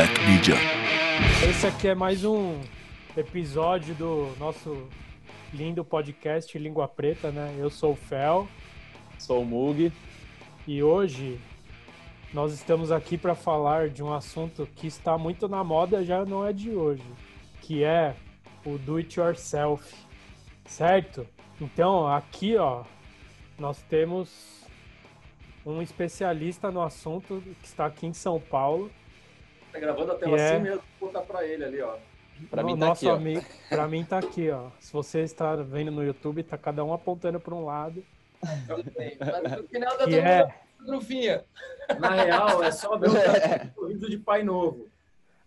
Black Media. Esse aqui é mais um episódio do nosso lindo podcast Língua Preta, né? Eu sou o Fel Sou o Mug. e hoje nós estamos aqui para falar de um assunto que está muito na moda, já não é de hoje, que é o do it yourself, certo? Então, aqui, ó, nós temos um especialista no assunto que está aqui em São Paulo. Tá gravando a tela é- assim mesmo, vou botar pra ele ali, ó. Pra mim O tá nosso aqui, ó. amigo, pra mim tá aqui, ó. Se você está vendo no YouTube, tá cada um apontando para um lado. Mas no final tá Que todo é, mundo trufinha. Na real, é só ver o sorriso de pai novo.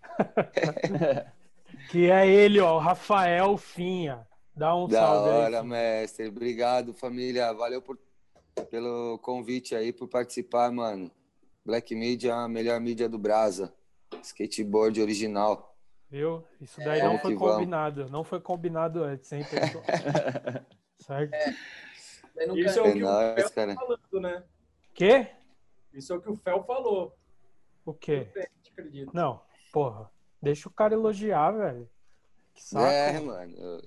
que é ele, ó, o Rafael Finha. Dá um Da salve aí. hora, Finha. mestre. Obrigado, família. Valeu por, pelo convite aí, por participar, mano. Black Media é a melhor mídia do Brasa. Skateboard original. Viu? Isso daí É, não vamos foi vamos. combinado. Não foi combinado antes, hein, pessoal? certo? Mas nunca- Isso é É o que o nóis, Fel cara. falando, né? Quê? Isso é o que o Fel falou. O quê? Acredito. Não, porra. Deixa o cara elogiar, velho. Que saco. É, mano.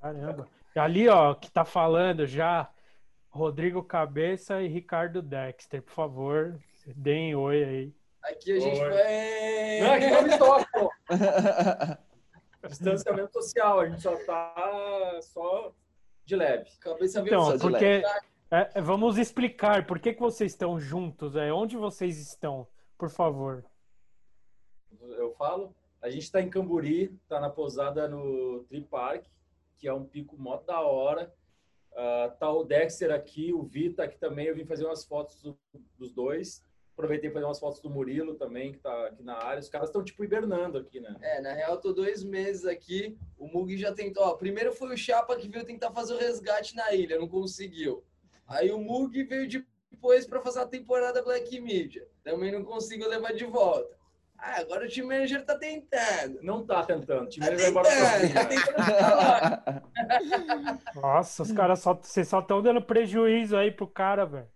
Caramba. E ali, ó, que tá falando já, Rodrigo Cabeça e Ricardo Dexter, por favor, deem oi aí. Aqui a gente Oi. vai. Não, aqui não me toca, pô. Distanciamento social, a gente só tá só de leve. Cabeça Então, só de porque é, é, vamos explicar por que, que vocês estão juntos, é onde vocês estão, por favor. Eu falo. A gente tá em Camburi, tá na pousada no Tree Park, que é um pico mó da hora. Ah, tá o Dexter aqui, o Vita aqui também. Eu vim fazer umas fotos do- dos dois. Aproveitei para fazer umas fotos do Murilo também, que tá aqui na área. Os caras estão tipo hibernando aqui, né? É, na real, eu tô dois meses aqui. O Mug já tentou. Ó, primeiro foi o Chapa que veio tentar fazer o resgate na ilha, não conseguiu. Aí o Mug veio depois pra fazer a temporada Black Media. Também não conseguiu levar de volta. Ah, agora o team manager tá tentando. Não tá tentando. O time Tá vai embora tá falar. Nossa, os caras só, vocês só estão dando prejuízo aí pro cara, velho.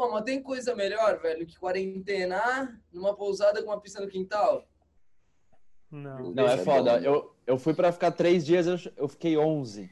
Pô, mas tem coisa melhor, velho, que quarentenar numa pousada com uma pista no quintal? Não. Não, é foda. Eu, eu fui pra ficar três dias, eu, eu fiquei 11.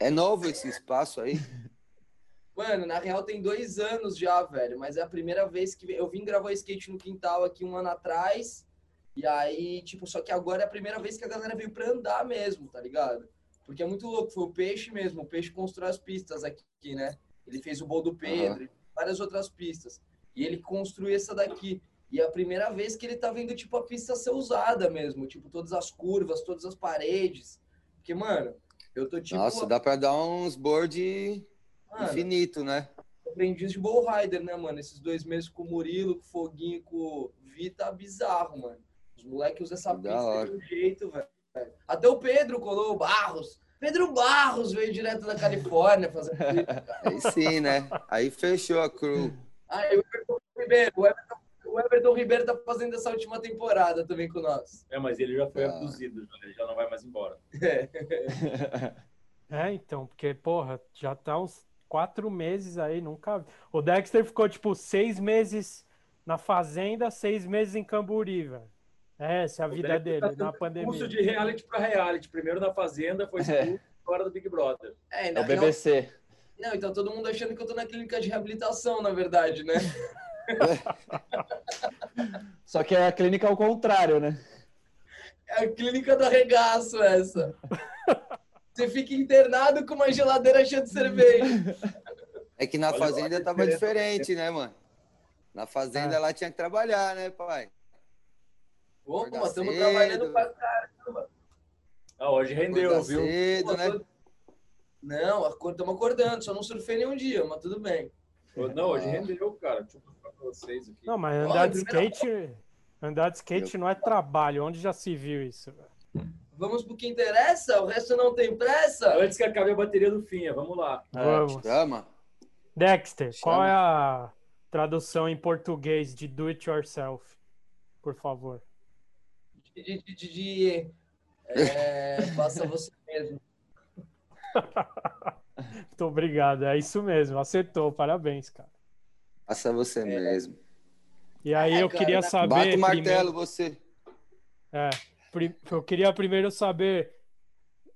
É novo esse espaço aí? Mano, na real tem dois anos já, velho. Mas é a primeira vez que eu vim gravar skate no quintal aqui um ano atrás. E aí, tipo, só que agora é a primeira vez que a galera veio pra andar mesmo, tá ligado? Porque é muito louco, foi o Peixe mesmo. O Peixe constrói as pistas aqui, né? Ele fez o Bol do Pedro, e várias outras pistas. E ele construiu essa daqui. E é a primeira vez que ele tá vendo, tipo, a pista ser usada mesmo. Tipo, todas as curvas, todas as paredes. Porque, mano, eu tô tipo. Nossa, dá pra dar uns board mano, infinito, né? aprendiz de Bull Rider, né, mano? Esses dois meses com o Murilo, com o Foguinho, com o Vita, bizarro, mano. Os moleques usam essa da pista hora. de um jeito, velho. Até o Pedro colou, o Barros. Pedro Barros veio direto da Califórnia fazer Aí sim, né? Aí fechou a crew. Ah, e o Everton Ribeiro. O Everton, o Everton Ribeiro tá fazendo essa última temporada também com nós. É, mas ele já foi Ah. abduzido, ele já não vai mais embora. É, então, porque, porra, já tá uns quatro meses aí, nunca. O Dexter ficou, tipo, seis meses na fazenda, seis meses em Camburi, velho. É, essa é a vida Dexter dele, tá na pandemia. Curso de reality para reality. Primeiro na Fazenda, foi expulso, agora do Big Brother. É, É na o BBC. Não, então todo mundo achando que eu tô na clínica de reabilitação, na verdade, né? Só que é a clínica ao contrário, né? É a clínica do arregaço essa. Você fica internado com uma geladeira cheia de cerveja. É que na Olha, fazenda tava diferente, né, mano? Na fazenda É. lá tinha que trabalhar, né, pai? Opa, estamos cedo. trabalhando pra caramba. Ah, hoje rendeu, viu? cedo, Pô, né? tô- Não, estamos acordando, só não surfei nenhum dia, mas tudo bem. Não, hoje Ah. rendeu, cara. Deixa eu mostrar pra vocês aqui. Não, mas Olha, andar de skate. Andar de skate não é trabalho. Onde já se viu isso? Vamos pro que interessa? O resto não tem pressa? Antes que acabe a bateria do Finha, vamos lá. Vamos. Chama. Dexter, qual Chama. é a tradução em português de do it yourself? Por favor. De, de, de, de- é, faça você mesmo. Muito obrigado. É isso mesmo. Acertou. Parabéns, cara. Faça você mesmo. E aí É, eu cara, queria saber. Bata o martelo, primeiro- você. É, eu queria primeiro saber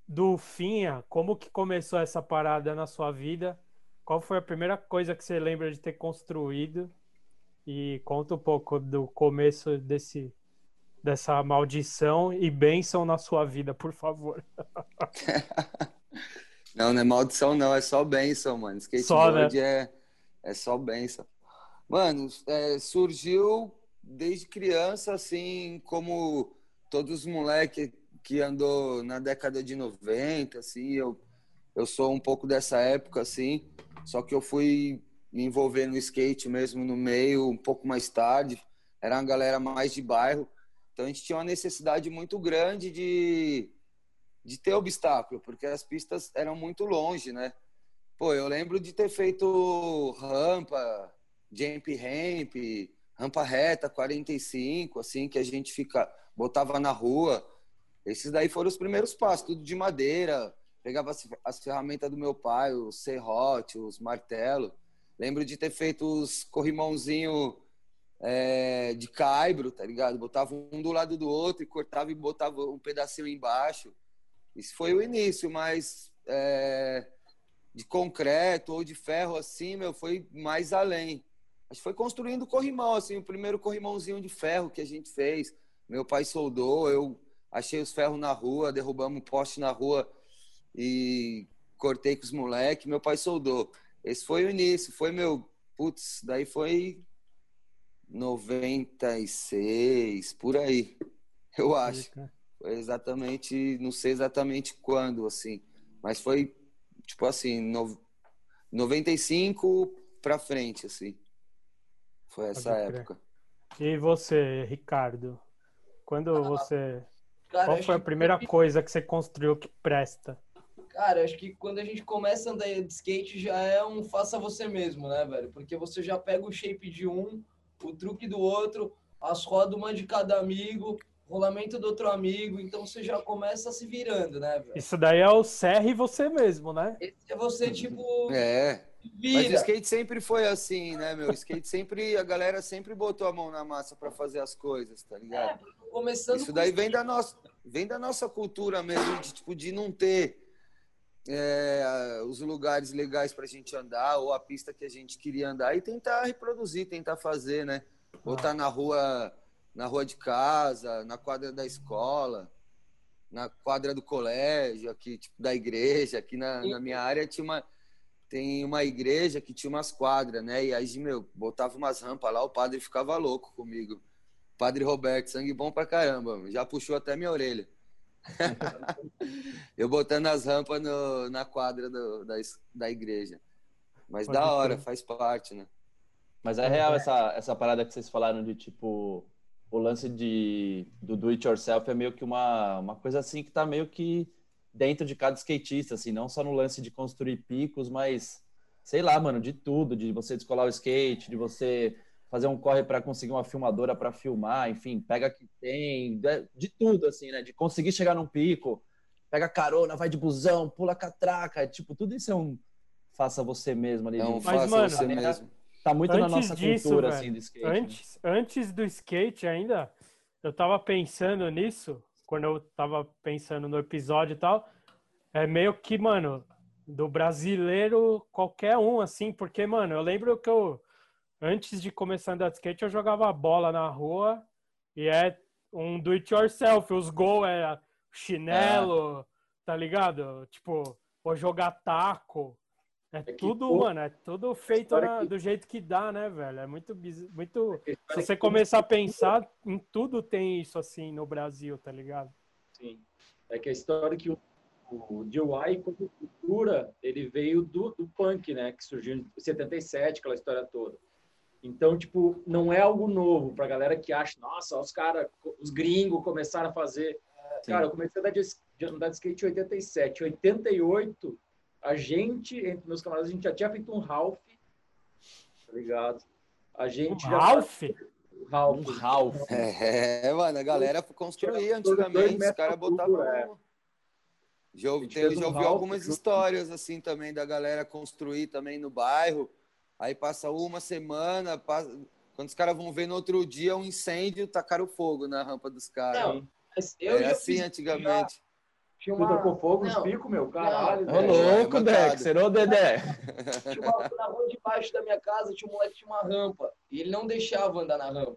do Finha, como que começou essa parada na sua vida? Qual foi a primeira coisa que você lembra de ter construído? E conta um pouco do começo desse dessa maldição e bênção na sua vida, por favor. Não, não é maldição, não, é só bênção, mano. Skateboard é, é só bênção. Mano, é, surgiu desde criança, assim, como todos os moleques que andou na década de 90, assim, eu, eu sou um pouco dessa época, assim, só que eu fui me envolver no skate mesmo no meio um pouco mais tarde, era uma galera mais de bairro, então a gente tinha uma necessidade muito grande de, de ter obstáculo, porque as pistas eram muito longe, né? Pô, eu lembro de ter feito rampa, jump ramp, rampa reta 45, assim, que a gente fica botava na rua. Esses daí foram os primeiros passos, tudo de madeira. Pegava as, as ferramentas do meu pai, os serrote, os martelo. Lembro de ter feito os corrimãozinho é, de caibro, tá ligado? Botava um do lado do outro e cortava e botava um pedacinho embaixo. Isso foi o início, mas é, de concreto ou de ferro assim, meu, foi mais além. A gente foi construindo corrimão, assim, o primeiro corrimãozinho de ferro que a gente fez. Meu pai soldou, eu achei os ferros na rua, derrubamos um poste na rua e cortei com os moleques. Meu pai soldou. Esse foi o início, foi meu. Putz, daí foi 96, por aí, eu acho. Foi exatamente, não sei exatamente quando, assim, mas foi tipo assim, no, 95 pra frente, assim. Foi essa época. E você, Ricardo? Quando você. Cara, Qual foi a que- primeira coisa que você construiu que presta? Cara, acho que quando a gente começa a andar de skate já é um faça você mesmo, né, velho? Porque você já pega o shape de um, o truque do outro, as rodas uma de cada amigo, rolamento do outro amigo, então você já começa se virando, né, velho? Isso daí é o Serra e você mesmo, né? Esse é você, tipo, É, mas o vira. skate sempre foi assim, né, meu? O skate sempre, a galera sempre botou a mão na massa pra fazer as coisas, tá ligado? Começando Isso com daí vem da nossa, vem da nossa cultura mesmo, de, tipo, de não ter é, os lugares legais pra gente andar, ou a pista que a gente queria andar, e tentar reproduzir, tentar fazer, né? Botar na rua, na rua de casa, na quadra da escola, na quadra do colégio, aqui, tipo, da igreja, aqui na, na minha área tinha uma, tem uma igreja que tinha umas quadras, né? E aí, meu, botava umas rampas lá, o padre ficava louco comigo. Padre Roberto, sangue bom pra caramba, já puxou até minha orelha. Eu botando as rampas no- na quadra do- da, da igreja. Mas Pode da hora, crer. faz parte, né? Mas é real essa, essa parada que vocês falaram de tipo o lance de do do it yourself é meio que uma, uma coisa assim que tá meio que dentro de cada skatista, assim, não só no lance de construir picos, mas sei lá, mano, de tudo, de você descolar o skate, de você fazer um corre para conseguir uma filmadora para filmar, enfim, pega que tem, de, tudo assim, né? De conseguir chegar num pico, pega carona, vai de busão, pula catraca, tipo, tudo isso é um faça você mesmo ali. É um faça mano, você mesmo. Tá muito na Antes nossa disso, cultura, velho, assim, do skate. né? Antes, antes do skate ainda, eu tava pensando nisso, quando eu tava pensando no episódio e tal, é meio que, mano, do brasileiro qualquer um, assim, porque, mano, eu lembro que eu, antes de começar a andar de skate, eu jogava bola na rua e é um do it yourself, os gols é chinelo, tá ligado? Tipo, vou jogar taco. É, que, tudo, pô, mano, é tudo feito na- que- do jeito que dá, né, velho? É muito, muito. Se História você que- começar a pensar, em tudo tem isso assim no Brasil, tá ligado? Sim. É que a história que o, o DIY como cultura, ele veio do, do punk, né? Que surgiu em 77, aquela história toda. Então, tipo, não é algo novo pra galera que acha, nossa, os caras, os gringos começaram a fazer. Sim. Cara, eu comecei a andar de, de andar de skate em 87. Em 88, a gente, entre meus camaradas, a gente já tinha feito um Ralph, tá ligado? A gente já... Ralph? Ralph. Um Ralph. É, mano, a galera construía antigamente, os caras botavam. É. Já, já um ouvi Ralph algumas histórias assim também da galera construir também no bairro. Aí passa uma semana, passa- quando os caras vão ver no outro dia um incêndio, tacaram fogo na rampa dos caras. Não, Eu é assim fiz- antigamente. Tinha Tu tocou fogo nos Não, picos, meu? Caralho, Ô, louco, é bancada. Dexter, ô Dedé. tinha uma, na rua de baixo da minha casa tinha um moleque que tinha uma rampa e ele não deixava andar na rampa.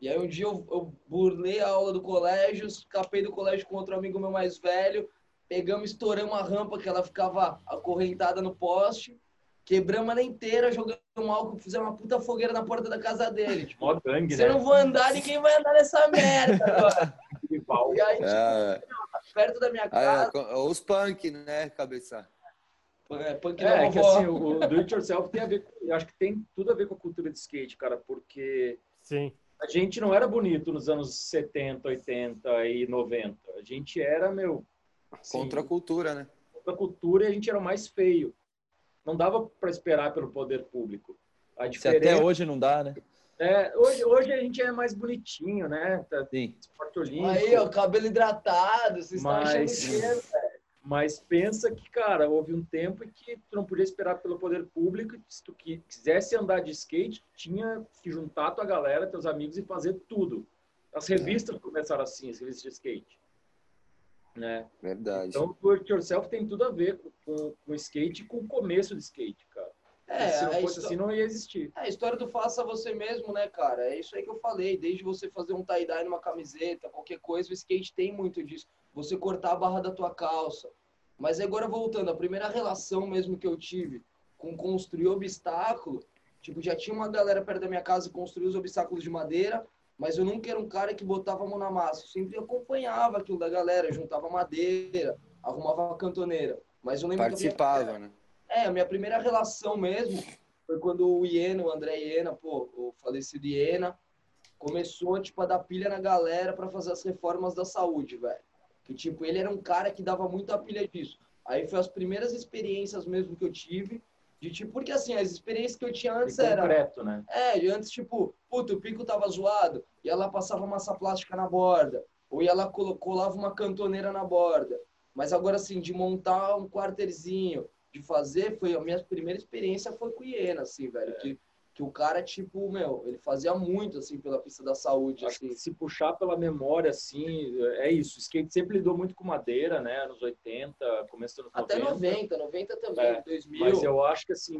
E aí um dia eu, eu burlei a aula do colégio, escapei do colégio com outro amigo meu mais velho, pegamos, estouramos a rampa que ela ficava acorrentada no poste, quebramos ela inteira, jogamos álcool, fizemos uma puta fogueira na porta da casa dele. Tipo, Mó gangue, se eu né? não vou andar, ninguém vai andar nessa merda. agora. E aí, tipo, É, perto da minha ah, casa, é, os punk, né, cabeça? é, punk da É, é que vovó. assim, o do it yourself tem a ver com, eu acho que tem tudo a ver com a cultura de skate, cara, porque Sim. a gente não era bonito nos anos 70, 80 e 90. A gente era, meu, assim, Contra a cultura, né? contra a cultura e a gente era o mais feio. Não dava para esperar pelo poder público. A Se diferença até hoje não dá, né? é, hoje, hoje a gente é mais bonitinho, né? Tá Sim. Aí, ó, cabelo hidratado, vocês estão achando Mas- que é, Mas pensa que, cara, houve um tempo em que tu não podia esperar pelo poder público. Se tu qui- quisesse andar de skate, tinha que juntar tua galera, teus amigos e fazer tudo. As revistas começaram assim, as revistas de skate. Né? Verdade. Então, o do it yourself tem tudo a ver com, o skate e com o começo do skate, cara. É, Se não a fosse histó- assim, não ia existir. É, a história do faça você mesmo, né, cara? É isso aí que eu falei. Desde você fazer um tie-dye numa camiseta, qualquer coisa, o skate tem muito disso. Você cortar a barra da tua calça. Mas agora voltando, a primeira relação mesmo que eu tive com construir obstáculo, tipo, já tinha uma galera perto da minha casa que construía os obstáculos de madeira, mas eu nunca era um cara que botava a mão na massa. Eu sempre acompanhava aquilo da galera, juntava madeira, arrumava a cantoneira. Mas eu lembro Participava, né? é, a minha primeira relação mesmo foi quando o Iena, o André Iena, pô, o falecido Iena, começou, tipo, a dar pilha na galera para fazer as reformas da saúde, velho. Que, tipo, ele era um cara que dava muita pilha disso. Aí foi as primeiras experiências mesmo que eu tive, de tipo, porque assim, as experiências que eu tinha antes era... concreto, né? É, de antes, tipo, puta, o pico tava zoado, e ela passava massa plástica na borda, ou colo- colava uma cantoneira na borda. Mas agora, assim, de montar um quarterzinho, de fazer, foi a minha primeira experiência foi com o Iena, assim, velho. Que, que o cara, tipo, meu, ele fazia muito, assim, pela pista da saúde, Acho assim. que se puxar pela memória, assim, é isso. O skate sempre lidou muito com madeira, né? Anos 80, começo dos anos Até 90. 90, 90 também, É, 2000. Mas eu acho que, assim,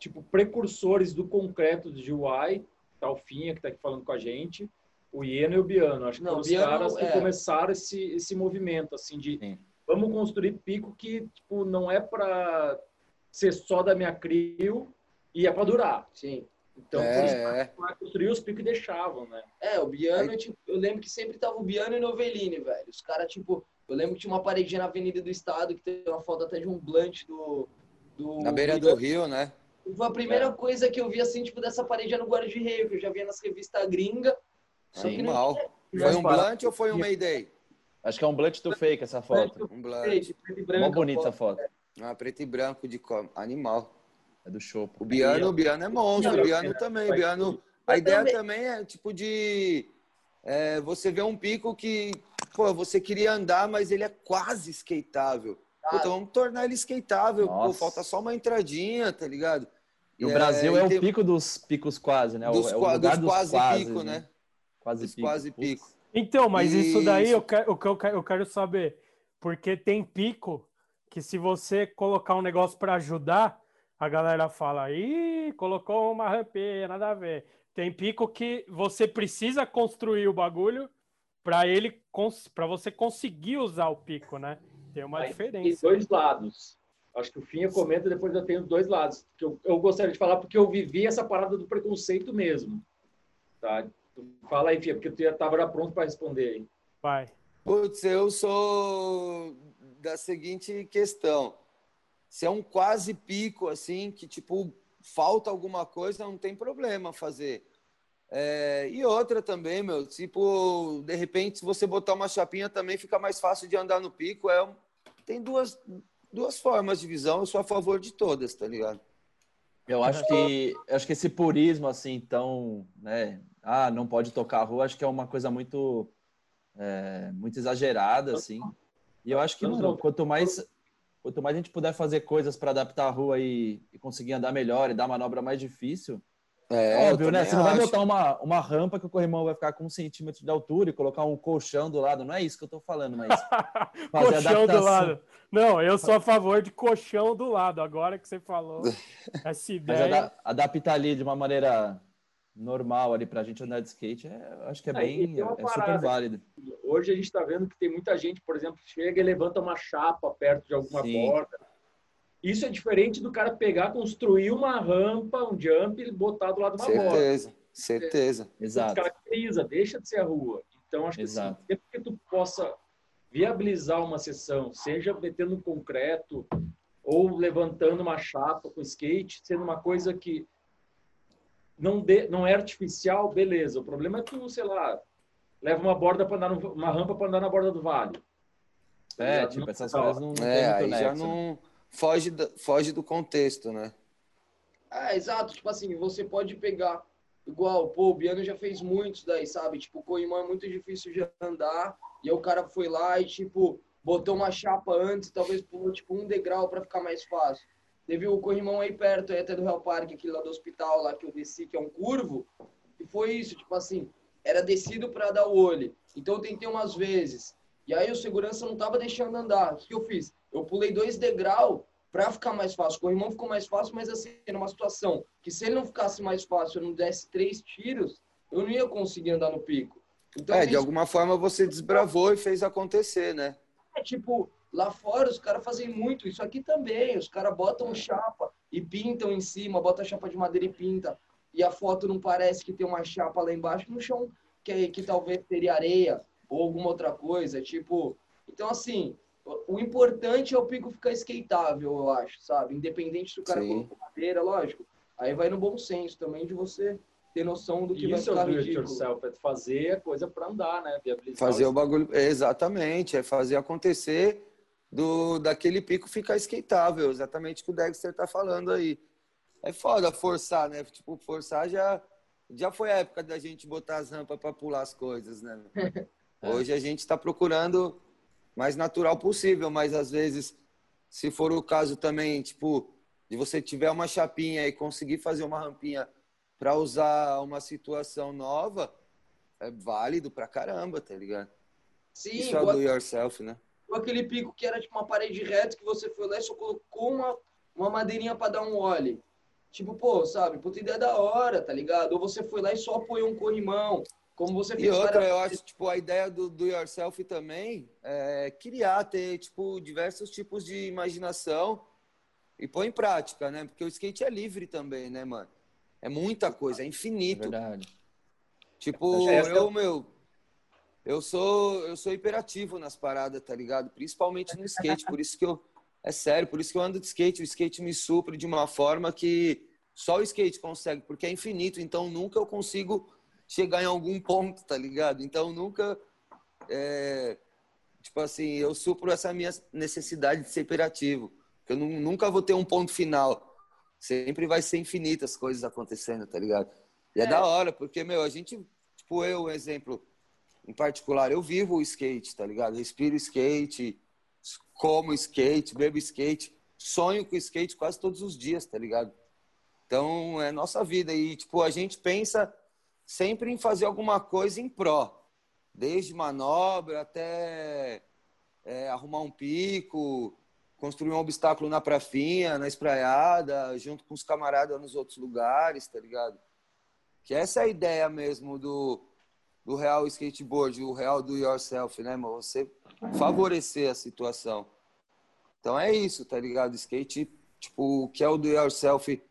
tipo, precursores do concreto de UI, tá o Finha, que tá aqui falando com a gente, o Ieno e o Biano. Acho que Não, foram os Biano, caras que é. começaram esse, esse movimento, assim, de Sim. vamos construir pico que, tipo, não é para ser só da minha crio e é para durar. Sim. Então, por isso É, é. que construir os picos e deixavam, né? É, o Biano, tipo, eu lembro que sempre tava o Biano e Novellini, velho. Os caras, tipo, eu lembro que tinha uma paredinha na Avenida do Estado que tem uma foto até de um blunt do. do Na beira do rio, né? Foi a primeira coisa que eu vi, assim, tipo, dessa paredinha no Guarda de Rio, que eu já via nas revistas gringa. Só que não Animal. Foi um blunt ou foi um Mayday? Acho que é um blunt do fake essa foto. Um blunt. preto e branco. Mó bonita essa foto. foto. Ah, preto e branco de animal. É do show. O Biano, o Biano é monstro, o Biano também. O Biano, a ideia também é tipo de é, você ver um pico que, pô, você queria andar, mas ele é quase skateável. Então vamos tornar ele skateável. Pô, falta só uma entradinha, tá ligado? E o É, Brasil é, e o tem- pico dos picos quase, né? O- Dos, é o lugar dos dos quase quases, pico, né? Quase Dos pico. quase pico. Então, mas isso daí Isso. eu quero, o que eu quero, eu quero saber. Porque tem pico que se você colocar um negócio para ajudar, a galera fala, ih, colocou uma rampinha, nada a ver. Tem pico que você precisa construir o bagulho para ele para você conseguir usar o pico, né? Tem uma Aí, Tem diferença. dois lados. Acho que o Finha comenta, depois eu tenho dois lados. Que eu, eu gostaria de falar porque eu vivi essa parada do preconceito mesmo. Tá? Fala aí, Finha, porque tu já estava já pronto para responder aí. Vai. Putz, eu sou da seguinte questão. Se é um quase pico, assim, que, tipo, falta alguma coisa, não tem problema fazer. É, e outra também, meu, tipo, de repente, se você botar uma chapinha também fica mais fácil de andar no pico. É Tem duas, duas formas de visão, eu sou a favor de todas, tá ligado? Eu acho que acho que esse purismo assim, então, né? Ah, não pode tocar a rua, acho que é uma coisa muito é, muito exagerada assim. E eu acho que mano, quanto mais quanto mais a gente puder fazer coisas para adaptar a rua e, e conseguir andar melhor e dar manobra mais difícil, É, Óbvio, né? Você não vai botar uma, uma rampa que o corrimão vai ficar com um centímetro de altura e colocar um colchão do lado. Não é isso que eu tô falando, mas. colchão do lado. Não, eu sou a favor de colchão do lado. Agora que você falou essa ideia. Mas adaptar ali de uma maneira normal ali pra gente andar de skate, é, acho que é bem. É, é super válido. Hoje a gente tá vendo que tem muita gente, por exemplo, chega e levanta uma chapa perto de alguma Sim. borda isso é diferente do cara pegar, construir uma rampa, um jump e botar do lado de uma certeza, bola. Certeza, certeza. Exato. Caracteriza, deixa de ser a rua. Então, acho que assim, sempre que tu possa viabilizar uma sessão, seja metendo concreto ou levantando uma chapa com skate, sendo uma coisa que não, de, não é artificial, beleza. O problema é tu, sei lá, leva uma borda para andar no, uma rampa para andar na borda do vale. É, tipo, essas coisas não, não é, aí já não foge, do, foge do contexto, né? É, exato. Tipo assim, você pode pegar igual, pô, o Biano já fez muitos daí, sabe? Tipo, o Coimã é muito difícil de andar, e aí o cara foi lá e, tipo, botou uma chapa antes, talvez pulou, tipo, um degrau para ficar mais fácil. Teve o corrimão aí perto, aí até do Real Parque, aquele lá do hospital, lá que eu desci, que é um curvo, e foi isso, tipo assim, era descido para dar o olho. Então eu tentei umas vezes, e aí o segurança não tava deixando andar. O que eu fiz? Eu pulei dois degraus para ficar mais fácil. O corrimão ficou mais fácil, mas assim, numa situação que se ele não ficasse mais fácil, eu não desse três tiros, eu não ia conseguir andar no pico. Então, é, de alguma forma você desbravou e fez acontecer, né? É tipo, lá fora os caras fazem muito, isso aqui também. Os caras botam chapa e pintam em cima, botam chapa de madeira e pinta. E a foto não parece que tem uma chapa lá embaixo no chão, que, que talvez teria areia ou alguma outra coisa. Tipo, então assim, o importante é o pico ficar skateável, eu acho, sabe? Independente se o cara colocou madeira, lógico. Aí vai no bom senso também de você ter noção do que Isso vai ficar é o ridículo. yourself, é fazer a coisa para andar, né? Viabilizar fazer o bagulho, exatamente, é fazer acontecer do daquele pico ficar skateável, exatamente o que o Dexter tá falando aí. É foda forçar, né? Tipo, forçar já já foi a época da gente botar as rampas para pular as coisas, né? Hoje a gente está procurando mais natural possível, mas às vezes, se for o caso também, tipo, de você tiver uma chapinha e conseguir fazer uma rampinha para usar uma situação nova, é válido pra caramba, tá ligado? Sim, Isso é do yourself, né? Aquele pico que era tipo uma parede reta que você foi lá e só colocou uma, uma madeirinha para dar um óleo. Tipo, pô, sabe? Puta ideia da hora, tá ligado? Ou você foi lá e só apoiou um corrimão. Como você fez E outra, eu acho, tipo, a ideia do, do yourself também é criar, ter, tipo, diversos tipos de imaginação e pôr em prática, né? Porque o skate é livre também, né, mano? É muita coisa, é infinito. É verdade. Tipo, eu, meu, eu sou, eu sou hiperativo nas paradas, tá ligado? Principalmente no skate, por isso que eu, é sério, por isso que eu ando de skate, o skate me supre de uma forma que só o skate consegue, porque é infinito, então nunca eu consigo chegar em algum ponto, tá ligado? Então nunca. É, tipo assim, eu supro essa minha necessidade de ser imperativo. Eu nunca vou ter um ponto final. Sempre vai ser infinitas coisas acontecendo, tá ligado? E é, é da hora, porque, meu, a gente, tipo, eu, um exemplo em particular, eu vivo o skate, tá ligado? Respiro skate, como skate, bebo skate, sonho com skate quase todos os dias, tá ligado? Então, é nossa vida. E, tipo, a gente pensa sempre em fazer alguma coisa em pró, desde manobra até é, arrumar um pico, construir um obstáculo na prafinha, na espraiada, junto com os camaradas nos outros lugares, tá ligado? Que essa é a ideia mesmo do, do real skateboard, o real do yourself, né, mano? Você favorecer a situação. Então é isso, tá ligado? Skate, tipo, o que é o do yourself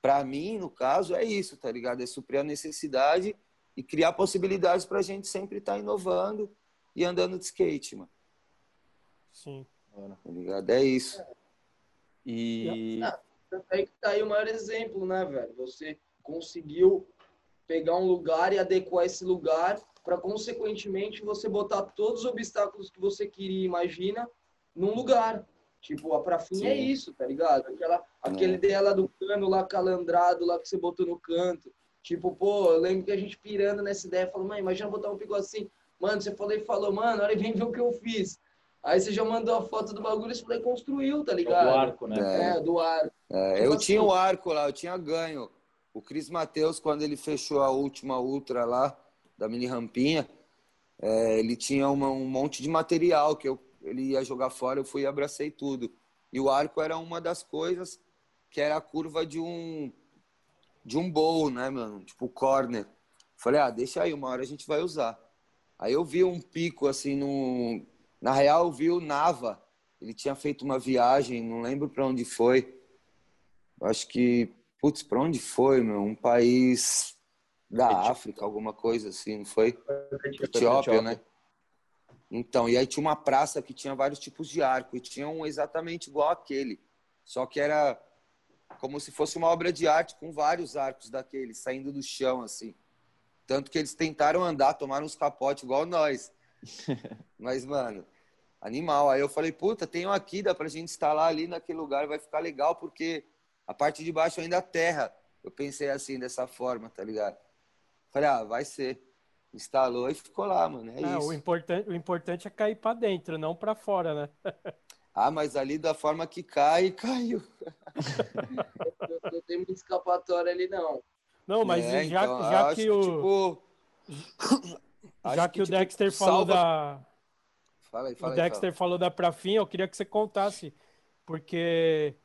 para mim, no caso, é isso, tá ligado? É suprir a necessidade e criar possibilidades para a gente sempre estar tá inovando e andando de skate, mano. Sim. Tá ligado? É isso. E. Ah, aí que tá aí o maior exemplo, né, velho? Você conseguiu pegar um lugar e adequar esse lugar para, consequentemente, você botar todos os obstáculos que você queria, imagina, num lugar. Tipo, a prafinha é isso, tá ligado? Aquela, aquele é. dela do cano lá calandrado, lá que você botou no canto. Tipo, pô, eu lembro que a gente pirando nessa ideia, falou, mãe, imagina botar um pico assim. Mano, você falou e falou, mano, olha, vem ver o que eu fiz. Aí você já mandou a foto do bagulho e falei, construiu, tá ligado? Do arco, né? É, é do arco. É, tipo eu assim, tinha o arco lá, eu tinha ganho. O Cris Mateus, quando ele fechou a última ultra lá, da mini rampinha, é, ele tinha uma, um monte de material que eu, ele ia jogar fora, eu fui e abracei tudo. E o arco era uma das coisas que era a curva de um de um bowl, né, mano? Tipo corner. Falei, ah, deixa aí, uma hora a gente vai usar. Aí eu vi um pico assim no na real eu vi o Nava. Ele tinha feito uma viagem, não lembro para onde foi. Acho que putz, para onde foi, meu? Um país da África, alguma coisa assim, não foi? Etiópia, né? Então, e aí tinha uma praça que tinha vários tipos de arco, e tinha um exatamente igual aquele, só que era como se fosse uma obra de arte com vários arcos daqueles, saindo do chão, assim. Tanto que eles tentaram andar, tomaram uns capotes igual nós. Mas, mano, animal. Aí eu falei, puta, tem um aqui, dá pra gente instalar ali naquele lugar, vai ficar legal, porque a parte de baixo ainda é terra. Eu pensei assim, dessa forma, tá ligado? Falei, ah, vai ser. Instalou e ficou lá, mano. É, isso. O importante, o importante é cair para dentro, não para fora, né? ah, mas ali da forma que cai, caiu. não, não tem muita escapatória ali, não. Não, mas é, já, então, já que o. Tipo... já que, que o tipo, Dexter falou salva... da. Fala aí, fala o Dexter fala. falou da Prafinha, eu queria que você contasse. Porque.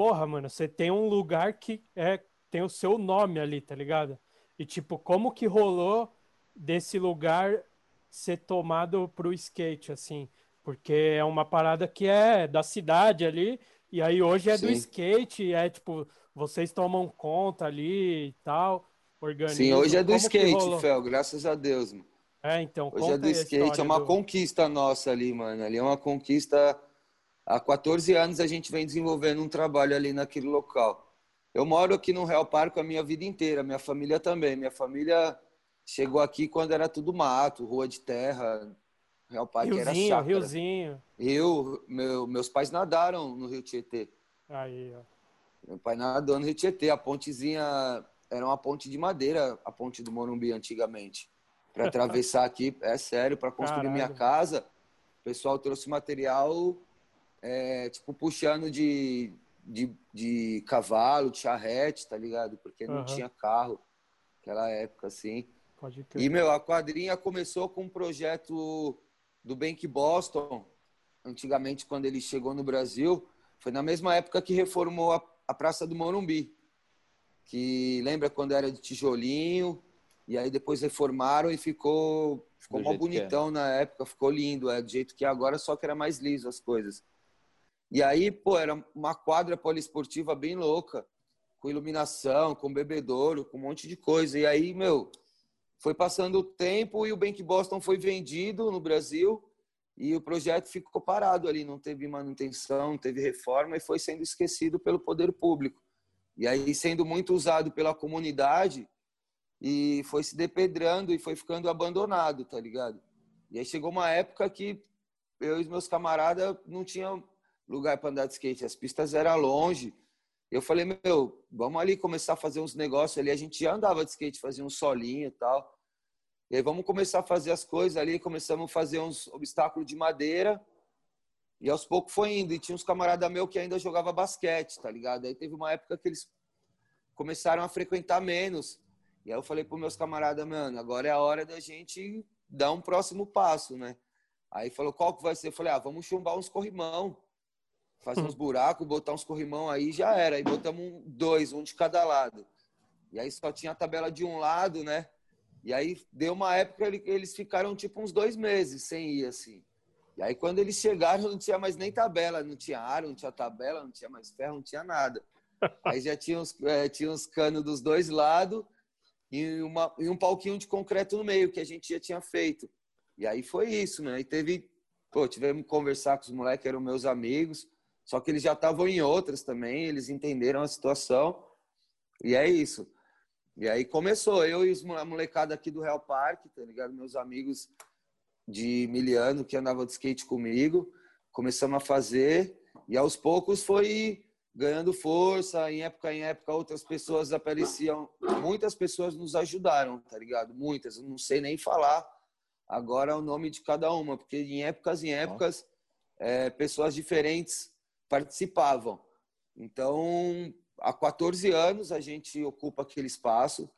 Porra, mano, você tem um lugar que é, tem o seu nome ali, tá ligado? E, tipo, como que rolou desse lugar ser tomado pro skate, assim? Porque é uma parada que é da cidade ali, e aí hoje é Sim. do skate, é tipo, vocês tomam conta ali e tal, organizam. Sim, hoje é do como skate, Fel, graças a Deus, mano. É, então, Hoje é do skate, é uma do... conquista nossa ali, mano. Ali é uma conquista. Há 14 anos a gente vem desenvolvendo um trabalho ali naquele local. Eu moro aqui no Real Parque a minha vida inteira, minha família também. Minha família chegou aqui quando era tudo mato, rua de terra. Real Parque Riozinho, era chácara. Riozinho. Eu, meu, meus pais nadaram no Rio Tietê. Aí, ó. Meu pai nadou no Rio Tietê. A pontezinha era uma ponte de madeira, a ponte do Morumbi antigamente. Para atravessar aqui, é sério, para construir Caralho. minha casa, o pessoal trouxe material, é, tipo, puxando de de, de cavalo, de charrete, tá ligado? Porque não uhum. tinha carro naquela época, assim. Pode E, meu, a quadrinha começou com um projeto do Bank Boston, antigamente, quando ele chegou no Brasil. Foi na mesma época que reformou a, a Praça do Morumbi. Que lembra quando era de tijolinho, e aí depois reformaram e ficou, ficou mó é. bonitão é. na época, ficou lindo, é do jeito que é agora, só que era mais liso as coisas. E aí, pô, era uma quadra poliesportiva bem louca, com iluminação, com bebedouro, com um monte de coisa. E aí, meu, foi passando o tempo e o Bank Boston foi vendido no Brasil e o projeto ficou parado ali, não teve manutenção, não teve reforma e foi sendo esquecido pelo poder público. E aí, sendo muito usado pela comunidade, e foi se depedrando e foi ficando abandonado, tá ligado? E aí chegou uma época que eu e meus camaradas não tinham lugar para andar de skate. As pistas eram longe. Eu falei, meu, vamos ali começar a fazer uns negócios ali. A gente já andava de skate, fazia um solinho e tal. E aí vamos começar a fazer as coisas ali. Começamos a fazer uns obstáculos de madeira. E aos poucos foi indo. E tinha uns camaradas meus que ainda jogava basquete, tá ligado? Aí teve uma época que eles começaram a frequentar menos. E aí eu falei para meus camaradas, mano, agora é a hora da gente dar um próximo passo, né? Aí falou, qual que vai ser? Eu falei, ah, vamos chumbar uns corrimão fazer uns buracos, botar uns corrimão aí já era. Aí botamos dois, um de cada lado. E aí só tinha a tabela de um lado, né? E aí deu uma época que eles ficaram tipo uns dois meses sem ir assim. E aí quando eles chegaram não tinha mais nem tabela, não tinha aro, não tinha tabela, não tinha mais ferro, não tinha nada. Aí já tinha uns, é, tinha uns canos dos dois lados e, uma, e um palquinho de concreto no meio que a gente já tinha feito. E aí foi isso, né? E teve, pô, tivemos que conversar com os moleques, eram meus amigos. Só que eles já estavam em outras também, eles entenderam a situação. E é isso. E aí começou, eu e a molecada aqui do Real Parque, tá ligado? Meus amigos de Miliano que andavam de skate comigo, começamos a fazer e aos poucos foi ganhando força, em época em época outras pessoas apareciam, muitas pessoas nos ajudaram, tá ligado? Muitas, eu não sei nem falar agora o nome de cada uma, porque em épocas em épocas é, pessoas diferentes participavam. Então, há 14 anos a gente ocupa aquele espaço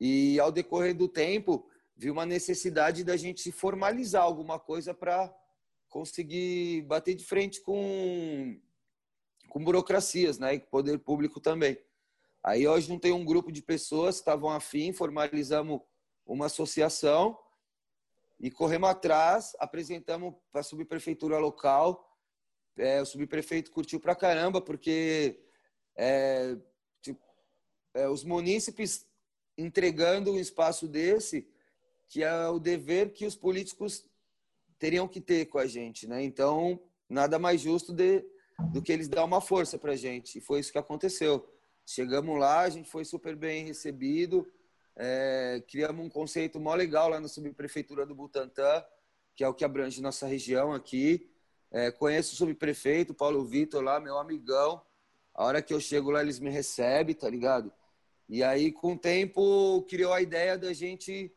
e ao decorrer do tempo viu uma necessidade da gente formalizar alguma coisa para conseguir bater de frente com com burocracias, né, e poder público também. Aí hoje não tem um grupo de pessoas que estavam afim, formalizamos uma associação e corremos atrás, apresentamos para a subprefeitura local. É, o subprefeito curtiu pra caramba, porque é, tipo, é, os munícipes entregando um espaço desse, que é o dever que os políticos teriam que ter com a gente, né? Então, nada mais justo de, do que eles dar uma força para a gente. E foi isso que aconteceu. Chegamos lá, a gente foi super bem recebido, é, criamos um conceito mó legal lá na subprefeitura do Butantã, que é o que abrange nossa região aqui. É, conheço o subprefeito, Paulo Vitor lá, meu amigão. A hora que eu chego lá, eles me recebem, tá ligado? E aí, com o tempo, criou a ideia da gente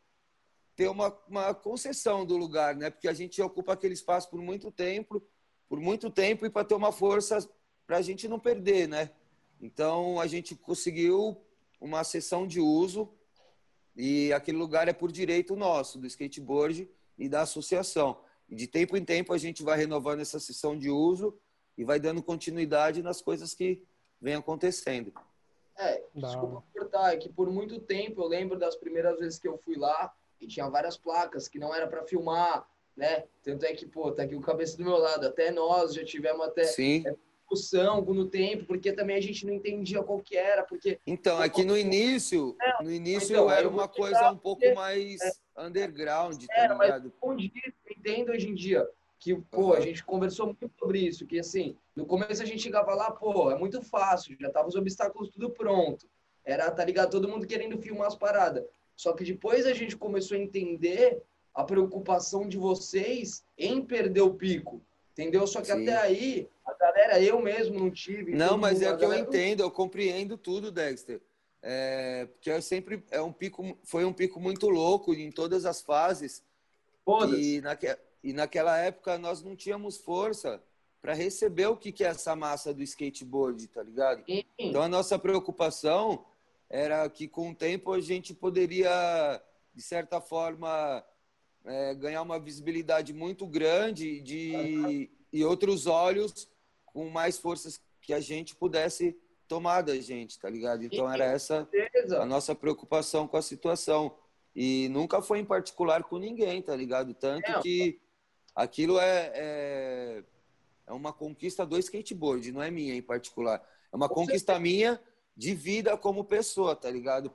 ter uma, uma concessão do lugar, né? Porque a gente ocupa aquele espaço por muito tempo, por muito tempo e para ter uma força para a gente não perder, né? Então a gente conseguiu uma sessão de uso e aquele lugar é por direito nosso, do skateboard e da associação. E de tempo em tempo a gente vai renovando essa sessão de uso e vai dando continuidade nas coisas que vem acontecendo. É, desculpa cortar, é que por muito tempo eu lembro das primeiras vezes que eu fui lá e tinha várias placas que não era para filmar, né? Tanto é que, pô, tá aqui o cabeça do meu lado, até nós já tivemos até Sim. É, discussão no tempo, porque também a gente não entendia qual que era, porque... Então, aqui no início, no início então, era uma coisa um pouco mais é, underground, tá era, ligado? Mas escondido, entendo hoje em dia que, pô, uhum. a gente conversou muito sobre isso, que assim, no começo a gente chegava lá, pô, é muito fácil, já tava os obstáculos tudo pronto. Era, tá ligado, todo mundo querendo filmar as paradas. Só que depois a gente começou a entender a preocupação de vocês em perder o pico. Entendeu? Só que Sim. até aí, a galera, eu mesmo não tive. Não, mas mundo, é o que eu entendo, eu compreendo tudo, Dexter. É, porque eu sempre é um pico, foi um pico muito louco em todas as fases. E, naque, e naquela época nós não tínhamos força para receber o que, que é essa massa do skateboard, tá ligado? Sim. Então a nossa preocupação era que com o tempo a gente poderia, de certa forma, é, ganhar uma visibilidade muito grande de, e outros olhos com mais forças que a gente pudesse tomar da gente, tá ligado? Então era essa a nossa preocupação com a situação. E nunca foi em particular com ninguém, tá ligado? Tanto que aquilo é, é, é, uma conquista do skateboard, não é minha em particular. É uma conquista minha de vida como pessoa, tá ligado?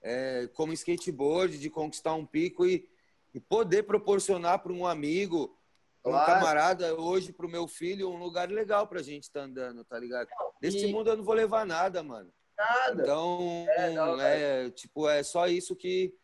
É, como skateboard, de conquistar um pico e, e poder proporcionar para um amigo, claro. um camarada, hoje para o meu filho, um lugar legal para a gente estar tá andando, tá ligado? Nesse e... mundo eu não vou levar nada, mano. Nada. Então, é, não, é, tipo, é só isso que,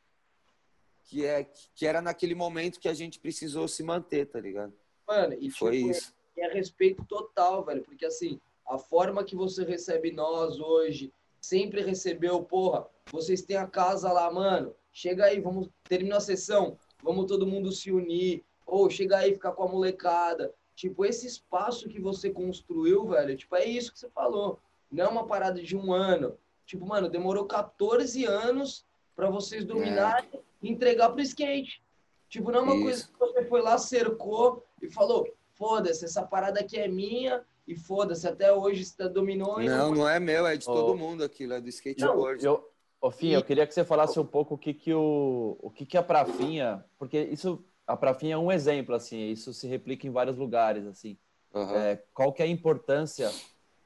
que, é, que era naquele momento que a gente precisou se manter, tá ligado? Mano, e foi tipo, isso. É, é respeito total, velho, porque assim, a forma que você recebe nós hoje, sempre recebeu, porra, vocês têm a casa lá, mano, chega aí, vamos, terminar a sessão, vamos todo mundo se unir, ou chega aí, ficar com a molecada. Tipo, esse espaço que você construiu, velho, tipo, é isso que você falou. Não é uma parada de um ano. Tipo, mano, demorou 14 anos para vocês dominarem é entregar pro skate. Tipo, não é uma Isso. coisa que você foi lá, cercou e falou: foda-se, essa parada aqui é minha e foda-se, até hoje você dominou. Não, não é meu, é de todo oh. mundo aquilo, é do skateboard. Não, eu, ô, Fim, eu queria que você falasse um pouco o que que o, o que que a Prafinha, porque isso, a Prafinha é um exemplo, assim, isso se replica em vários lugares, assim. Uhum. É, qual que é a importância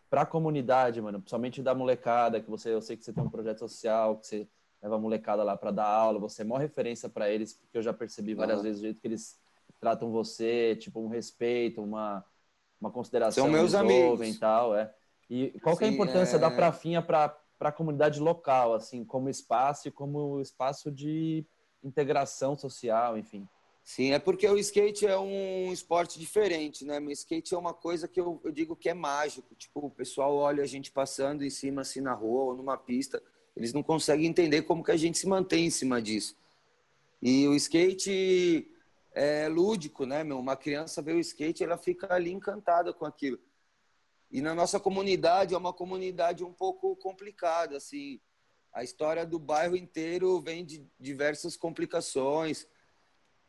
para a comunidade, mano, principalmente da molecada, que você, eu sei que você tem um projeto social, que você leva a molecada lá para dar aula, você é maior referência para eles, porque eu já percebi várias uhum. vezes o jeito que eles tratam você, tipo, um respeito, uma, uma consideração. São meus amigos. E tal, é. E qual Sim, é a importância é... da Prafinha para a comunidade local, assim, como espaço e como espaço de integração social, enfim? Sim, é porque o skate é um esporte diferente, né? O skate é uma coisa que eu, eu digo que é mágico. Tipo, o pessoal olha a gente passando em cima, assim, na rua ou numa pista eles não conseguem entender como que a gente se mantém em cima disso. E o skate é lúdico, né, meu? Uma criança vê o skate, ela fica ali encantada com aquilo. E na nossa comunidade é uma comunidade um pouco complicada, assim. A história do bairro inteiro vem de diversas complicações.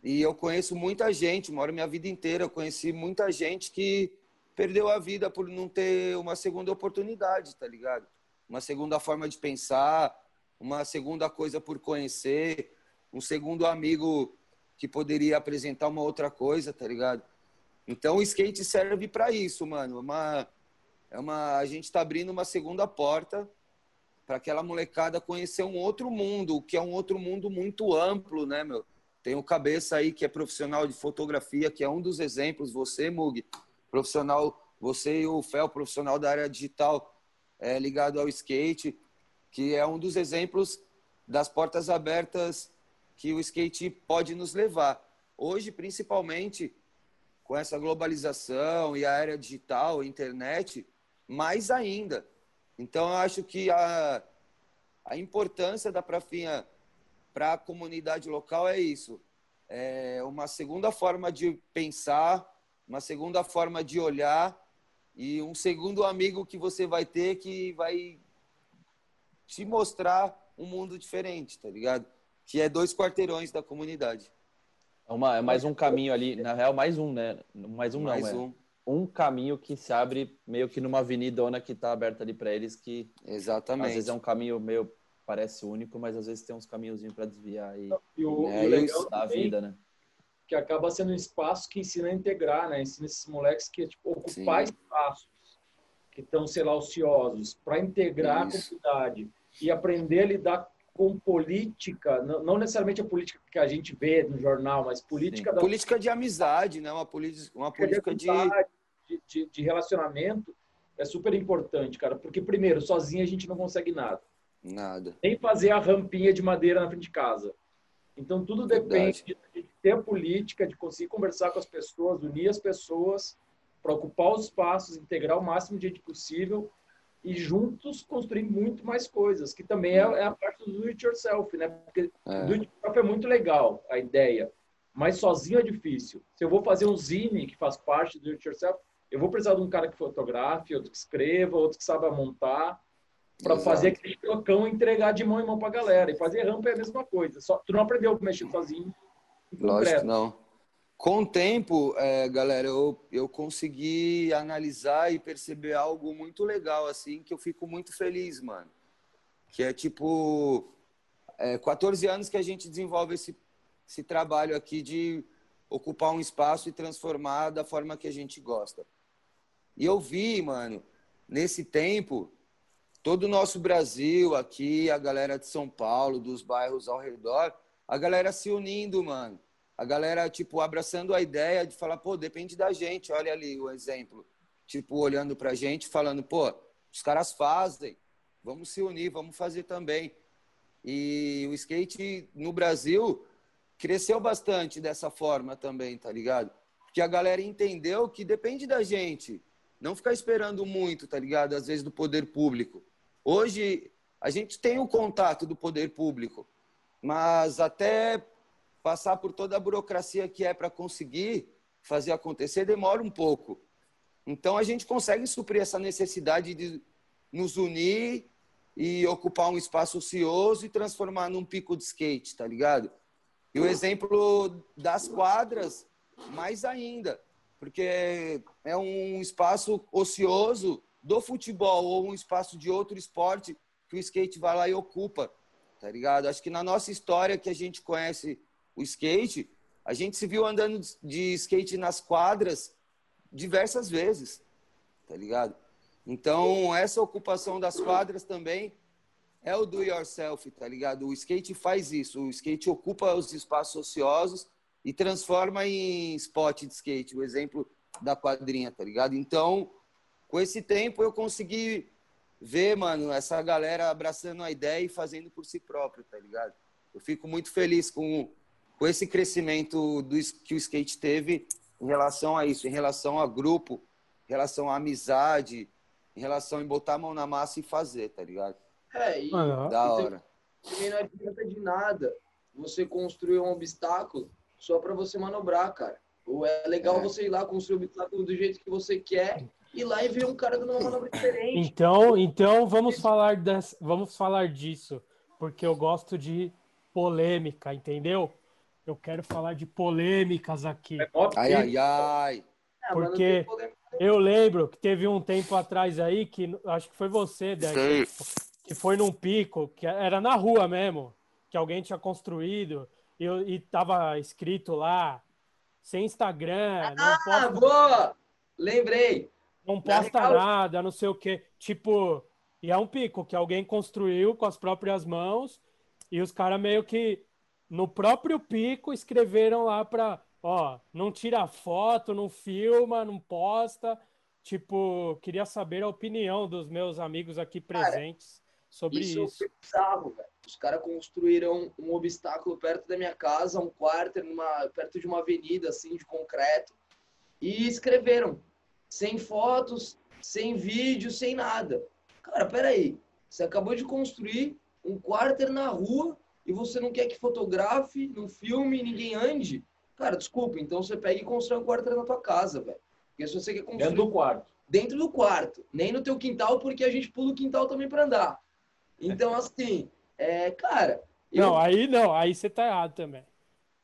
E eu conheço muita gente, moro minha vida inteira, eu conheci muita gente que perdeu a vida por não ter uma segunda oportunidade, tá ligado? Uma segunda forma de pensar, uma segunda coisa por conhecer, um segundo amigo que poderia apresentar uma outra coisa, tá ligado? Então o skate serve para isso, mano. Uma, é uma, a gente está abrindo uma segunda porta para aquela molecada conhecer um outro mundo, que é um outro mundo muito amplo, né, meu? Tem o Cabeça aí, que é profissional de fotografia, que é um dos exemplos. Você, Mug, profissional, você e o Fel, profissional da área digital, é, ligado ao skate, que é um dos exemplos das portas abertas que o skate pode nos levar. Hoje, principalmente, com essa globalização e a área digital, internet, mais ainda. Então, eu acho que a, a importância da Prafinha para a comunidade local é isso. É uma segunda forma de pensar, uma segunda forma de olhar e um segundo amigo que você vai ter que vai te mostrar um mundo diferente, tá ligado? Que é dois quarteirões da comunidade. É, uma, é mais um caminho ali, na real, mais um, né? Mais um mais não, um. É um caminho que se abre meio que numa avenidona que tá aberta ali para eles que exatamente às vezes é um caminho meio parece único, mas às vezes tem uns caminhozinhos para desviar e, e o, é, o legal da vida, né? Que acaba sendo um espaço que ensina a integrar, né? Ensina esses moleques que tipo, ocupar Sim. espaços que estão, sei lá, ociosos, para integrar Isso. a comunidade e aprender a lidar com política, não, necessariamente a política que a gente vê no jornal, mas política da... política de amizade, né? Uma política, uma política de, de... De, de relacionamento é super importante, cara, porque primeiro sozinho a gente não consegue nada. Nada. Nem fazer a rampinha de madeira na frente de casa. Então, tudo depende de, de ter política, de conseguir conversar com as pessoas, unir as pessoas para ocupar os espaços, integrar o máximo de gente possível e juntos construir muito mais coisas, que também é, é a parte do do it yourself, né? Porque é. do it yourself é muito legal, a ideia, mas sozinho é difícil. Se eu vou fazer um zine que faz parte do do it yourself, eu vou precisar de um cara que fotografe, outro que escreva, outro que saiba montar para fazer aquele trocão e entregar de mão em mão para a galera. E fazer rampa é a mesma coisa. Só, tu não aprendeu a mexer sozinho. Lógico, não. Com o tempo, é, galera, eu, eu consegui analisar e perceber algo muito legal, assim, que eu fico muito feliz, mano. Que é tipo, é, 14 anos que a gente desenvolve esse, esse trabalho aqui de ocupar um espaço e transformar da forma que a gente gosta. E eu vi, mano, nesse tempo, todo o nosso Brasil aqui, a galera de São Paulo, dos bairros ao redor, a galera se unindo, mano. A galera, tipo, abraçando a ideia de falar, pô, depende da gente, olha ali o exemplo. Tipo, olhando pra gente, falando, pô, os caras fazem, vamos se unir, vamos fazer também. E o skate no Brasil cresceu bastante dessa forma também, tá ligado? Porque a galera entendeu que depende da gente. Não ficar esperando muito, tá ligado? Às vezes do poder público. Hoje, a gente tem o contato do poder público, mas até passar por toda a burocracia que é para conseguir fazer acontecer demora um pouco. Então, a gente consegue suprir essa necessidade de nos unir e ocupar um espaço ocioso e transformar num pico de skate, tá ligado? E o exemplo das quadras, mais ainda, porque é um espaço ocioso do futebol ou um espaço de outro esporte que o skate vai lá e ocupa, tá ligado? Acho que na nossa história que a gente conhece o skate, a gente se viu andando de skate nas quadras diversas vezes, tá ligado? Então, essa ocupação das quadras também é o do yourself, tá ligado? O skate faz isso, o skate ocupa os espaços ociosos e transforma em spot de skate, o exemplo da quadrinha, tá ligado? Então, com esse tempo eu consegui ver, mano, essa galera abraçando a ideia e fazendo por si próprio, tá ligado? Eu fico muito feliz com, com esse crescimento do, que o skate teve em relação a isso, em relação a grupo, em relação à amizade, em relação em botar a mão na massa e fazer, tá ligado? É, e, ah, da hora. Também não adianta de nada você construir um obstáculo só para você manobrar, cara. Ou é legal é. você ir lá construir o obstáculo do jeito que você quer ir lá e ver um cara dando uma manobra diferente. Então, então vamos falar dessa, vamos falar disso, porque eu gosto de polêmica, entendeu? Eu quero falar de polêmicas aqui. É ai, ai, ai. É, porque eu lembro que teve um tempo atrás aí que acho que foi você, Deck, que foi num pico, que era na rua mesmo, que alguém tinha construído e, e tava escrito lá, sem Instagram. Ah, posta, boa! Lembrei. Não posta real... nada, não sei o quê. Tipo, e é um pico que alguém construiu com as próprias mãos e os caras meio que no próprio pico escreveram lá para, ó, não tira foto, não filma, não posta. Tipo, queria saber a opinião dos meus amigos aqui presentes Cara, sobre isso. Isso é bizarro, velho. Os caras construíram um obstáculo perto da minha casa, um quarto numa, perto de uma avenida assim de concreto e escreveram sem fotos, sem vídeo, sem nada. Cara, peraí. Você acabou de construir um quarter na rua e você não quer que fotografe, não filme, ninguém ande, cara, desculpa, então você pega e constrói um quarto na tua casa, velho. Porque se você quer construir... Dentro do quarto. Dentro do quarto. Nem no teu quintal, porque a gente pula o quintal também para andar. Então, assim, é, cara... Eu... Não, aí não, aí você tá errado também.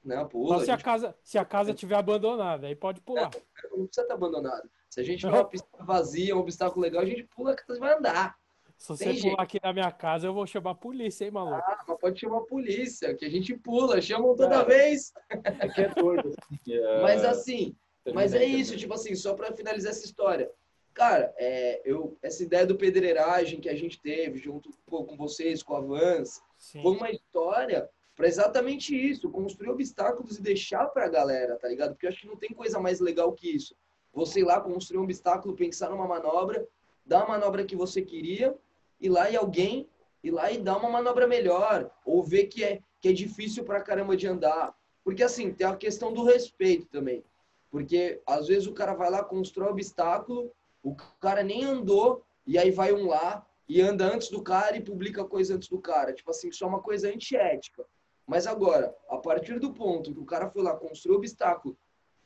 Não, pula. Só se a, gente... casa, se a casa estiver abandonada, aí pode pular. Não, não precisa estar abandonada. Se a gente tiver uma pista vazia, um obstáculo legal, a gente pula, casa vai andar. Se você Tem pular jeito. aqui na minha casa, eu vou chamar a polícia, hein, maluco? Ah, mas pode chamar a polícia, que a gente pula, chamam toda é. vez. Aqui é doido. É... Mas assim, mas é isso, tipo assim, só para finalizar essa história. Cara, é, eu, essa ideia do pedreiragem que a gente teve junto com vocês, com a Vans, Sim. foi uma história para exatamente isso, construir obstáculos e deixar para a galera, tá ligado? Porque eu acho que não tem coisa mais legal que isso. Você ir lá construir um obstáculo, pensar numa manobra, dar a manobra que você queria ir lá e alguém ir lá e dar uma manobra melhor, ou ver que é, que é difícil pra caramba de andar. Porque assim, tem a questão do respeito também. Porque às vezes o cara vai lá, constrói obstáculo, o cara nem andou, e aí vai um lá e anda antes do cara e publica coisa antes do cara. Tipo assim, isso é uma coisa antiética. Mas agora, a partir do ponto que o cara foi lá, construiu obstáculo,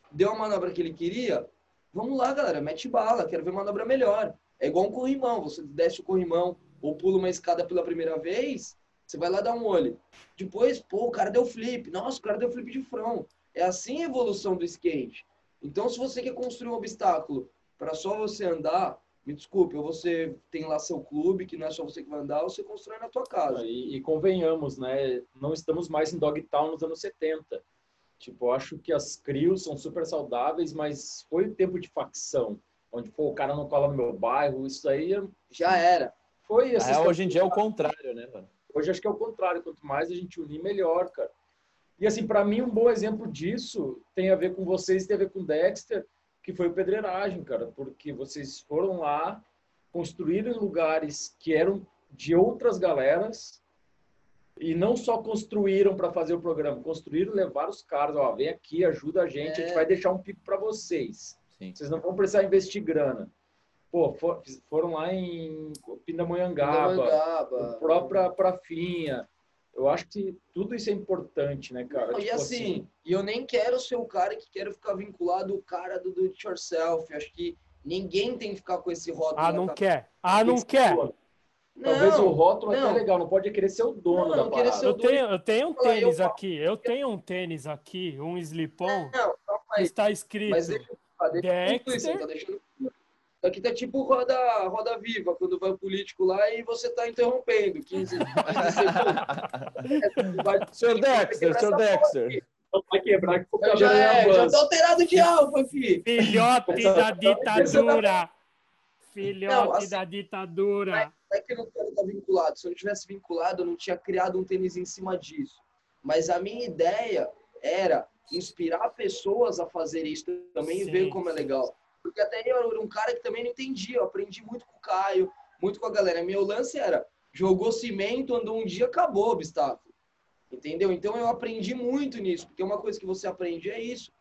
deu a manobra que ele queria, vamos lá, galera, mete bala, quero ver manobra melhor. É igual um corrimão. Você desce o corrimão ou pula uma escada pela primeira vez, você vai lá dar um olho. Depois, pô, o cara deu flip. Nossa, o cara deu flip de front. É assim a evolução do skate. Então, se você quer construir um obstáculo para só você andar, me desculpe, ou você tem lá seu clube, que não é só você que vai andar, ou você constrói na tua casa. E, e convenhamos, né? Não estamos mais em Dogtown nos anos 70. Tipo, eu acho que as crios são super saudáveis, mas foi o tempo de facção onde pô, o cara não cola no meu bairro, isso aí já era. Foi assim. hoje em dia é o contrário, né, mano? Hoje acho que é o contrário, quanto mais a gente unir, melhor, cara. E assim, para mim um bom exemplo disso tem a ver com vocês, tem a ver com Dexter, que foi o pedreiragem, cara, porque vocês foram lá, construíram lugares que eram de outras galeras e não só construíram para fazer o programa, construíram, levaram os caras, ó, vem aqui, ajuda a gente, é. a gente vai deixar um pico para vocês. Sim. Vocês não vão precisar investir grana. Pô, for, foram lá em Pindamonhangaba, Pindamonhangaba. própria Prafinha. Eu acho que tudo isso é importante, né, cara? Não, tipo e assim, assim, e eu nem quero ser o cara que quero ficar vinculado o cara do do it yourself. Acho que ninguém tem que ficar com esse rótulo. Ah, não quer. Ah, não quer. Talvez não, o rótulo não. é legal, não pode querer ser o dono não, da parada. Eu tenho, eu tenho um tênis eu, aqui, eu tenho um tênis aqui, um slipão, não, está escrito mas deixa, Dexter. Tá deixando... Aqui tá tipo roda, roda viva, quando vai o político lá e você tá interrompendo 15, 15 segundos. senhor Dexter, senhor Dexter. Vai quebrar que eu já, é, já tô alterado de alvo aqui. Filhote da ditadura. Filhote não, assim, da ditadura. Não é que eu não quero estar vinculado. Se eu não tivesse vinculado, eu não tinha criado um tênis em cima disso. Mas a minha ideia era inspirar pessoas a fazer isso também sim, e ver como é legal. Porque até eu era um cara que também não entendia. Eu aprendi muito com o Caio, muito com a galera. Meu lance era, jogou cimento, andou um dia, acabou o obstáculo. Entendeu? Então eu aprendi muito nisso, porque uma coisa que você aprende é isso.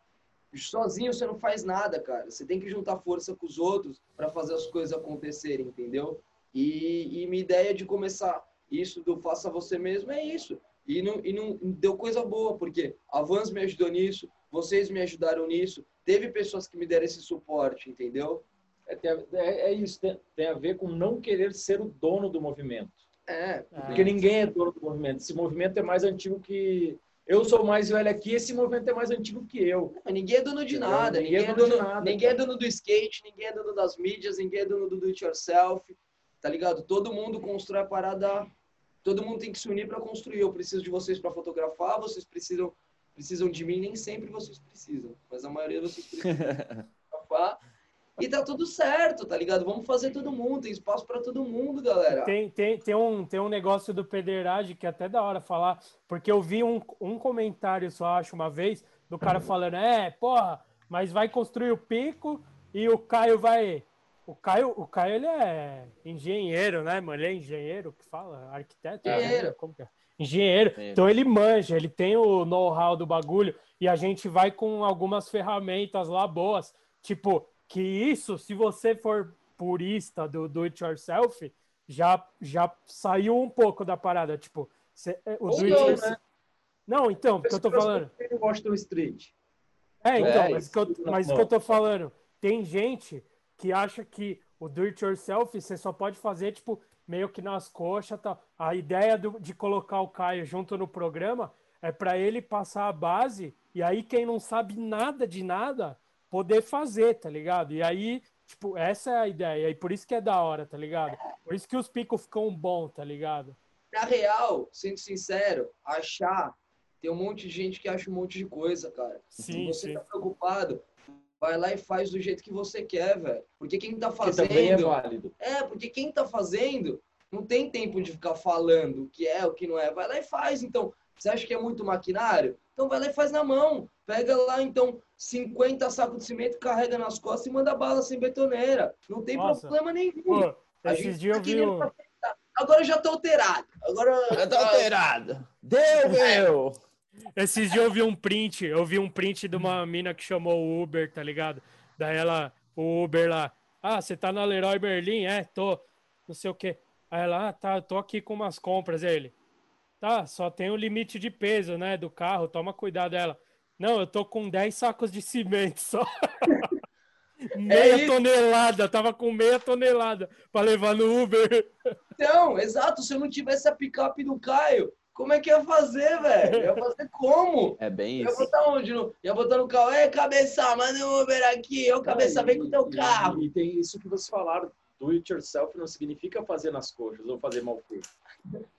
Sozinho você não faz nada, cara. Você tem que juntar força com os outros para fazer as coisas acontecerem, entendeu? E, e minha ideia de começar isso do faça você mesmo é isso. E não, e não deu coisa boa, porque a Vans me ajudou nisso, vocês me ajudaram nisso, teve pessoas que me deram esse suporte, entendeu? É, é, é isso, tem, tem, a ver com não querer ser o dono do movimento. É. Porque ninguém é dono do movimento. Esse movimento é mais antigo que. Eu sou mais velho aqui, esse movimento é mais antigo que eu. Ninguém é dono de nada. Ninguém, ninguém é, dono, de nada, ninguém é dono do skate, ninguém é dono das mídias, ninguém é dono do do it yourself. Tá ligado? Todo mundo constrói a parada. Todo mundo tem que se unir para construir. Eu preciso de vocês para fotografar, vocês precisam precisam de mim, nem sempre vocês precisam, mas a maioria vocês precisam fotografar. E tá tudo certo, tá ligado? Vamos fazer todo mundo, tem espaço para todo mundo, galera. Tem, tem, tem, um, tem um negócio do Pederage que é até da hora falar, porque eu vi um, um comentário só, acho, uma vez, do cara falando, é, porra, mas vai construir o pico e o Caio vai o Caio, o Caio ele é engenheiro, né, mano? Ele é engenheiro que fala? Arquiteto? Engenheiro. Como que é? Engenheiro. Então ele manja, ele tem o know-how do bagulho e a gente vai com algumas ferramentas lá boas. Tipo, que isso, se você for purista do do it yourself, já, já saiu um pouco da parada. Tipo, cê, é, o do it yourself. Né? Não, então, porque eu tô falando. Washington Street. É, então, é, mas, que eu, mas o que eu tô falando, tem gente que acha que o do it yourself você só pode fazer, tipo, meio que nas coxas tal. A ideia do, de colocar o Caio junto no programa é para ele passar a base e aí quem não sabe nada de nada poder fazer, tá ligado? E aí, tipo, essa é a ideia. E por isso que é da hora, tá ligado? Por isso que os picos ficam bom, tá ligado? Na real, sendo sincero, achar tem um monte de gente que acha um monte de coisa, cara. Sim, Se você sim. tá preocupado, vai lá e faz do jeito que você quer, velho. Porque quem tá fazendo. Que também é válido. É, porque quem tá fazendo não tem tempo de ficar falando o que é, o que não é. Vai lá e faz. Então, você acha que é muito maquinário? Então vai lá e faz na mão. Pega lá, então, 50 sacos de cimento, carrega nas costas e manda bala sem betoneira. Não tem Nossa. problema nenhum. Pô, esses dias eu vi. Um... Agora eu já tô alterado. Agora. Já tô alterado. Deu, meu! Esses dias eu vi um print, eu vi um print de uma mina que chamou o Uber, tá ligado? Daí ela, o Uber lá, ah, você tá na Leroy Berlim? É, tô, não sei o quê. Aí ela, ah, tá, tô aqui com umas compras, ele. Tá, só tem o limite de peso, né, do carro, toma cuidado dela. Não, eu tô com 10 sacos de cimento só. meia é tonelada, tava com meia tonelada para levar no Uber. Então, exato, se eu não tivesse a picape do Caio, como é que ia fazer, velho? Ia fazer como? É bem Ia isso. botar onde? No... Ia botar no carro. É, cabeça, manda um Uber aqui. Ô, cabeça, vem com o teu carro. E, e tem isso que vocês falaram. Do it yourself não significa fazer nas coxas ou fazer mal feito.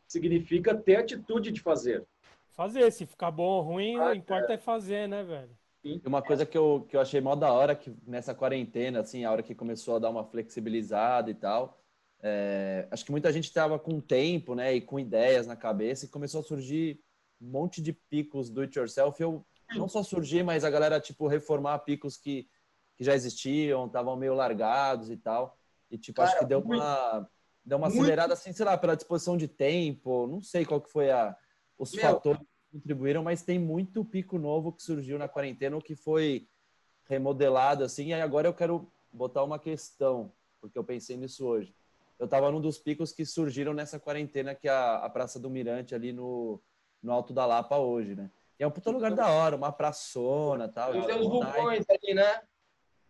Significa ter atitude de fazer. Fazer, se ficar bom ou ruim, o importa é fazer, né, velho? E uma coisa que eu, que eu achei mó da hora, que nessa quarentena, assim, a hora que começou a dar uma flexibilizada e tal, é, acho que muita gente estava com tempo, né, e com ideias na cabeça, e começou a surgir um monte de picos do it yourself. Eu não só surgir, mas a galera tipo reformar picos que, que já existiam, estavam meio largados e tal. E tipo, Cara, acho que deu uma deu uma muito- acelerada assim, sei lá, pela disposição de tempo, não sei qual que foi a os Meu. fatores que contribuíram, mas tem muito pico novo que surgiu na quarentena, o que foi remodelado assim. E agora eu quero botar uma questão, porque eu pensei nisso hoje. Eu estava num dos picos que surgiram nessa quarentena, que é a, a Praça do Mirante, ali no, no Alto da Lapa hoje, né? E é um puta lugar da hora, uma praçona tal. Tem naipe. vulcões ali, né?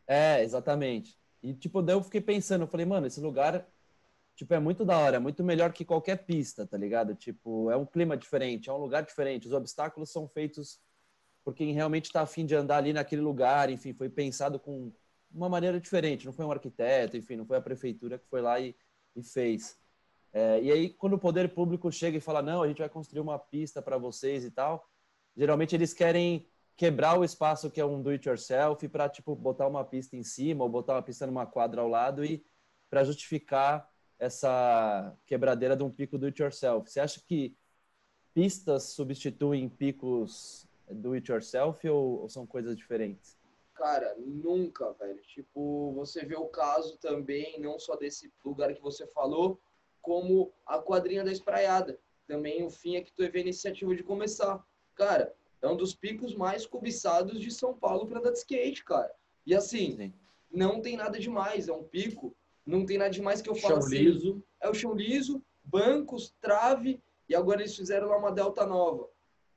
É, exatamente. E, tipo, daí eu fiquei pensando, eu falei, mano, esse lugar, tipo, é muito da hora, é muito melhor que qualquer pista, tá ligado? Tipo, é um clima diferente, é um lugar diferente, os obstáculos são feitos por quem realmente tá afim de andar ali naquele lugar, enfim, foi pensado com uma maneira diferente, não foi um arquiteto, enfim, não foi a prefeitura que foi lá e, e fez. É, e aí, quando o poder público chega e fala, não, a gente vai construir uma pista para vocês e tal, geralmente eles querem quebrar o espaço que é um do it yourself para tipo botar uma pista em cima ou botar uma pista numa quadra ao lado e para justificar essa quebradeira de um pico do it yourself. Você acha que pistas substituem picos do it yourself ou, ou são coisas diferentes? Cara, nunca, velho. Tipo, você vê o caso também, não só desse lugar que você falou, como a quadrinha da espraiada. Também o fim é que teve a iniciativa de começar. Cara, é um dos picos mais cobiçados de São Paulo para andar de skate, cara. E assim, Sim. não tem nada demais, é um pico, não tem nada demais que eu falo Chão assim. liso. É o chão liso, bancos, trave, e agora eles fizeram lá uma delta nova.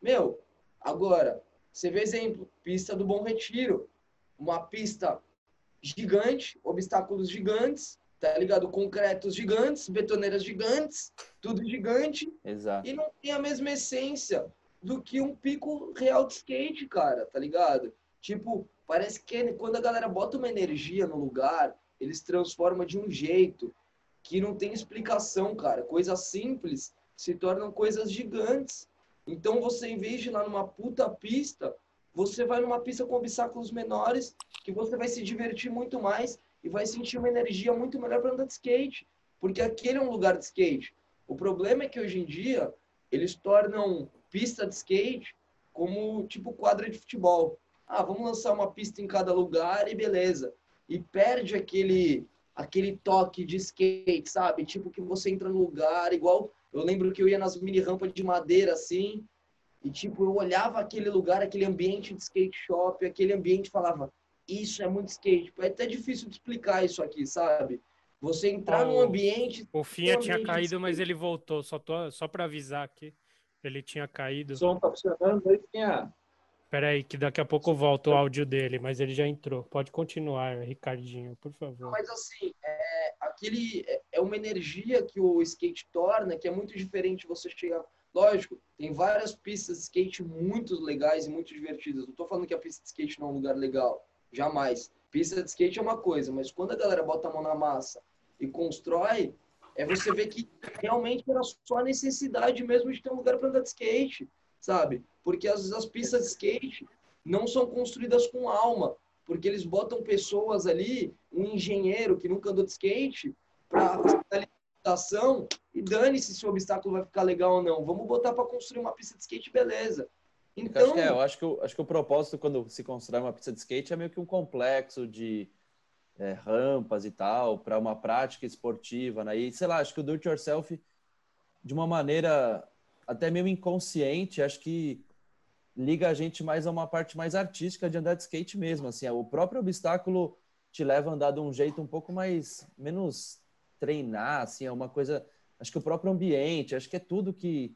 Meu, agora, você vê exemplo, pista do Bom Retiro, uma pista gigante, obstáculos gigantes, tá ligado? Concretos gigantes, betoneiras gigantes, tudo gigante. Exato. E não tem a mesma essência do que um pico real de skate, cara, tá ligado? Tipo, parece que quando a galera bota uma energia no lugar, eles transformam de um jeito que não tem explicação, cara. Coisas simples se tornam coisas gigantes. Então você, em vez de ir lá numa puta pista, você vai numa pista com obstáculos menores, que você vai se divertir muito mais e vai sentir uma energia muito melhor para andar de skate. Porque aquele é um lugar de skate. O problema é que hoje em dia eles tornam pista de skate como tipo quadra de futebol. Ah, vamos lançar uma pista em cada lugar e beleza. E perde aquele aquele toque de skate, sabe? Tipo que você entra no lugar igual eu lembro que eu ia nas mini rampas de madeira assim, e tipo eu olhava aquele lugar, aquele ambiente de skate shop, aquele ambiente falava: isso é muito skate. É até difícil de explicar isso aqui, sabe? Você entrar oh, num ambiente. O Finha tinha caído, mas ele voltou. Só, tô, só para avisar aqui. Ele tinha caído. O som tá funcionando aí, Finha? Peraí, que daqui a pouco volta o áudio dele, mas ele já entrou. Pode continuar, Ricardinho, por favor. Mas assim, é, aquele é, é uma energia que o skate torna, que é muito diferente você chegar. Lógico, tem várias pistas de skate muito legais e muito divertidas. Não tô falando que a pista de skate não é um lugar legal. Jamais. Pista de skate é uma coisa, mas quando a galera bota a mão na massa e constrói, é você ver que realmente era só a necessidade mesmo de ter um lugar para andar de skate, sabe? Porque às vezes as pistas de skate não são construídas com alma, porque eles botam pessoas ali, um engenheiro que nunca andou de skate, para alimentação e dane-se se o obstáculo vai ficar legal ou não. Vamos botar para construir uma pista de skate, beleza. Então, eu acho que, é, eu acho que, o, acho que o propósito quando se constrói uma pista de skate é meio que um complexo de é, rampas e tal, para uma prática esportiva, né? E sei lá, acho que o do it yourself, de uma maneira até meio inconsciente, acho que liga a gente mais a uma parte mais artística de andar de skate mesmo. Assim, o próprio obstáculo te leva a andar de um jeito um pouco mais menos treinar, assim, é uma coisa. Acho que o próprio ambiente, acho que é tudo que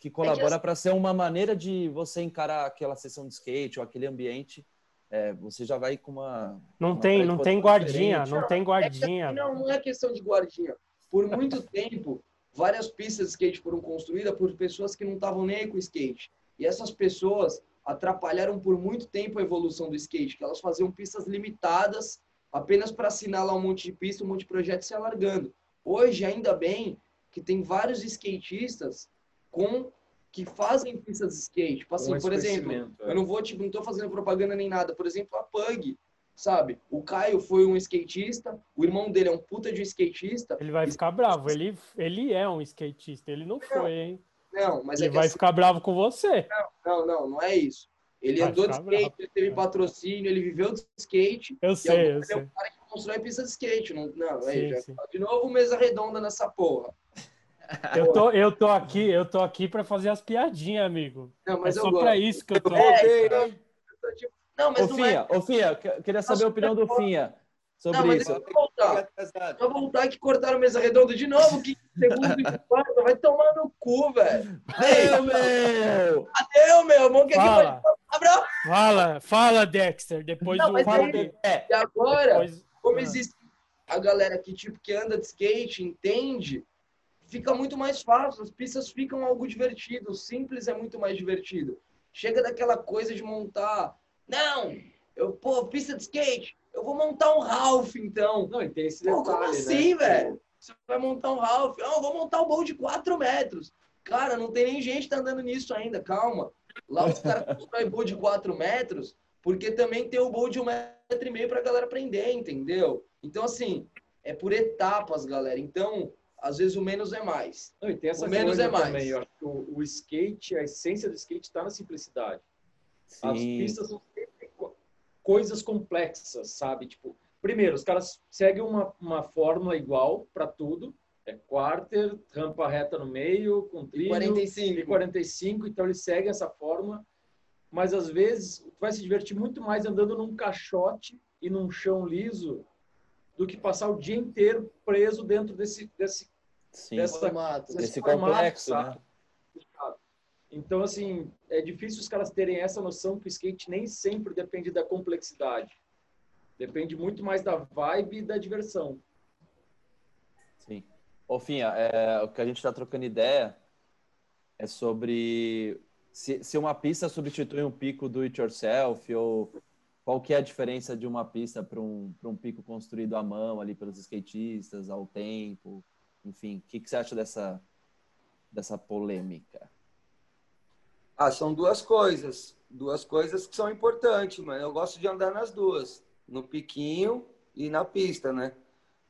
que colabora para ser uma maneira de você encarar aquela sessão de skate ou aquele ambiente. É, você já vai com uma. Não uma tem, não tem guardinha, não, não tem guardinha. É, não, não é questão de guardinha. Por muito tempo, várias pistas de skate foram construídas por pessoas que não estavam nem aí com skate. E essas pessoas atrapalharam por muito tempo a evolução do skate, que elas faziam pistas limitadas apenas para assinalar um monte de pista, um monte de projetos se alargando. Hoje, ainda bem que tem vários skatistas com que fazem pistas de skate. Tipo assim, por exemplo, é. eu não vou, tipo, não tô fazendo propaganda nem nada. Por exemplo, a Pug, sabe? O Caio foi um skatista, o irmão dele é um puta de um skatista. Ele vai ficar bravo, ele, ele é um skatista, ele não, não foi, hein? Não, mas ele é vai assim, ficar bravo com você. Não, não, não, não é isso. Ele vai andou de skate, bravo. ele teve patrocínio, ele viveu de skate. Eu sei, eu é sei. um cara que constrói pista de skate. Não, não sim, aí, já, de novo mesa redonda nessa porra. Eu tô, eu tô aqui, eu tô aqui para fazer as piadinhas, amigo. Não, mas é só para isso que eu tô. É, eu, eu tô tipo... Não, mas ô, Finha, é... ô, Finha, queria saber a opinião do Finha sobre não, isso. Eu voltar. Eu voltar que cortaram mesa redonda de novo, que segundo e quarto, vai tomar no cu, velho. Adeus, meu! Adeus, meu! Bom que fala. aqui Fala, fala, Dexter, depois não, do... Fala, é, E agora, depois... como ah. existe a galera que, tipo, que anda de skate, entende fica muito mais fácil, as pistas ficam algo divertido, o simples é muito mais divertido. Chega daquela coisa de montar, não, eu, pô, pista de skate, eu vou montar um Ralph, então. Não, e tem esse detalhe, pô, como né? assim, né? velho? Você vai montar um Ralph? Não, eu vou montar um bowl de 4 metros. Cara, não tem nem gente que tá andando nisso ainda, calma. Lá os caras constroem bowl de 4 metros, porque também tem o bowl de um metro e meio pra galera aprender, entendeu? Então, assim, é por etapas, galera. Então, às vezes o menos é mais. Não, e tem essa o menos é mais. Também, eu acho que o, o skate, a essência do skate está na simplicidade. Sim. As pistas são coisas complexas, sabe? Tipo, primeiro, os caras seguem uma, uma fórmula igual para tudo. É quarter, rampa reta no meio, com trilho. 45. E 45, então eles seguem essa fórmula. Mas às vezes tu vai se divertir muito mais andando num caixote e num chão liso do que passar o dia inteiro preso dentro desse, desse, Sim, dessa, formato, desse formato, complexo, né? Então, assim, é difícil os caras terem essa noção que o skate nem sempre depende da complexidade. Depende muito mais da vibe e da diversão. Sim. Ô, Finha, é, o que a gente está trocando ideia é sobre se, se uma pista substitui um pico do it yourself ou qual que é a diferença de uma pista para um, um pico construído à mão ali pelos skatistas, ao tempo, enfim. O que, que você acha dessa, dessa polêmica? Ah, são duas coisas. Duas coisas que são importantes, mas eu gosto de andar nas duas. No piquinho e na pista, né?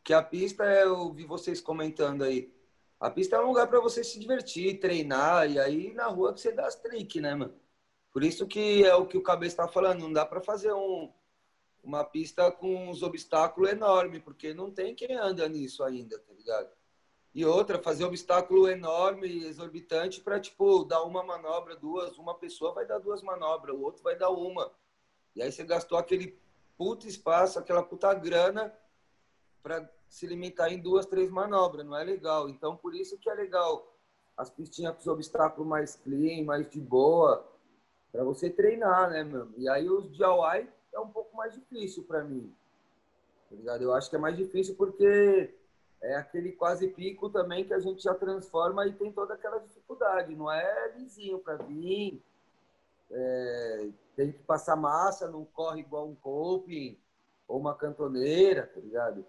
Que a pista, é, eu vi vocês comentando aí, a pista é um lugar para você se divertir, treinar, e aí na rua que você dá as tricks, né, mano? Por isso que é o que o Cabeça tá falando, não dá para fazer um, uma pista com uns obstáculos enormes, porque não tem quem anda nisso ainda, tá ligado? E outra, fazer obstáculo enorme exorbitante para, tipo, dar uma manobra, duas, uma pessoa vai dar duas manobras, o outro vai dar uma. E aí você gastou aquele puta espaço, aquela puta grana para se limitar em duas, três manobras, não é legal. Então, por isso que é legal as pistinhas com os obstáculos mais clean, mais de boa, para você treinar, né, mano? E aí os DIY é um pouco mais difícil para mim. Tá ligado? Eu acho que é mais difícil porque é aquele quase pico também que a gente já transforma e tem toda aquela dificuldade. Não é lisinho para vir, é, tem que passar massa, não corre igual um coping ou uma cantoneira, tá ligado?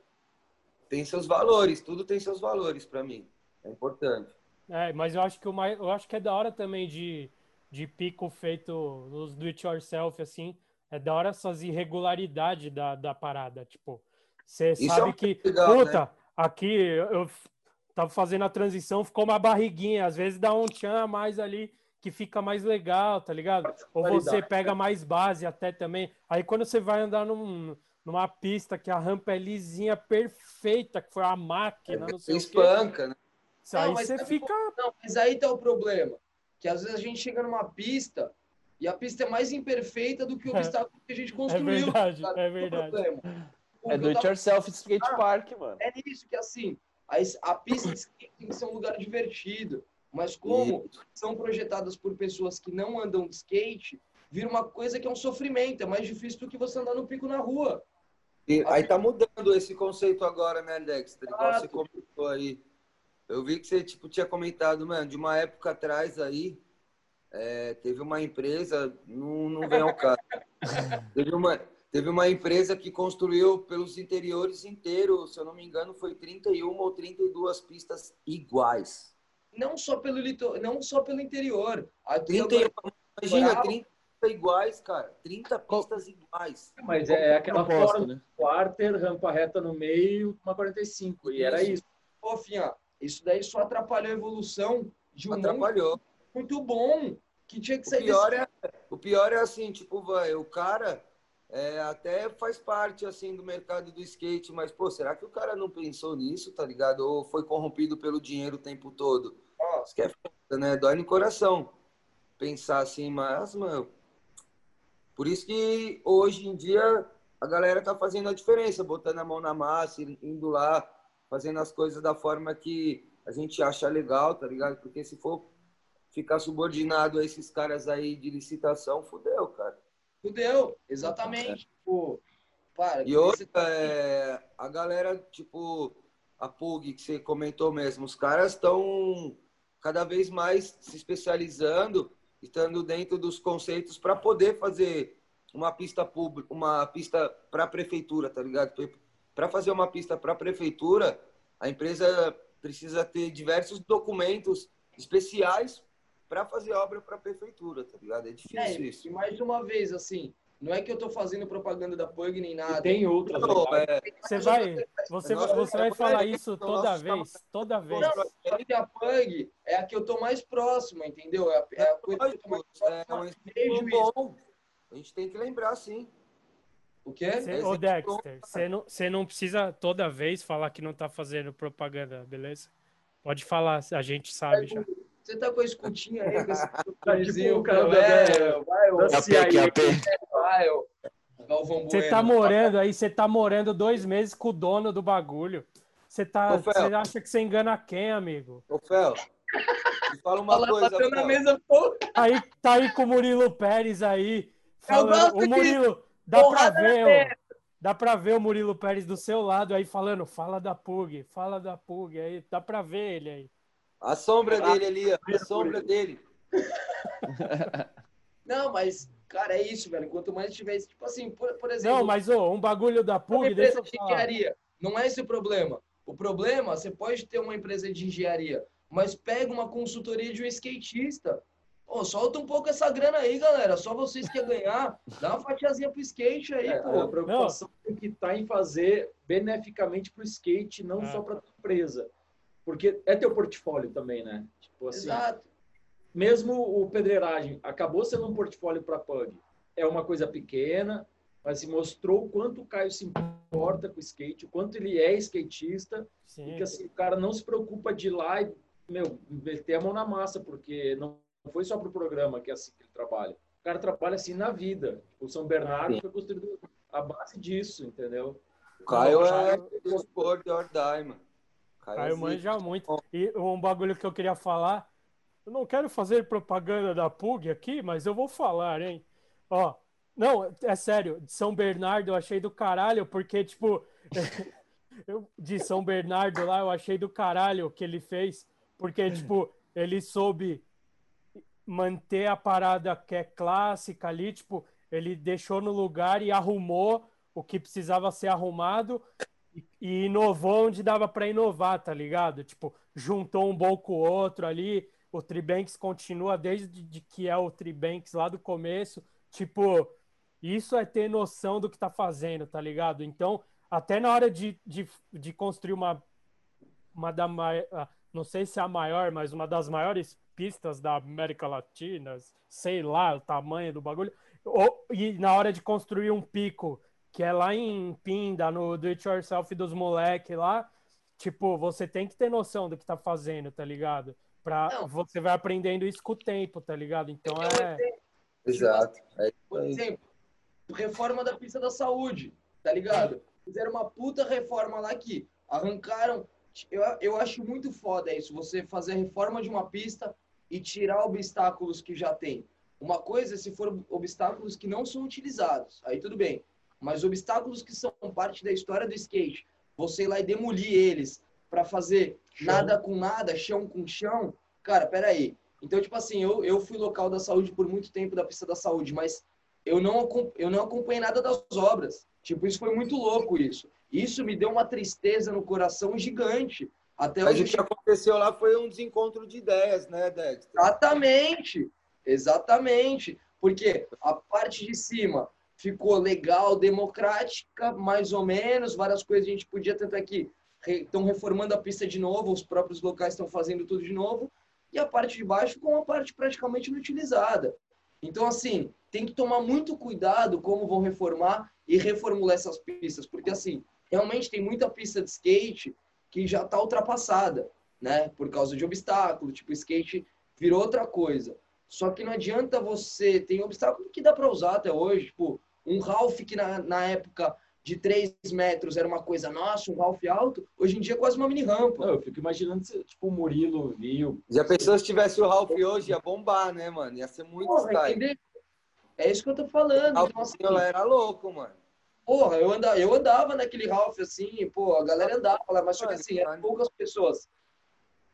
Tem seus valores, tudo tem seus valores para mim. É importante. É, mas eu acho que o mais, eu acho que é da hora também de, de pico feito nos do it yourself assim, é da hora essas irregularidades da, da parada, tipo, você sabe é que legal, puta, né? Aqui eu tava fazendo a transição, ficou uma barriguinha. Às vezes dá um tchan a mais ali que fica mais legal, tá ligado? Ou você pega mais base até também. Aí quando você vai andar num, numa pista que a rampa é lisinha, perfeita, que foi a máquina, é, não sei espanca, né? Aí não, você fica. Não, mas aí tá o problema. Que às vezes a gente chega numa pista e a pista é mais imperfeita do que o obstáculo que a gente é construiu. É verdade, é verdade. É do it yourself skate ah, park, mano. É isso que assim, a, a pista de skate tem que ser um lugar divertido. Mas como isso. são projetadas por pessoas que não andam de skate, vira uma coisa que é um sofrimento. É mais difícil do que você andar no pico na rua. E, aí tá mudando esse conceito agora, né, Dexter? Igual você comentou aí. Eu vi que você tipo, tinha comentado, mano, de uma época atrás aí, é, teve uma empresa, não, não vem ao caso. teve uma, Teve uma empresa que construiu pelos interiores inteiros, se eu não me engano, foi 31 ou 32 pistas iguais. Não só pelo litor... não só pelo interior. Aqui 31, agora... Imagina, 30 iguais, cara. 30 pistas iguais. Mas é aquela forma, né? quarter, rampa reta no meio, uma 45. E era isso. Pô, Finha, isso daí só atrapalhou a evolução de um atrapalhou. muito bom. Que tinha que sair o pior, desse... é, o pior é assim, tipo, vai, o cara é, até faz parte assim do mercado do skate, mas pô, será que o cara não pensou nisso, tá ligado? Ou foi corrompido pelo dinheiro o tempo todo? Isso que é foda, né? Dói no coração pensar assim, mas, mano. Por isso que hoje em dia a galera tá fazendo a diferença, botando a mão na massa, indo lá, fazendo as coisas da forma que a gente acha legal, tá ligado? Porque se for ficar subordinado a esses caras aí de licitação, fudeu, cara. Fudeu, exatamente. Tipo, para, e outra, você... é, a galera, tipo, a PUG que você comentou mesmo, os caras estão cada vez mais se especializando, estando dentro dos conceitos para poder fazer uma pista pública, uma pista para a prefeitura, tá ligado? Para fazer uma pista para a prefeitura, a empresa precisa ter diversos documentos especiais para fazer obra para a prefeitura, tá ligado? É difícil é, isso. E mais uma vez, assim, não é que eu estou fazendo propaganda da Pug nem nada. E tem outras. Não, é... Você vai, você, você vai falar isso toda vez, toda vez. Não, a Pug é a que eu estou mais próximo, entendeu? É a, é a coisa que eu tô mais próximo. É bom. A gente tem que lembrar, sim. O quê? Cê, ô, Dexter, você não, não precisa toda vez falar que não está fazendo propaganda, beleza? Pode falar, a gente sabe já. Você tá com a escutinha aí, com esse tipo, o cara velho, vai, vai, Você tá morando aí, você tá morando dois meses com o dono do bagulho. Você tá, você acha que você engana quem, amigo? Ô, Fel, fala uma Fala, coisa. Na mesa, pô. Aí, tá aí com o Murilo Pérez aí. Falando, o Murilo, dá pra ver, ó. dá pra ver o Murilo Pérez do seu lado aí falando, fala da Pug, fala da Pug, aí dá pra ver ele aí. A sombra dele ali, a sombra dele. Não, mas, cara, é isso, velho. Quanto mais tiver, tipo assim, por, por exemplo. Não, mas oh, um bagulho da PUG. Deixa eu de engenharia. Não é esse o problema. O problema, você pode ter uma empresa de engenharia, mas pega uma consultoria de um skatista. Pô, solta um pouco essa grana aí, galera. Só vocês que ganhar, dá uma fatiazinha pro skate aí, é, pô. A preocupação não. tem que estar tá em fazer beneficamente pro skate, não é. só pra empresa. Porque é teu portfólio também, né? Tipo assim, Exato mesmo o pedreiragem acabou sendo um portfólio para Pug. É uma coisa pequena, mas se mostrou o quanto o Caio se importa com o skate, o quanto ele é skatista, Sim. e que assim, o cara não se preocupa de ir lá e, meu, meter a mão na massa, porque não foi só para o programa que é assim que ele trabalha. O cara trabalha assim na vida. O São Bernardo Sim. foi construído a base disso, entendeu? O Caio é o sport or die, mano. Caio, Caio manja muito. E um bagulho que eu queria falar eu não quero fazer propaganda da PUG aqui, mas eu vou falar, hein? Ó, não, é sério, de São Bernardo eu achei do caralho, porque, tipo, eu, de São Bernardo lá eu achei do caralho o que ele fez, porque, tipo, ele soube manter a parada que é clássica ali, tipo, ele deixou no lugar e arrumou o que precisava ser arrumado e, inovou onde dava para inovar, tá ligado? Tipo, juntou um bom com o outro ali, o Tribanks continua desde de que é o Tribanks lá do começo. Tipo, isso é ter noção do que tá fazendo, tá ligado? Então, até na hora de, de, de construir uma, uma da não sei se é a maior, mas uma das maiores pistas da América Latina, sei lá o tamanho do bagulho, ou, e na hora de construir um pico, que é lá em Pinda, no Do It Yourself dos moleque lá, tipo, você tem que ter noção do que tá fazendo, tá ligado? Pra, você vai aprendendo isso com o tempo, tá ligado? Então é. Exato. É Por exemplo, reforma da pista da saúde, tá ligado? Fizeram uma puta reforma lá que arrancaram. Eu, eu acho muito foda isso, você fazer a reforma de uma pista e tirar obstáculos que já tem. Uma coisa é se for obstáculos que não são utilizados, aí tudo bem. Mas obstáculos que são parte da história do skate, você ir lá e demolir eles, para fazer chão. nada com nada, chão com chão, cara, peraí. Então, tipo assim, eu, eu fui local da saúde por muito tempo da pista da saúde, mas eu não, eu não acompanhei nada das obras. Tipo, isso foi muito louco, isso. Isso me deu uma tristeza no coração gigante. Até Mas o que aconteceu lá foi um desencontro de ideias, né, Dexter? Exatamente. Exatamente. Porque a parte de cima ficou legal, democrática, mais ou menos, várias coisas a gente podia tentar aqui estão reformando a pista de novo, os próprios locais estão fazendo tudo de novo, e a parte de baixo com uma parte praticamente inutilizada. Então, assim, tem que tomar muito cuidado como vão reformar e reformular essas pistas, porque, assim, realmente tem muita pista de skate que já está ultrapassada, né? Por causa de obstáculo, tipo, skate virou outra coisa. Só que não adianta você... Tem obstáculo que dá para usar até hoje, tipo, um Ralph que na, na época de 3 metros era uma coisa, nossa, um Ralph alto, hoje em dia é quase uma mini rampa. eu fico imaginando se, tipo, o Murilo viu. Já pensou se tivesse o Ralph hoje, ia bombar, né, mano? Ia ser muito Porra, style. É isso que eu tô falando. O então, assim, era louco, mano. Porra, eu andava, eu andava naquele Ralph assim, pô, a galera andava lá, mas só que assim, eram poucas pessoas.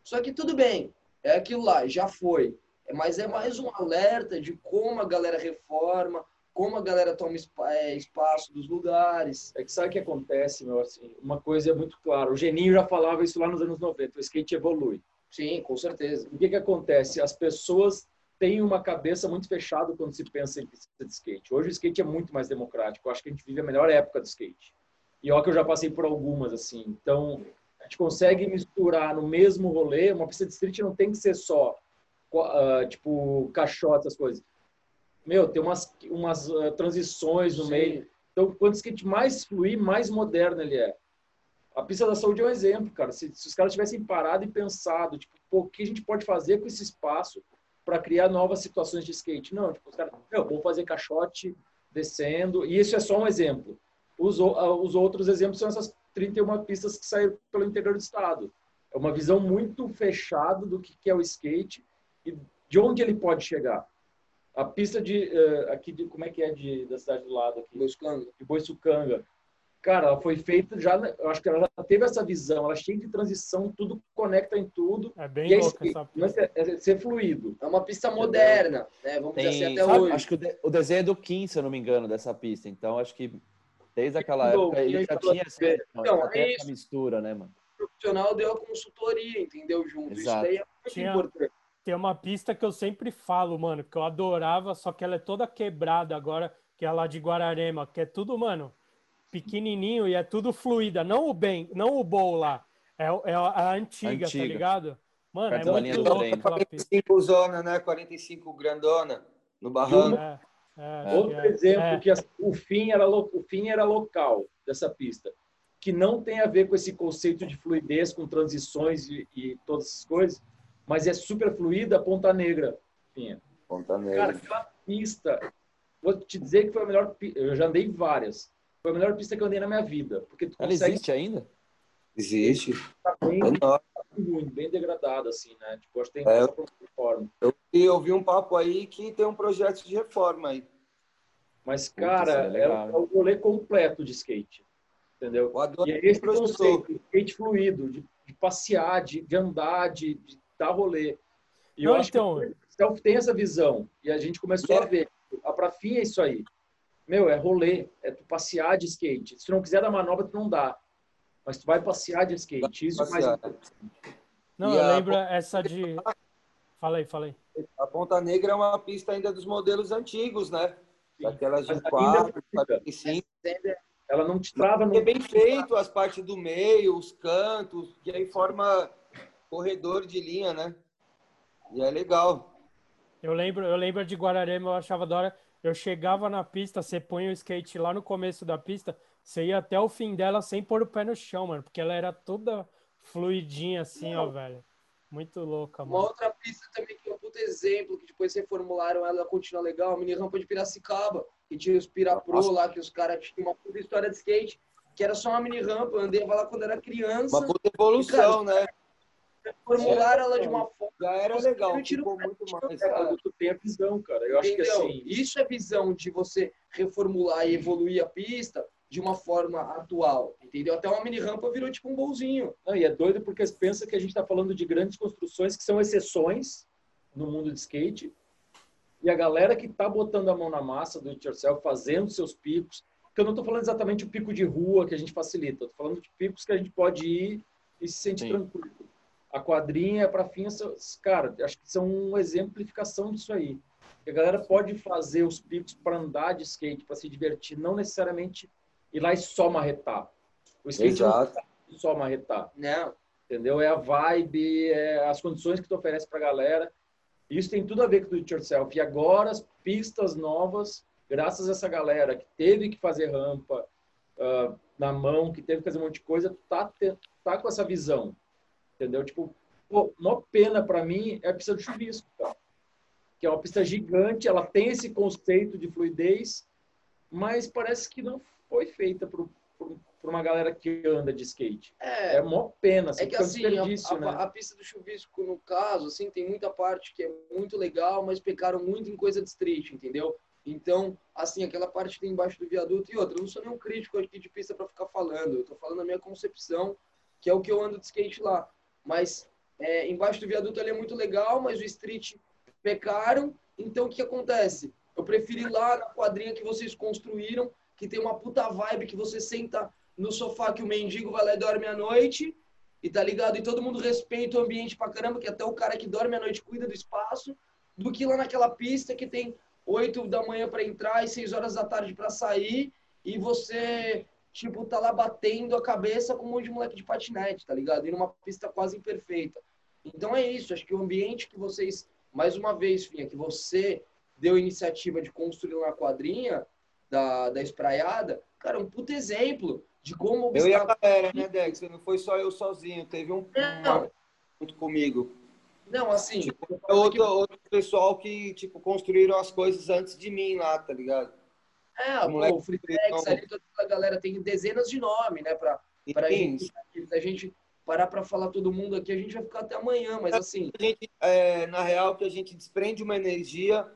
Só que tudo bem, é aquilo lá, já foi. Mas é mais um alerta de como a galera reforma, como a galera toma é, espaço dos lugares. É que sabe o que acontece, meu? Assim, uma coisa é muito clara. O Geninho já falava isso lá nos anos 90. O skate evolui. Sim, com certeza. O que, que acontece? As pessoas têm uma cabeça muito fechada quando se pensa em pista de skate. Hoje o skate é muito mais democrático. Eu acho que a gente vive a melhor época do skate. E olha que eu já passei por algumas, assim. Então, a gente consegue misturar no mesmo rolê. Uma pista de street não tem que ser só, uh, tipo, caixote, essas coisas meu, tem umas, umas uh, transições no Sim. meio. Então, quanto o skate mais fluir, mais moderno ele é. A pista da saúde é um exemplo, cara. Se, se os caras tivessem parado e pensado, tipo, o que a gente pode fazer com esse espaço para criar novas situações de skate? Não, tipo, os caras, meu, vou fazer caixote descendo. E isso é só um exemplo. Os, uh, os outros exemplos são essas 31 pistas que saíram pelo interior do estado. É uma visão muito fechada do que é o skate e de onde ele pode chegar. A pista de uh, aqui de como é que é de da cidade do lado aqui? Boiçucanga. De Boiçucanga. Cara, ela foi feita já, eu acho que ela já teve essa visão, ela é cheia de transição, tudo conecta em tudo. É bem é louca essa pista. É, é ser fluido. É uma pista moderna, né? Vamos Tem, dizer assim, até sabe, hoje. Acho que o, de, o, desenho é do Kim, se eu não me engano, dessa pista. Então, acho que desde aquela época ele já tinha essa, então, é essa mistura, né, mano? O profissional deu a consultoria, entendeu? Junto. Exato. Isso daí é muito tinha... importante tem uma pista que eu sempre falo, mano, que eu adorava, só que ela é toda quebrada agora, que é lá de Guararema, que é tudo, mano, pequenininho e é tudo fluida. Não o bem, não o bowl lá. É, é a antiga, antiga, tá ligado? Mano, é muito aquela pista. 45 zona, né? 45 grandona no barranco. É, é, Outro é. exemplo é. que o fim, era, o fim era local dessa pista, que não tem a ver com esse conceito de fluidez, com transições e, e todas essas coisas, mas é super fluida Ponta Negra. Pinha. Ponta Negra. Cara, aquela pista, vou te dizer que foi a melhor, eu já andei várias. Foi a melhor pista que eu andei na minha vida, porque tu Ela consegue... existe ainda? Existe. Tá bem, tá ruim, bem degradada assim, né? Tipo, acho que tem é, reforma. Eu, eu ouvi um papo aí que tem um projeto de reforma aí. Mas, cara, é, é, o rolê completo de skate. Entendeu? E é esse conceito, skate fluido, de, de passear, de, de andar, de, de dar rolê. E Não, eu acho então... que o Self tem essa visão. E a gente começou é. a ver. A Prafinha é isso aí. Meu, é rolê. É tu passear de skate. Se tu não quiser dar manobra, tu não dá. Mas tu vai passear de skate. Isso é mais Não, e eu lembro ponta... essa de... Fala aí, fala aí. A Ponta Negra é uma pista ainda dos modelos antigos, né? Daquelas de 4, 45. Ela não te trava. É bem feito as partes do meio, os cantos, que aí forma corredor de linha, né? E é legal. Eu lembro, eu lembro de Guararema, eu achava da hora. Eu chegava na pista, você põe o skate lá no começo da pista, você ia até o fim dela sem pôr o pé no chão, mano, porque ela era toda fluidinha assim, Não. ó, velho. Muito louca, mano. Uma outra pista também que é um puto exemplo, que depois reformularam ela, continua legal, a mini rampa de Piracicaba, que tinha os Pirapro lá, que os caras tinham uma puta história de skate, que era só uma mini rampa, eu andei lá quando era criança. Uma puta evolução, e, cara, né? Formular ela de uma forma. Já era legal, ficou muito mais. Cara, tu tem a visão, cara. Eu acho Entendeu? que assim. Isso é visão de você reformular e evoluir a pista de uma forma atual, entendeu? Até uma mini rampa virou tipo um bolzinho. Não, e é doido porque pensa que a gente está falando de grandes construções que são exceções no mundo de skate. E a galera que está botando a mão na massa do it yourself, fazendo seus picos, que eu não estou falando exatamente o pico de rua que a gente facilita, estou falando de picos que a gente pode ir e se sentir Sim. tranquilo a quadrinha para fim, cara, acho que são uma exemplificação disso aí. A galera pode fazer os picos para andar de skate, para se divertir, não necessariamente ir lá e só marretar. O skate Exato. não é só marretar. Não. Entendeu? É a vibe, é as condições que tu oferece para a galera. Isso tem tudo a ver com o do it yourself. E agora as pistas novas, graças a essa galera que teve que fazer rampa uh, na mão, que teve que fazer um monte de coisa, tá, tá com essa visão entendeu? Tipo, pô, uma pena para mim é a pista do chuvisco, tá? que é uma pista gigante, ela tem esse conceito de fluidez, mas parece que não foi feita para uma galera que anda de skate. É, é uma pena. Assim, é que assim, a, a, né? a, pista do chuvisco, no caso, assim, tem muita parte que é muito legal, mas pecaram muito em coisa de street, entendeu? Então, assim, aquela parte que tem embaixo do viaduto e outra, eu não sou nenhum crítico aqui de pista para ficar falando, eu tô falando a minha concepção, que é o que eu ando de skate lá. Mas é, embaixo do viaduto ali é muito legal, mas o street pecaram. Então o que acontece? Eu preferi ir lá na quadrinha que vocês construíram, que tem uma puta vibe que você senta no sofá que o mendigo vai lá e dorme à noite, e tá ligado? E todo mundo respeita o ambiente pra caramba, que até o cara que dorme à noite cuida do espaço, do que lá naquela pista que tem 8 da manhã para entrar e 6 horas da tarde para sair, e você tipo, tá lá batendo a cabeça com um monte de moleque de patinete, tá ligado? E numa pista quase imperfeita. Então é isso, acho que o ambiente que vocês, mais uma vez, Finha, que você deu a iniciativa de construir uma quadrinha da, da espraiada, cara, um puto exemplo de como... Eu e a galera, né, Dex? Não foi só eu sozinho, teve um... Junto comigo. Não, assim... Tipo, outro, que... outro pessoal que, tipo, construíram as coisas antes de mim lá, tá ligado? É, o, pô, o ali, toda a galera tem dezenas de nomes, né? Pra, pra gente, a gente parar para falar todo mundo aqui, a gente vai ficar até amanhã, mas assim. Gente, é, na real, que a gente desprende uma energia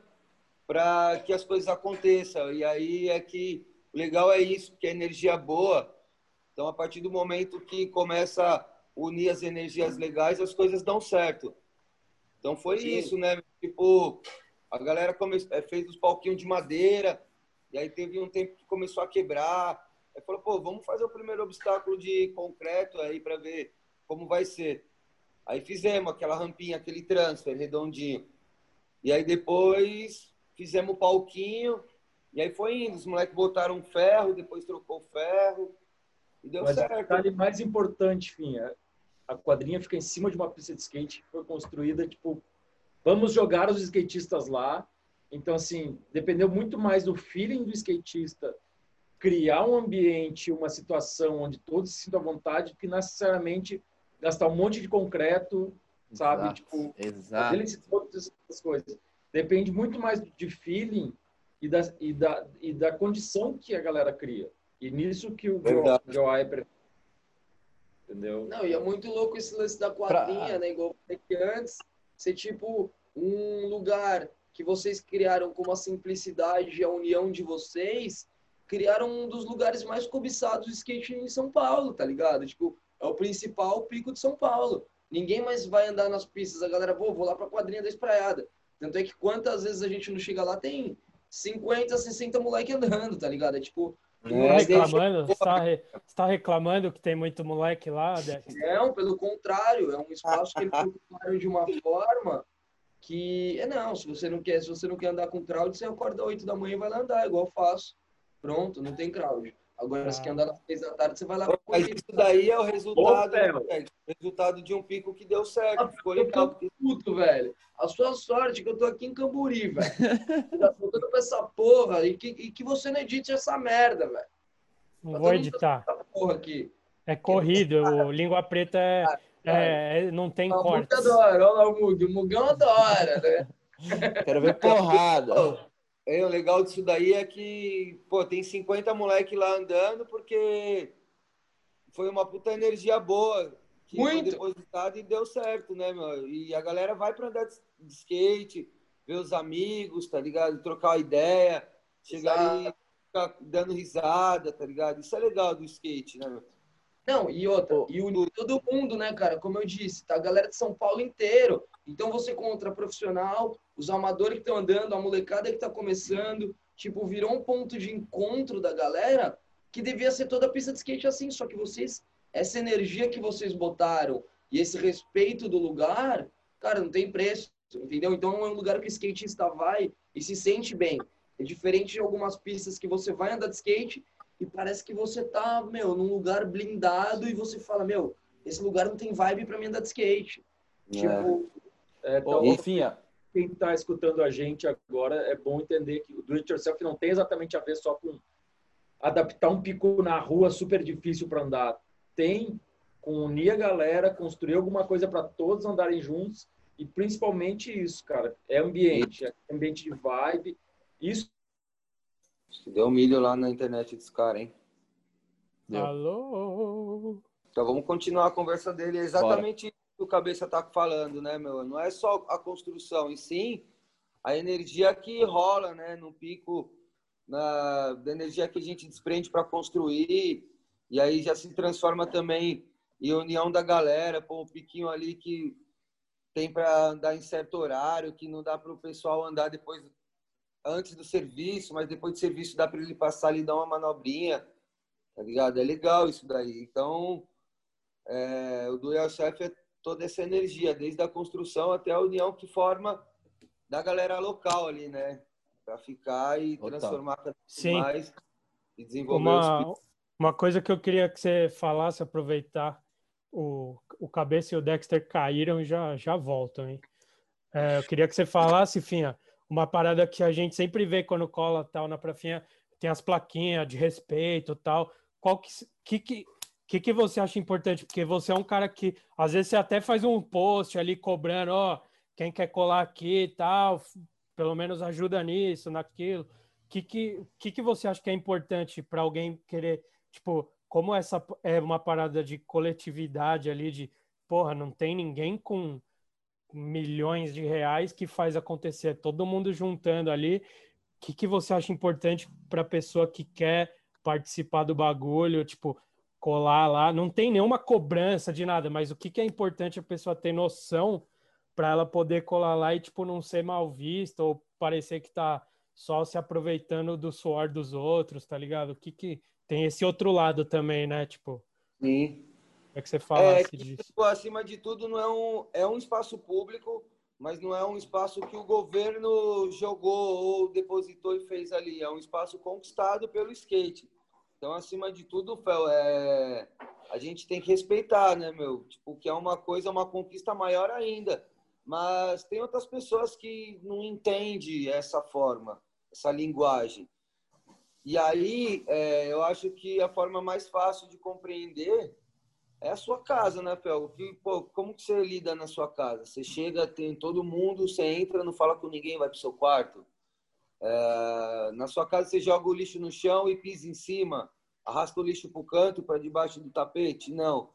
para que as coisas aconteçam. E aí é que o legal é isso, que é energia boa. Então, a partir do momento que começa a unir as energias legais, as coisas dão certo. Então, foi Sim. isso, né? Tipo, a galera come... É, fez os palquinhos de madeira, e aí teve um tempo que começou a quebrar. Aí falou, pô, vamos fazer o primeiro obstáculo de concreto aí para ver como vai ser. Aí fizemos aquela rampinha, aquele transfer redondinho. E aí depois fizemos o palquinho, e aí foi indo. Os moleques botaram ferro, depois trocou ferro. E deu Mas certo. O detalhe mais importante, Finha, a quadrinha fica em cima de uma pista de skate que foi construída, tipo, vamos jogar os skatistas lá. Então, assim, dependeu muito mais do feeling do skatista criar um ambiente, uma situação onde todos se sintam à vontade, que necessariamente gastar um monte de concreto, sabe? Exato, tipo, exato. todas essas coisas. Depende muito mais de feeling e da, e da, e da condição que a galera cria. E nisso que o Joai Entendeu? Não, e é muito louco esse lance da quadrinha, pra... né? Igual que antes, ser tipo um lugar que vocês criaram com a simplicidade e a união de vocês, criaram um dos lugares mais cobiçados de skate em São Paulo, tá ligado? Tipo, é o principal pico de São Paulo. Ninguém mais vai andar nas pistas. A galera, pô, vou lá pra quadrinha da espraiada. Tanto é que quantas vezes a gente não chega lá, tem 50, 60 moleque andando, tá ligado? É tipo. É, reclamando, você tá, re, tá, reclamando que tem muito moleque lá? Não, pelo contrário, é um espaço que eles ocuparam de uma forma que é não, se você não quer, se você não quer andar com crowd, você acorda 8 da manhã e vai lá andar, igual eu faço. Pronto, não tem crowd. Agora, ah. se quer andar às 6 da tarde, você vai lá Mas isso daí é o resultado, né, resultado de um pico que deu certo. Ah, ficou legal. Puto, velho. A sua sorte é que eu tô aqui em Camburi, velho. tá voltando pra essa porra e que, e que você não edite essa merda, velho. Não vou editar. Porra aqui. É corrido, o Língua Preta é, ah, é, é, não tem corte. O Mug adora, olha lá o Mug. O Mugão adora, né? Quero ver porrada. É, o legal disso daí é que, pô, tem 50 moleque lá andando porque foi uma puta energia boa que Muito. foi depositada e deu certo, né, meu? E a galera vai para andar de skate, ver os amigos, tá ligado? Trocar ideia, chegar ali, ficar dando risada, tá ligado? Isso é legal do skate, né, meu? Não, e outra, e unir todo mundo, né, cara? Como eu disse, tá a galera de São Paulo inteiro. Então você contra profissional, os amadores que estão andando, a molecada que está começando, tipo, virou um ponto de encontro da galera que devia ser toda a pista de skate assim, só que vocês, essa energia que vocês botaram e esse respeito do lugar, cara, não tem preço, entendeu? Então é um lugar que o skatista vai e se sente bem. É diferente de algumas pistas que você vai andar de skate e parece que você tá, meu, num lugar blindado e você fala, meu, esse lugar não tem vibe para mim andar de skate. É. Tipo, é, então, Finha, quem está escutando a gente agora, é bom entender que o do it yourself não tem exatamente a ver só com adaptar um pico na rua super difícil para andar. Tem com unir a galera, construir alguma coisa para todos andarem juntos e principalmente isso, cara, é ambiente, é ambiente de vibe. Isso Deu milho lá na internet dos caras, hein? Deu. Alô? Então vamos continuar a conversa dele. É exatamente Bora o Cabeça tá falando, né, meu? Não é só a construção, e sim a energia que rola, né, no pico, na, da energia que a gente desprende para construir, e aí já se transforma também em união da galera, pô, um piquinho ali que tem para andar em certo horário, que não dá para o pessoal andar depois, antes do serviço, mas depois do serviço dá para ele passar ali e dar uma manobrinha, tá ligado? É legal isso daí. Então, é, o do Chef é toda essa energia, desde a construção até a união que forma da galera local ali, né? Para ficar e transformar cada vez mais e desenvolver uma, os... uma coisa que eu queria que você falasse, aproveitar o, o Cabeça e o Dexter caíram e já, já voltam, hein? É, eu queria que você falasse, Finha, uma parada que a gente sempre vê quando cola tal na prafinha, tem as plaquinhas de respeito tal. Qual que, que, que, que você acha importante? Porque você é um cara que, às vezes, você até faz um post ali cobrando, ó, quem quer colar aqui tal, pelo menos ajuda nisso, naquilo. Que, que, que, que você acha que é importante para alguém querer, tipo, como essa é uma parada de coletividade ali, de, porra, não tem ninguém com milhões de reais que faz acontecer, todo mundo juntando ali. O que, que você acha importante para a pessoa que quer participar do bagulho, tipo, colar lá. Não tem nenhuma cobrança de nada, mas o que, que é importante a pessoa ter noção para ela poder colar lá e, tipo, não ser mal vista ou parecer que tá só se aproveitando do suor dos outros, tá ligado? O que que tem esse outro lado também, né? Tipo, Sim. É que você falasse é, que, disso. Tipo, acima de tudo, não é um, é um espaço público, mas não é um espaço que o governo jogou ou depositou e fez ali. É um espaço conquistado pelo skate. Então, acima de tudo, Fel, é... a gente tem que respeitar, né, meu? Tipo, que é uma coisa, uma conquista maior ainda. Mas tem outras pessoas que não entendem essa forma, essa linguagem. E aí, é, eu acho que a forma mais fácil de compreender é a sua casa, né, Fel? Que, pô, como que você lida na sua casa? Você chega, tem todo mundo, você entra, não fala com ninguém, vai pro seu quarto. É, na sua casa você joga o lixo no chão e pisa em cima, arrasta o lixo pro canto, para debaixo do tapete? Não.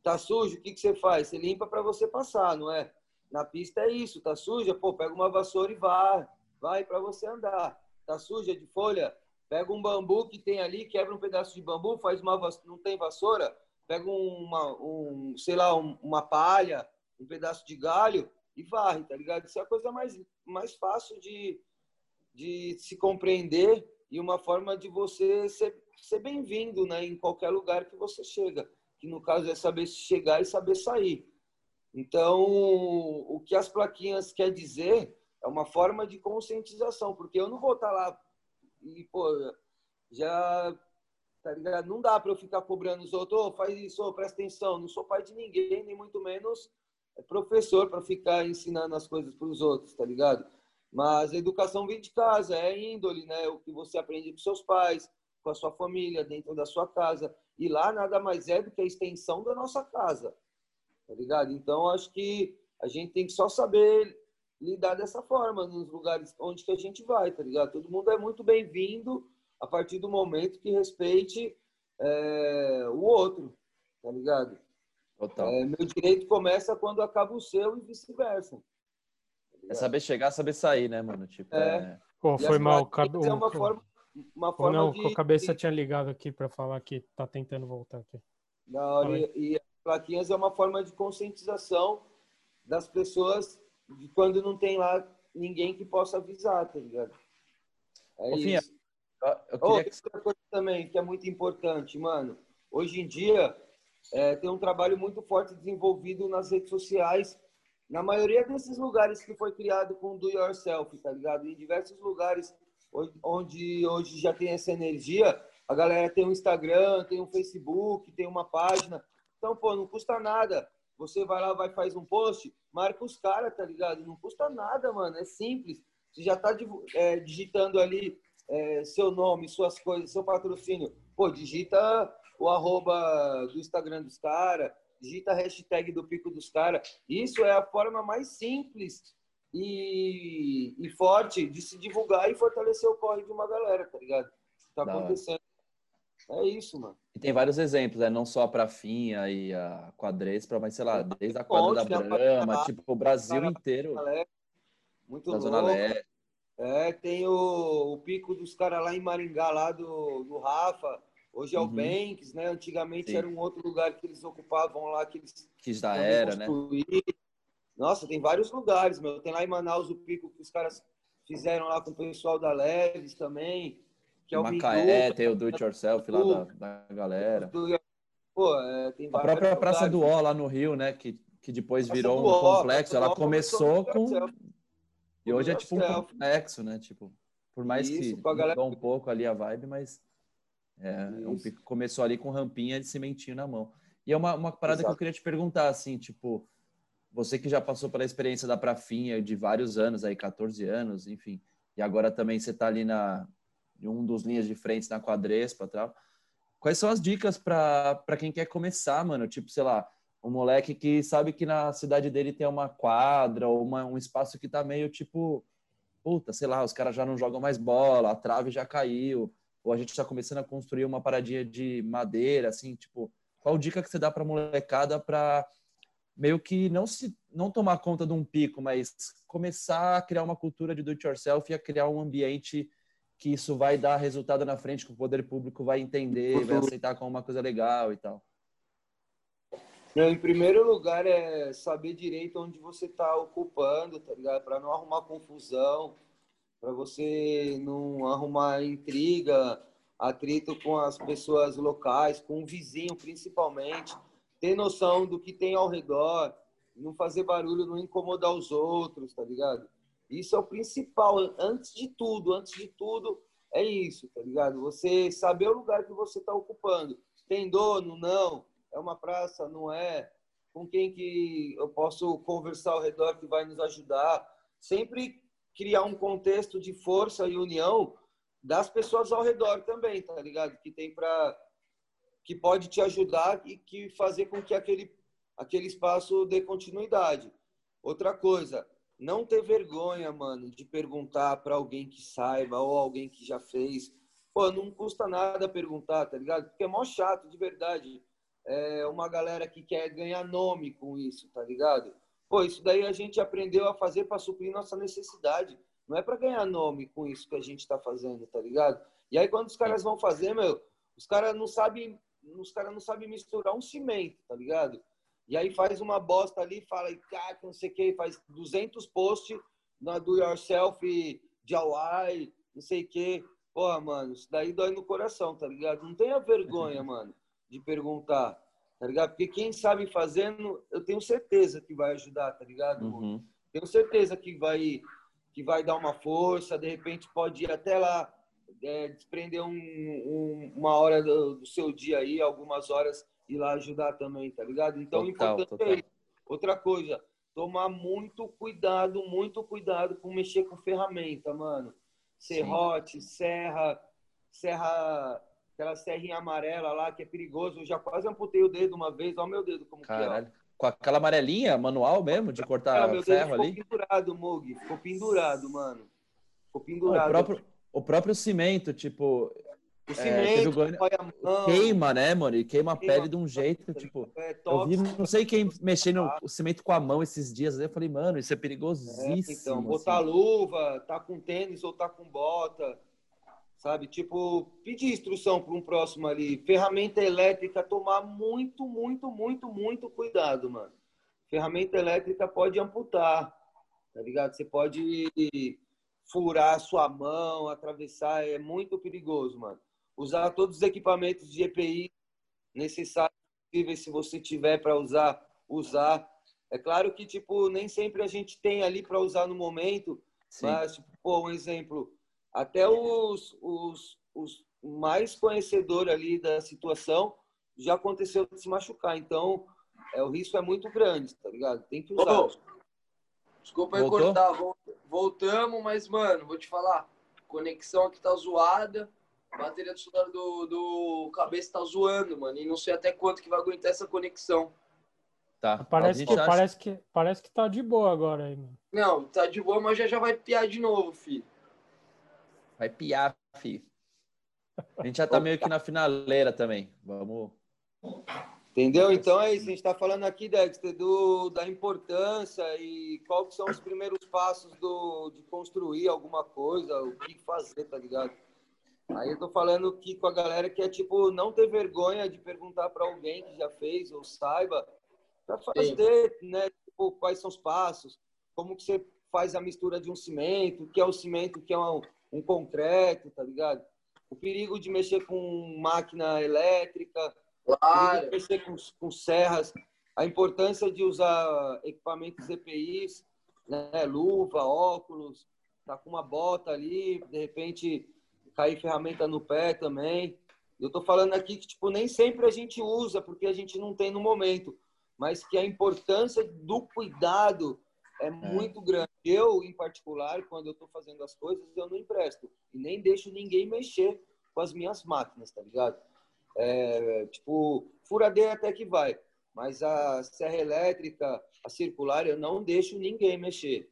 Tá sujo, o que, que você faz? Você limpa para você passar, não é? Na pista é isso, tá suja, pô, pega uma vassoura e vai, vai para você andar. Tá suja de folha, pega um bambu que tem ali, quebra um pedaço de bambu, faz uma vassoura, não tem vassoura, pega uma, um, sei lá, uma palha, um pedaço de galho e varre, tá ligado? Isso é a coisa mais, mais fácil de, de se compreender e uma forma de você ser, ser bem-vindo né, em qualquer lugar que você chega. Que no caso é saber chegar e saber sair. Então, o que as plaquinhas quer dizer é uma forma de conscientização, porque eu não vou estar lá e, pô, já tá ligado? Não dá para eu ficar cobrando os outros, oh, faz isso, oh, presta atenção. Não sou pai de ninguém, nem muito menos professor para ficar ensinando as coisas para os outros, tá ligado? Mas a educação vem de casa, é índole, né? O que você aprende com seus pais, com a sua família, dentro da sua casa. E lá nada mais é do que a extensão da nossa casa, tá ligado? Então acho que a gente tem que só saber lidar dessa forma nos lugares onde que a gente vai, tá ligado? Todo mundo é muito bem-vindo a partir do momento que respeite é, o outro, tá ligado? Total. É, meu direito começa quando acaba o seu e vice-versa. Tá é saber chegar, saber sair, né, mano? Tipo, é. é... Pô, foi mal. Cab... É uma forma, uma forma não, de... a cabeça tinha ligado aqui para falar que tá tentando voltar aqui. Não, e, e as plaquinhas é uma forma de conscientização das pessoas de quando não tem lá ninguém que possa avisar, tá ligado? É Ô, isso. Finha, eu queria... Outra coisa também que é muito importante, mano. Hoje em dia, é, tem um trabalho muito forte desenvolvido nas redes sociais. Na maioria desses lugares que foi criado com do yourself, tá ligado? Em diversos lugares onde hoje já tem essa energia, a galera tem um Instagram, tem um Facebook, tem uma página. Então, pô, não custa nada. Você vai lá, vai faz um post, marca os caras, tá ligado? Não custa nada, mano. É simples. Você já tá é, digitando ali é, seu nome, suas coisas, seu patrocínio, pô, digita o arroba do Instagram dos caras, digita a hashtag do pico dos caras. Isso é a forma mais simples e, e, forte de se divulgar e fortalecer o corre de uma galera, tá ligado? Tá acontecendo. É isso, mano. E tem vários exemplos, né? Não só a Prafinha e a Quadrespa, mas sei lá, desde a quadra da Brama, tipo, o Brasil inteiro. Muito da Zona Leste. É, tem o, o pico dos caras lá em Maringá, lá do, do Rafa. Hoje é o uhum. Banks, né? Antigamente Sim. era um outro lugar que eles ocupavam lá, que eles. Que já era, né? Nossa, tem vários lugares, meu. Tem lá em Manaus o pico que os caras fizeram lá com o pessoal da Leves também. Que é o Macaé, tem o Do It Yourself lá da, da galera. Pô, é, tem a própria Praça do Ó lá no Rio, né? Que, que depois Praça virou um complexo. Ela começou com e hoje é tipo um complexo, né? Tipo, por mais Isso, que galera... um pouco ali a vibe, mas é, é um começou ali com rampinha de cimentinho na mão. E é uma, uma parada Exato. que eu queria te perguntar, assim, tipo, você que já passou pela experiência da Prafinha de vários anos, aí 14 anos, enfim, e agora também você tá ali na em um dos linhas de frente na quadrespa tal. Quais são as dicas para quem quer começar, mano? Tipo, sei lá, um moleque que sabe que na cidade dele tem uma quadra ou uma, um espaço que tá meio tipo, puta, sei lá, os caras já não jogam mais bola, a trave já caiu, ou a gente está começando a construir uma paradinha de madeira, assim, tipo, qual dica que você dá para molecada para meio que não se não tomar conta de um pico, mas começar a criar uma cultura de do it yourself e a criar um ambiente que isso vai dar resultado na frente, que o poder público vai entender, vai aceitar como uma coisa legal e tal? Não, em primeiro lugar é saber direito onde você está ocupando, tá ligado? Para não arrumar confusão, para você não arrumar intriga, atrito com as pessoas locais, com o vizinho principalmente, ter noção do que tem ao redor, não fazer barulho, não incomodar os outros, tá ligado? Isso é o principal, antes de tudo, antes de tudo é isso, tá ligado? Você saber o lugar que você está ocupando. Tem dono? Não. É uma praça? Não é. Com quem que eu posso conversar ao redor que vai nos ajudar? Sempre criar um contexto de força e união das pessoas ao redor também, tá ligado? Que tem para que pode te ajudar e que fazer com que aquele aquele espaço dê continuidade. Outra coisa, não ter vergonha, mano, de perguntar para alguém que saiba ou alguém que já fez. Pô, não custa nada perguntar, tá ligado? Porque é mó chato, de verdade. É uma galera que quer ganhar nome com isso, tá ligado? Pô, isso daí a gente aprendeu a fazer para suprir nossa necessidade. Não é para ganhar nome com isso que a gente está fazendo, tá ligado? E aí quando os caras vão fazer, meu, os caras não sabem, os caras não sabem misturar um cimento, tá ligado? E aí faz uma bosta ali, fala, cara, não sei o que, faz 200 posts na do yourself de Hawaii, não sei o que. Porra, mano, isso daí dói no coração, tá ligado? Não tenha vergonha, mano, de perguntar, tá ligado? Porque quem sabe fazendo, eu tenho certeza que vai ajudar, tá ligado? Uhum. Tenho certeza que vai que vai dar uma força, de repente pode ir até lá, é, desprender um, um, uma hora do, do, seu dia aí, algumas horas, ir lá ajudar também, tá ligado? Então, total, importante total. é isso. Outra coisa, tomar muito cuidado, muito cuidado com mexer com ferramenta, mano. Serrote, Sim. serra, serra, aquela serrinha amarela lá que é perigoso. Eu já quase amputei o dedo uma vez, olha o meu dedo como Caralho. que é. Com aquela amarelinha manual mesmo, de cortar ah, ferro ali? Ficou pendurado, Mug. Ficou pendurado, mano. Ficou pendurado. o, próprio, o próprio cimento, tipo. O cimento, é, o queima, né, mano? E queima a pele de um jeito, tipo. É, eu vi, não sei quem mexendo o cimento com a mão esses dias. Aí eu falei, mano, isso é perigosíssimo. É, então, botar assim. luva, tá com tênis ou tá com bota sabe? Tipo, pedir instrução para um próximo ali. Ferramenta elétrica, tomar muito, muito, muito, muito cuidado, mano. Ferramenta elétrica pode amputar, tá ligado? Você pode furar a sua mão, atravessar, é muito perigoso, mano. Usar todos os equipamentos de EPI necessários se você tiver para usar, usar. É claro que, tipo, nem sempre a gente tem ali para usar no momento, Sim. mas, tipo, pô, um exemplo, até os, os, os mais conhecedores ali da situação já aconteceu de se machucar. Então, é, o risco é muito grande, tá ligado? Tem que usar. desculpa aí cortar, voltamos, mas, mano, vou te falar, conexão aqui tá zoada, a bateria do celular do, do cabeça tá zoando, mano, e não sei até quanto que vai aguentar essa conexão. Tá. Parece que, acha... parece, que, parece que tá de boa agora aí, mano. Não, tá de boa, mas já, já vai piar de novo, filho. Vai piar, filho. A gente já tá meio que na finaleira também. Vamos. Entendeu? Então é isso. A gente está falando aqui, Dexter, do, da importância e que são os primeiros passos do, de construir alguma coisa, o que fazer, tá ligado? Aí eu tô falando aqui com a galera que é tipo não ter vergonha de perguntar para alguém que já fez ou saiba para fazer, Sim. né? Tipo, quais são os passos, como que você faz a mistura de um cimento, o que é o cimento, o que é um, um concreto, tá ligado? O perigo de mexer com máquina elétrica, claro. mexer com, com serras, a importância de usar equipamentos EPIs, né? luva, óculos, tá com uma bota ali, de repente cair ferramenta no pé também. Eu tô falando aqui que tipo nem sempre a gente usa porque a gente não tem no momento, mas que a importância do cuidado é, é, muito grande. Eu, em particular, quando eu estou fazendo as coisas, eu não empresto. E nem deixo ninguém mexer com as minhas máquinas, tá ligado? É, tipo, furadeira até que vai. Mas a serra elétrica, a circular, eu não deixo ninguém mexer.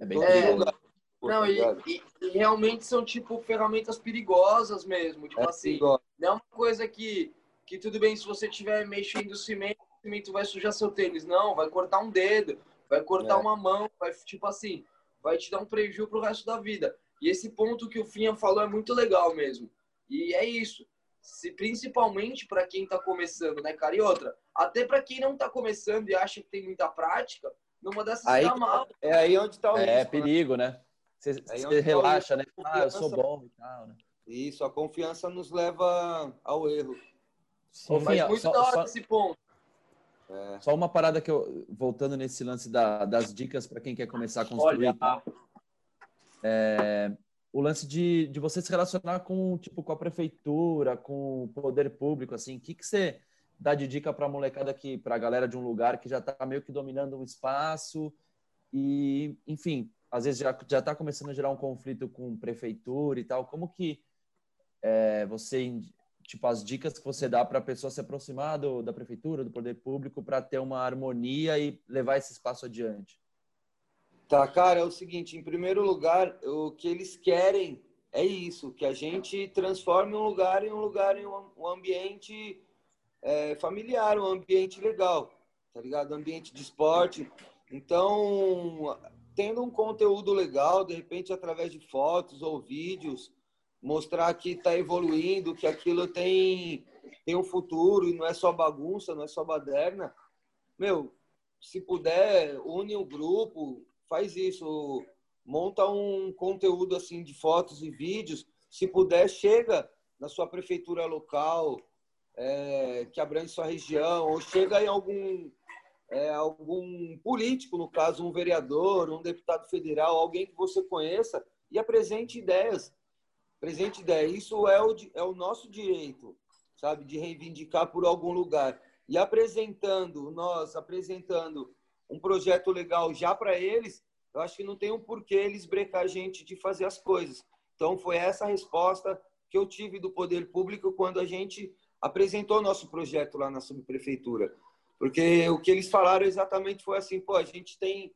É bem é, lugar. Não, e, e, e, realmente são, tipo, ferramentas perigosas mesmo. Tipo é assim, perigoso. não é uma coisa que, que tudo bem se você estiver mexendo o cimento, o cimento vai sujar seu tênis. Não, vai cortar um dedo vai cortar é. uma mão, vai, tipo assim, vai te dar um prejuízo pro resto da vida. E esse ponto que o Finha falou é muito legal mesmo. E é isso. Se, principalmente para quem está começando, né, cara? E outra, até para quem não está começando e acha que tem muita prática, numa dessas aí, dá mal. É aí onde está o é, risco. É perigo, né? Você, você relaxa, né? Ah, eu sou bom e tal, né? Isso, a confiança nos leva ao erro. Sim, Mas muito só, da hora só... esse ponto. É. Só uma parada que eu, voltando nesse lance da, das dicas para quem quer começar a construir. Olha, é, o lance de, de você se relacionar com tipo com a prefeitura, com o poder público, assim, o que, que você dá de dica para a molecada aqui, para a galera de um lugar que já está meio que dominando um espaço e, enfim, às vezes já já está começando a gerar um conflito com prefeitura e tal. Como que é, você tipo as dicas que você dá para a pessoa se aproximar do, da prefeitura, do poder público, para ter uma harmonia e levar esse espaço adiante? Tá, cara, é o seguinte, em primeiro lugar, o que eles querem é isso, que a gente transforme um lugar em um lugar em um ambiente é, familiar, um ambiente legal, tá ligado? Um ambiente de esporte. Então, tendo um conteúdo legal, de repente através de fotos ou vídeos, mostrar que está evoluindo, que aquilo tem tem um futuro e não é só bagunça, não é só baderna. Meu, se puder, une o grupo, faz isso, monta um conteúdo assim de fotos e vídeos, se puder, chega na sua prefeitura local, é, que abrange sua região, ou chega em algum, é, algum político, no caso, um vereador, um deputado federal, alguém que você conheça, e apresente ideias. Apresente ideias. Isso é o, é o nosso direito, sabe, de reivindicar por algum lugar. E apresentando, nós apresentando um projeto legal já para eles, eu acho que não tem um porquê eles brecar a gente de fazer as coisas. Então, foi essa a resposta que eu tive do poder público quando a gente apresentou nosso projeto lá na subprefeitura. Porque o que eles falaram exatamente foi assim: pô, a gente tem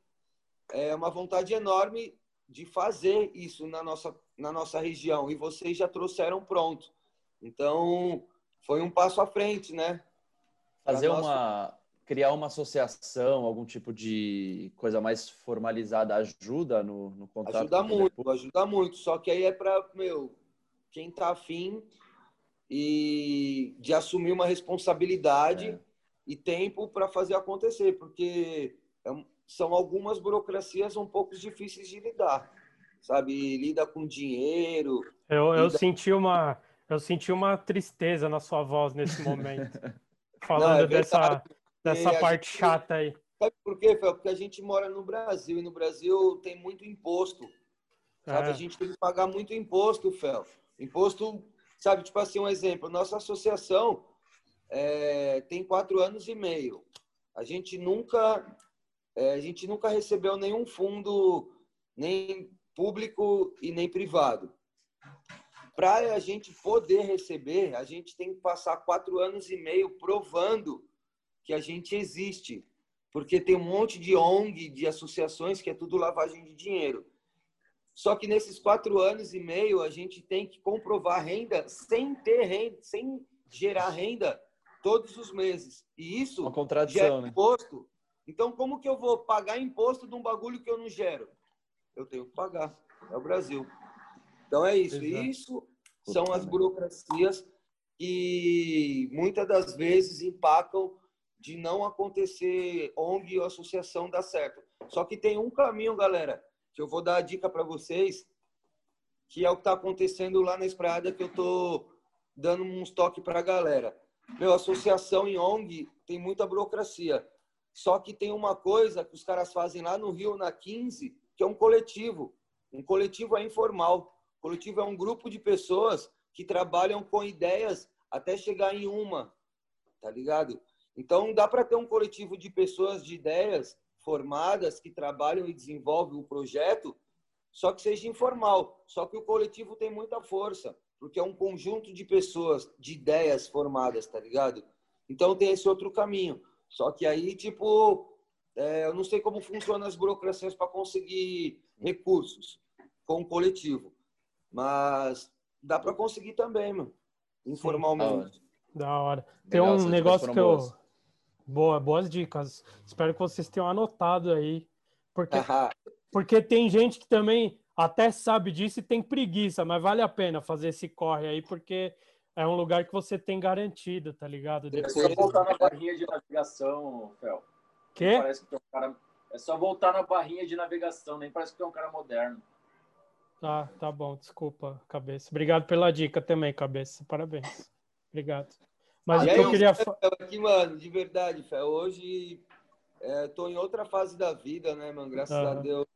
é, uma vontade enorme de fazer isso na nossa, na nossa região e vocês já trouxeram pronto. Então, foi um passo à frente, né? Fazer nossa... uma, criar uma associação, algum tipo de coisa mais formalizada ajuda no, no contato? Ajuda muito, ajuda muito. Só que aí é para, meu, quem tá afim e de assumir uma responsabilidade é. e tempo para fazer acontecer, porque é, são algumas burocracias um pouco difíceis de lidar, sabe? Lida com dinheiro. Eu, eu lida... senti uma eu senti uma tristeza na sua voz nesse momento. Falando Não, é dessa dessa parte gente, chata aí. Sabe por quê, Fel? Porque a gente mora no Brasil e no Brasil tem muito imposto. Sabe? É. A gente tem que pagar muito imposto, Fel. Imposto, sabe, tipo assim, um exemplo. Nossa associação é, tem quatro anos e meio. A gente nunca, é, a gente nunca recebeu nenhum fundo, nem público e nem privado. Para a gente poder receber, a gente tem que passar quatro anos e meio provando que a gente existe, porque tem um monte de ONG, de associações que é tudo lavagem de dinheiro. Só que nesses quatro anos e meio a gente tem que comprovar renda sem ter renda, sem gerar renda todos os meses. E isso Uma contradição, né? imposto. Então, como que eu vou pagar imposto de um bagulho que eu não gero? Eu tenho que pagar. É o Brasil. Então é isso. Exato. Isso são as burocracias que muitas das vezes empacam de não acontecer ONG ou associação dar certo. Só que tem um caminho, galera, que eu vou dar a dica para vocês, que é o que está acontecendo lá na Espraiada, que eu tô dando uns toques para a galera. Meu, associação em ONG tem muita burocracia. Só que tem uma coisa que os caras fazem lá no Rio, na 15, que é um coletivo. Um coletivo é informal. O coletivo é um grupo de pessoas que trabalham com ideias até chegar em uma, tá ligado? Então, dá para ter um coletivo de pessoas de ideias formadas que trabalham e desenvolvem o projeto, só que seja informal. Só que o coletivo tem muita força, porque é um conjunto de pessoas, de ideias formadas, tá ligado? Então, tem esse outro caminho. Só que aí, tipo, é, eu não sei como funcionam as burocracias para conseguir recursos com o coletivo, mas dá para conseguir também, mano, informalmente. Da hora. Tem Legal, um negócio que eu, Boa, boas dicas. Espero que vocês tenham anotado aí. Porque, porque tem gente que também até sabe disso e tem preguiça, mas vale a pena fazer esse corre aí, porque é um lugar que você tem garantido, tá ligado? Depois... É só voltar na barrinha de navegação, Fel. Quê? Parece que tem um cara... É só voltar na barrinha de navegação, nem parece que tem um cara moderno. Tá, tá bom, desculpa, cabeça. Obrigado pela dica também, cabeça. Parabéns. Obrigado. Mas o que eu queria falar. Aqui, mano, de verdade, Fé. Hoje é, tô em outra fase da vida, né, mano? Graças uhum. a Deus.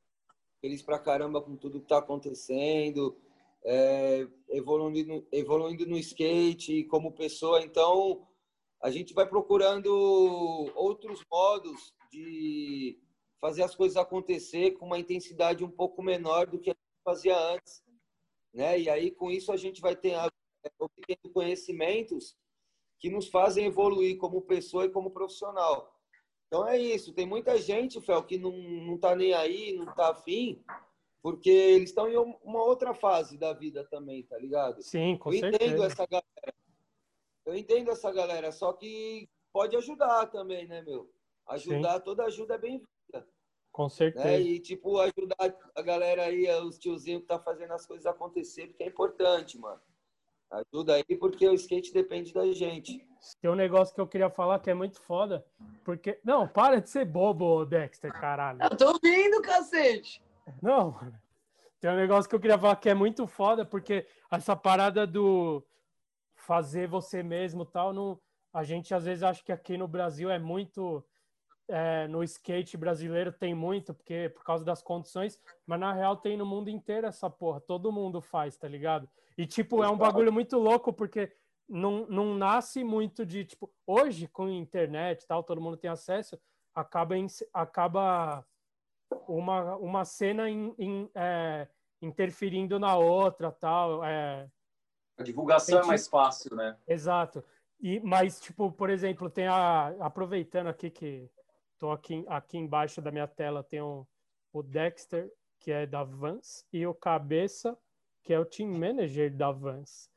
Feliz pra caramba com tudo que tá acontecendo. É, evoluindo, evoluindo no skate como pessoa. Então, a gente vai procurando outros modos de fazer as coisas acontecer com uma intensidade um pouco menor do que a gente fazia antes. Né? E aí, com isso, a gente vai ter obtendo conhecimentos que nos fazem evoluir como pessoa e como profissional. Então é isso. Tem muita gente, Fel, que não, não tá nem aí, não tá afim, porque eles estão em uma outra fase da vida também, tá ligado? Sim, com Eu certeza. entendo essa galera. Eu entendo essa galera, só que pode ajudar também, né, meu? Ajudar, Sim. toda ajuda é bem-vinda. Com certeza. Né? E, tipo, ajudar a galera aí, os tiozinhos que tá fazendo as coisas acontecer, porque é importante, mano. Ajuda aí, porque o skate depende da gente. Tem um negócio que eu queria falar que é muito foda. Porque. Não, para de ser bobo, Dexter, caralho. Eu tô ouvindo, cacete. Não, tem um negócio que eu queria falar que é muito foda, porque essa parada do fazer você mesmo tal, não, a gente às vezes acha que aqui no Brasil é muito. É, no skate brasileiro tem muito, porque por causa das condições, mas na real tem no mundo inteiro essa porra. Todo mundo faz, tá ligado? E, tipo, é um bagulho muito louco, porque não, não nasce muito de, tipo, hoje, com internet tal, todo mundo tem acesso, acaba, em, acaba uma, uma cena in, in, é, interferindo na outra tal. É... A divulgação é mais fácil, né? Exato. E, mas, tipo, por exemplo, tem a. Aproveitando aqui que tô aqui, aqui embaixo da minha tela, tem um, o Dexter, que é da Vans, e o Cabeça, que é o team manager da Vans.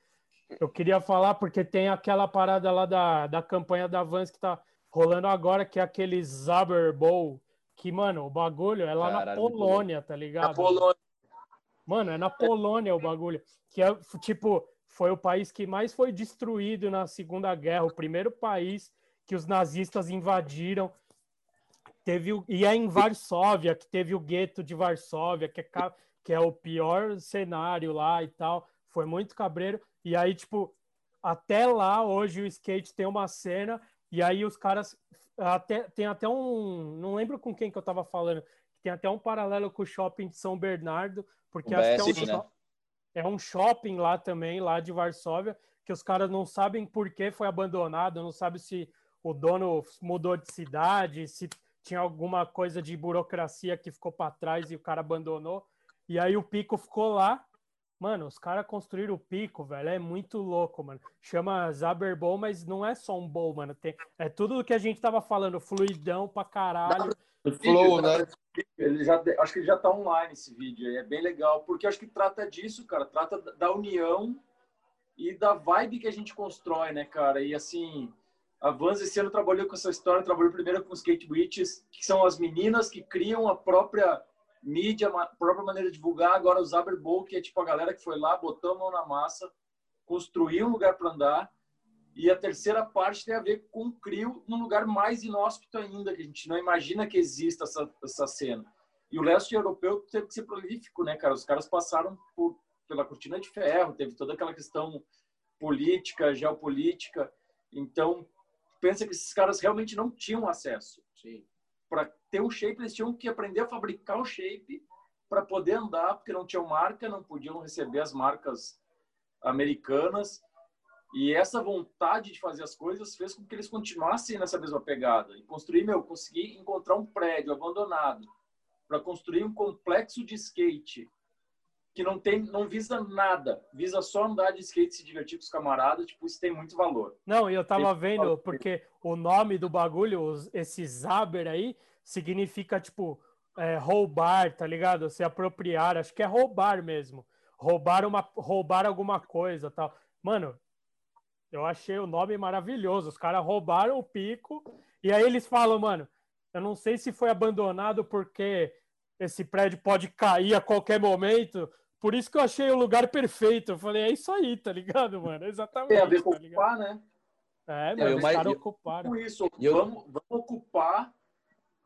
Eu queria falar porque tem aquela parada lá da, da campanha da Vans que tá rolando agora, que é aquele Zaber Bowl, que, mano, o bagulho é lá Caralho, na Polônia, tá ligado? Na Polônia. Mano, é na Polônia o bagulho. Que é, tipo, foi o país que mais foi destruído na Segunda Guerra, o primeiro país que os nazistas invadiram. Teve o, e é em Varsóvia, que teve o gueto de Varsóvia, que é que é o pior cenário lá e tal. Foi muito cabreiro. E aí, tipo, até lá, hoje o skate tem uma cena, e aí os caras. Até, tem até um. Não lembro com quem que eu tava falando. Tem até um paralelo com o shopping de São Bernardo, porque acho BS, que é um, né? É um shopping lá também, lá de Varsóvia, que os caras não sabem por que foi abandonado, não sabem se o dono mudou de cidade, se tinha alguma coisa de burocracia que ficou para trás e o cara abandonou. E aí o pico ficou lá. Mano, os caras construíram o pico, velho. É muito louco, mano. Chama Zaber Bowl, mas não é só um bowl, mano. Tem, é tudo o que a gente tava falando, fluidão pra caralho. Flow, né? Ele já, acho que ele já tá online esse vídeo aí. É bem legal, porque acho que trata disso, cara. Trata da união e da vibe que a gente constrói, né, cara? E assim, a Vans esse ano trabalhou com essa história, trabalhou primeiro com os Skate Witches, que são as meninas que criam a própria mídia, a própria maneira de divulgar. Agora o Zaberbowl, que é tipo a galera que foi lá, botou a mão na massa, construiu um lugar para andar. E a terceira parte tem a ver com o CRIO num lugar mais inóspito ainda, que a gente não imagina que exista essa, essa cena. E o leste europeu teve que ser prolífico, né, cara? Os caras passaram por, pela cortina de ferro, teve toda aquela questão política, geopolítica. Então, pensa que esses caras realmente não tinham acesso. Sim para ter o shape, eles tinham que aprender a fabricar o shape para poder andar, porque não tinham marca, não podiam receber as marcas americanas. E essa vontade de fazer as coisas fez com que eles continuassem nessa mesma pegada. E construir, meu, conseguir encontrar um prédio abandonado para construir um complexo de skate que não tem, não visa nada, visa só andar de skate, se divertir com os camaradas, tipo, isso tem muito valor. Não, e eu tava vendo, porque o nome do bagulho, esse Zaber aí, significa, tipo, é, roubar, tá ligado? Se apropriar, acho que é roubar mesmo. Roubar uma, roubar alguma coisa, tal. Mano, eu achei o nome maravilhoso. Os caras roubaram o pico e aí eles falam, mano, eu não sei se foi abandonado porque esse prédio pode cair a qualquer momento. Por isso que eu achei o lugar perfeito. Eu falei, é isso aí, tá ligado, mano? Exatamente. Tem a ver com tá ocupar, né? É, mas os caras ocuparam. Isso, eu... vamos, vamos ocupar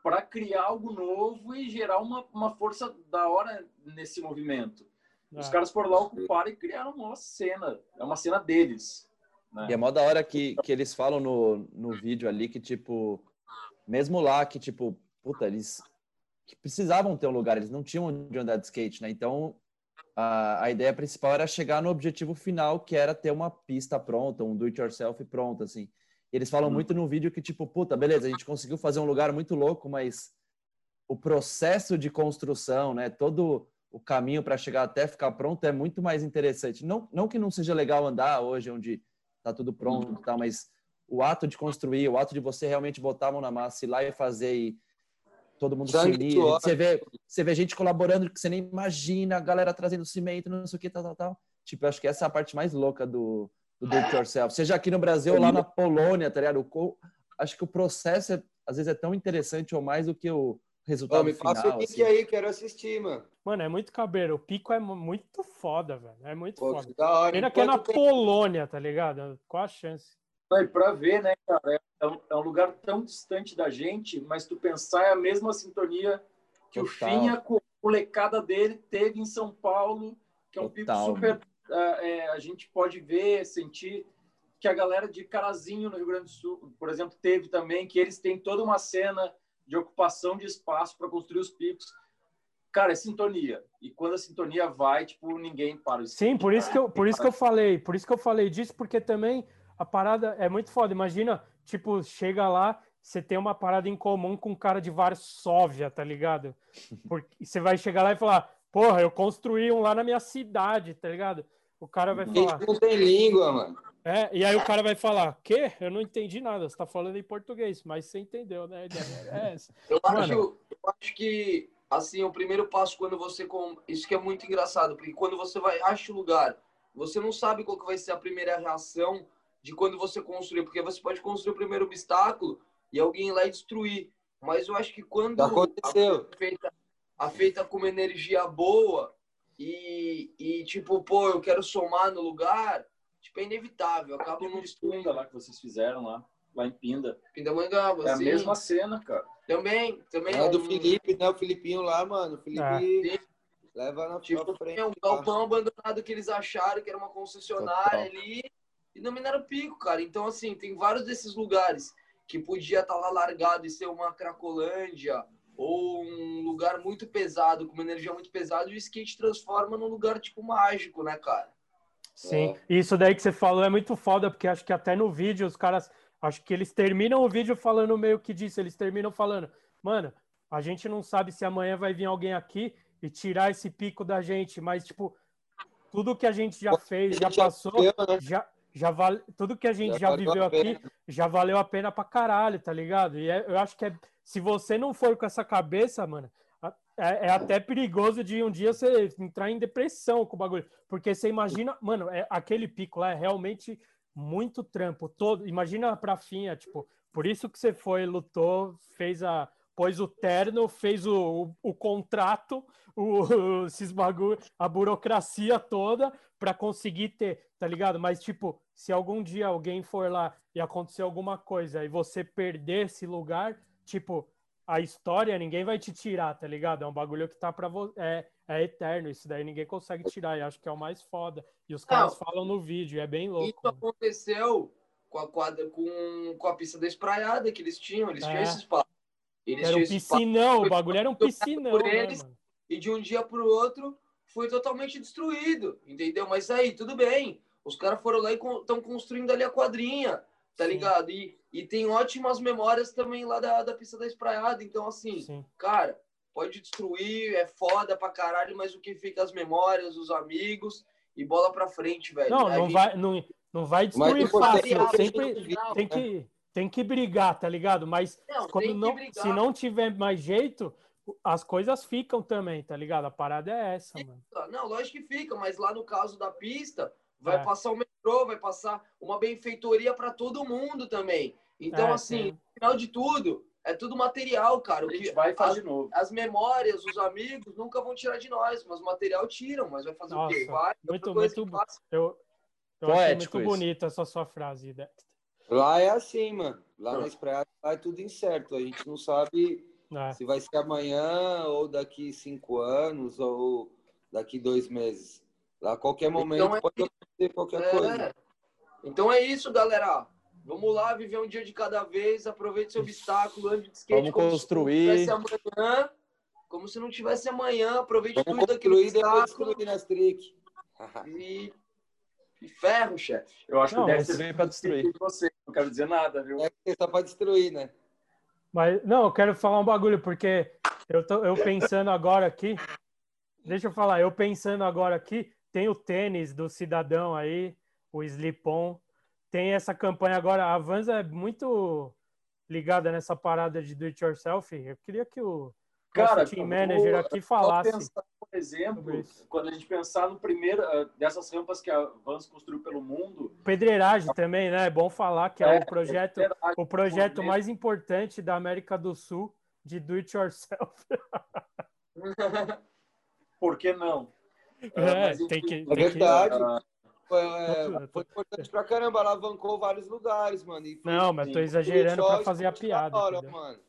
para criar algo novo e gerar uma, uma força da hora nesse movimento. Os é. caras foram lá ocupar e criaram uma cena. É uma cena deles. Né? E é mó da hora que, que eles falam no, no vídeo ali que, tipo, mesmo lá que, tipo, puta, eles que precisavam ter um lugar, eles não tinham onde andar de skate, né? Então, a, a ideia principal era chegar no objetivo final, que era ter uma pista pronta, um do-it-yourself pronto, assim. E eles falam uhum. muito no vídeo que, tipo, puta, beleza, a gente conseguiu fazer um lugar muito louco, mas o processo de construção, né? Todo o caminho para chegar até ficar pronto é muito mais interessante. Não, não que não seja legal andar hoje, onde está tudo pronto, uhum. tá, mas o ato de construir, o ato de você realmente botar a mão na massa, ir lá e fazer e todo mundo se unir. Você vê, você vê gente colaborando que você nem imagina, a galera trazendo cimento, não sei o que, tal, tal, tal. Tipo, acho que essa é a parte mais louca do, do do it yourself. Seja aqui no Brasil ou lá na Polônia, tá ligado? Acho que o processo, é, às vezes, é tão interessante ou mais do que o, resultado Ô, me final. Passa o pique assim. aí, quero assistir, mano. Mano, é muito cabreiro. O pico é muito foda, velho. É muito Pô, foda. Da hora. Pena que é na tem... Polônia, tá ligado? Qual a chance? Não, e pra ver, né, cara? É um, é um, lugar tão distante da gente, mas tu pensar é a mesma sintonia que Total. o Finha com a molecada dele teve em São Paulo, que é um Total. pico super. É, é, a gente pode ver, sentir que a galera de Carazinho no Rio Grande do Sul, por exemplo, teve também, que eles têm toda uma cena de ocupação de espaço para construir os picos. Cara, é sintonia. E quando a sintonia vai, tipo, ninguém para. Sim, por isso que eu, por isso que eu falei, por isso que eu falei disso, porque também a parada é muito foda. Imagina, tipo, chega lá, você tem uma parada em comum com um cara de Varsóvia, tá ligado? Porque você vai chegar lá e falar, porra, eu construí um lá na minha cidade, tá ligado? O cara vai falar. Não tem língua, mano. É, e aí o cara vai falar, quê? Eu não entendi nada, você tá falando em português, mas você entendeu, né? É eu, acho, eu acho que, assim, o primeiro passo quando você... Com... Isso que é muito engraçado, porque quando você vai, acha o lugar, você não sabe qual que vai ser a primeira reação de quando você construir, porque você pode construir o primeiro obstáculo e alguém ir lá e destruir. Mas eu acho que quando aconteceu. A feita, a feita com uma energia boa e, e tipo, pô, eu quero somar no lugar tipo, é inevitável. Acaba Tem destruindo lá que vocês fizeram lá, lá em Pinda. Pindamonhangaba, É a mesma cena, cara. Também, também. É, do Felipe, né? O Filipinho lá, mano. O Felipe é. leva na tipo, frente. É um galpão abandonado que eles acharam que era uma concessionária Total. ali e dominaram o pico, cara. Então, assim, tem vários desses lugares que podia estar tá lá largado e ser uma Cracolândia ou um lugar muito pesado, com uma energia muito pesada, e o skate transforma num lugar, tipo, mágico, né, cara? Sim, é. isso daí que você falou é muito foda, porque acho que até no vídeo os caras, acho que eles terminam o vídeo falando meio que disso, eles terminam falando, mano, a gente não sabe se amanhã vai vir alguém aqui e tirar esse pico da gente, mas tipo, tudo que a gente já fez, já passou, né? já, já vale, tudo que a gente já, já viveu aqui, já valeu a pena pra caralho, tá ligado? E é, eu acho que é, se você não for com essa cabeça, mano, é, é, até perigoso de um dia você entrar em depressão com o bagulho. Porque você imagina, mano, é, aquele pico lá é realmente muito trampo. Todo, imagina pra finha, tipo, por isso que você foi, lutou, fez a. Pôs o terno, fez o, o, o contrato, o, esses bagulho, a burocracia toda para conseguir ter, tá ligado? Mas, tipo, se algum dia alguém for lá e acontecer alguma coisa e você perder esse lugar, tipo, a história ninguém vai te tirar, tá ligado? É um bagulho que tá pra você. É, é eterno, isso daí ninguém consegue tirar. E acho que é o mais foda. E os caras Não, falam no vídeo, é bem louco. Isso mano. aconteceu com a quadra, com, com a pista da espraiada que eles tinham, eles é. tinham esse espaço. Eles era um piscinão, o bagulho era um piscinão. Né, eles, né, e de um dia pro outro foi totalmente destruído, entendeu? Mas aí, tudo bem. Os caras foram lá e estão construindo ali a quadrinha tá Sim. ligado? E, e tem ótimas memórias também lá da, da pista da espraiada. Então, assim, Sim. cara, pode destruir, é foda pra caralho, mas o que fica as memórias, os amigos e bola pra frente, velho. Não, não, gente... vai, não, não vai destruir fácil. Sempre tem que, tem que brigar, tá ligado? Mas não, quando não, se não tiver mais jeito, as coisas ficam também, tá ligado? A parada é essa, mano. Não, lógico que fica, mas lá no caso da pista, vai é. passar o vai passar uma benfeitoria para todo mundo também. Então, é, assim, no final de tudo, é tudo material, cara. O A gente que, vai faz as, de novo. as memórias, os amigos nunca vão tirar de nós, mas o material tiram, mas vai fazer o quê? Nossa, Vai, muito- outra coisa muito que passa. Eu, eu achei Poético muito bonita essa sua frase, Dexter. Lá é assim, mano. Lá na Espraia lá é tudo incerto. A gente não sabe É. se vai ser amanhã ou daqui cinco anos ou daqui dois meses. Lá a qualquer momento Então é pode acontecer qualquer É. coisa. Então é isso, galera. Vamos lá, viver um dia de cada vez, aproveite seu obstáculo, ande de skate Vamos como construir. se não tivesse amanhã. Como se não tivesse amanhã, aproveite Vamos tudo e destruir nas trick. e, e ferro, chefe. Eu acho Não, que Você Dexter veio pra destruir. de você. Não quero dizer nada, viu? É que só pra destruir, né? Mas, não, eu quero falar um bagulho, porque eu, tô, eu pensando agora aqui. Deixa eu falar, eu pensando agora aqui, tem o tênis do cidadão aí, o Slip-On. Tem essa campanha agora. A Vans é muito ligada nessa parada de do it yourself. Eu queria que o Cara, nosso team manager aqui falasse. pensar, por exemplo, quando a gente pensar no primeiro ah, dessas rampas que a Vans construiu pelo mundo, Pedreiragem também, né? É bom falar que é, É, o projeto, verdade, o projeto mais importante da América do Sul de do it yourself. por que não? É, mas, tem enfim, que, É tem que- verdade. ah, Foi, é, foi importante pra caramba, alavancou vários lugares, mano. E foi- Não, mas tô Sim. exagerando pra fazer a piada. da hora, mano.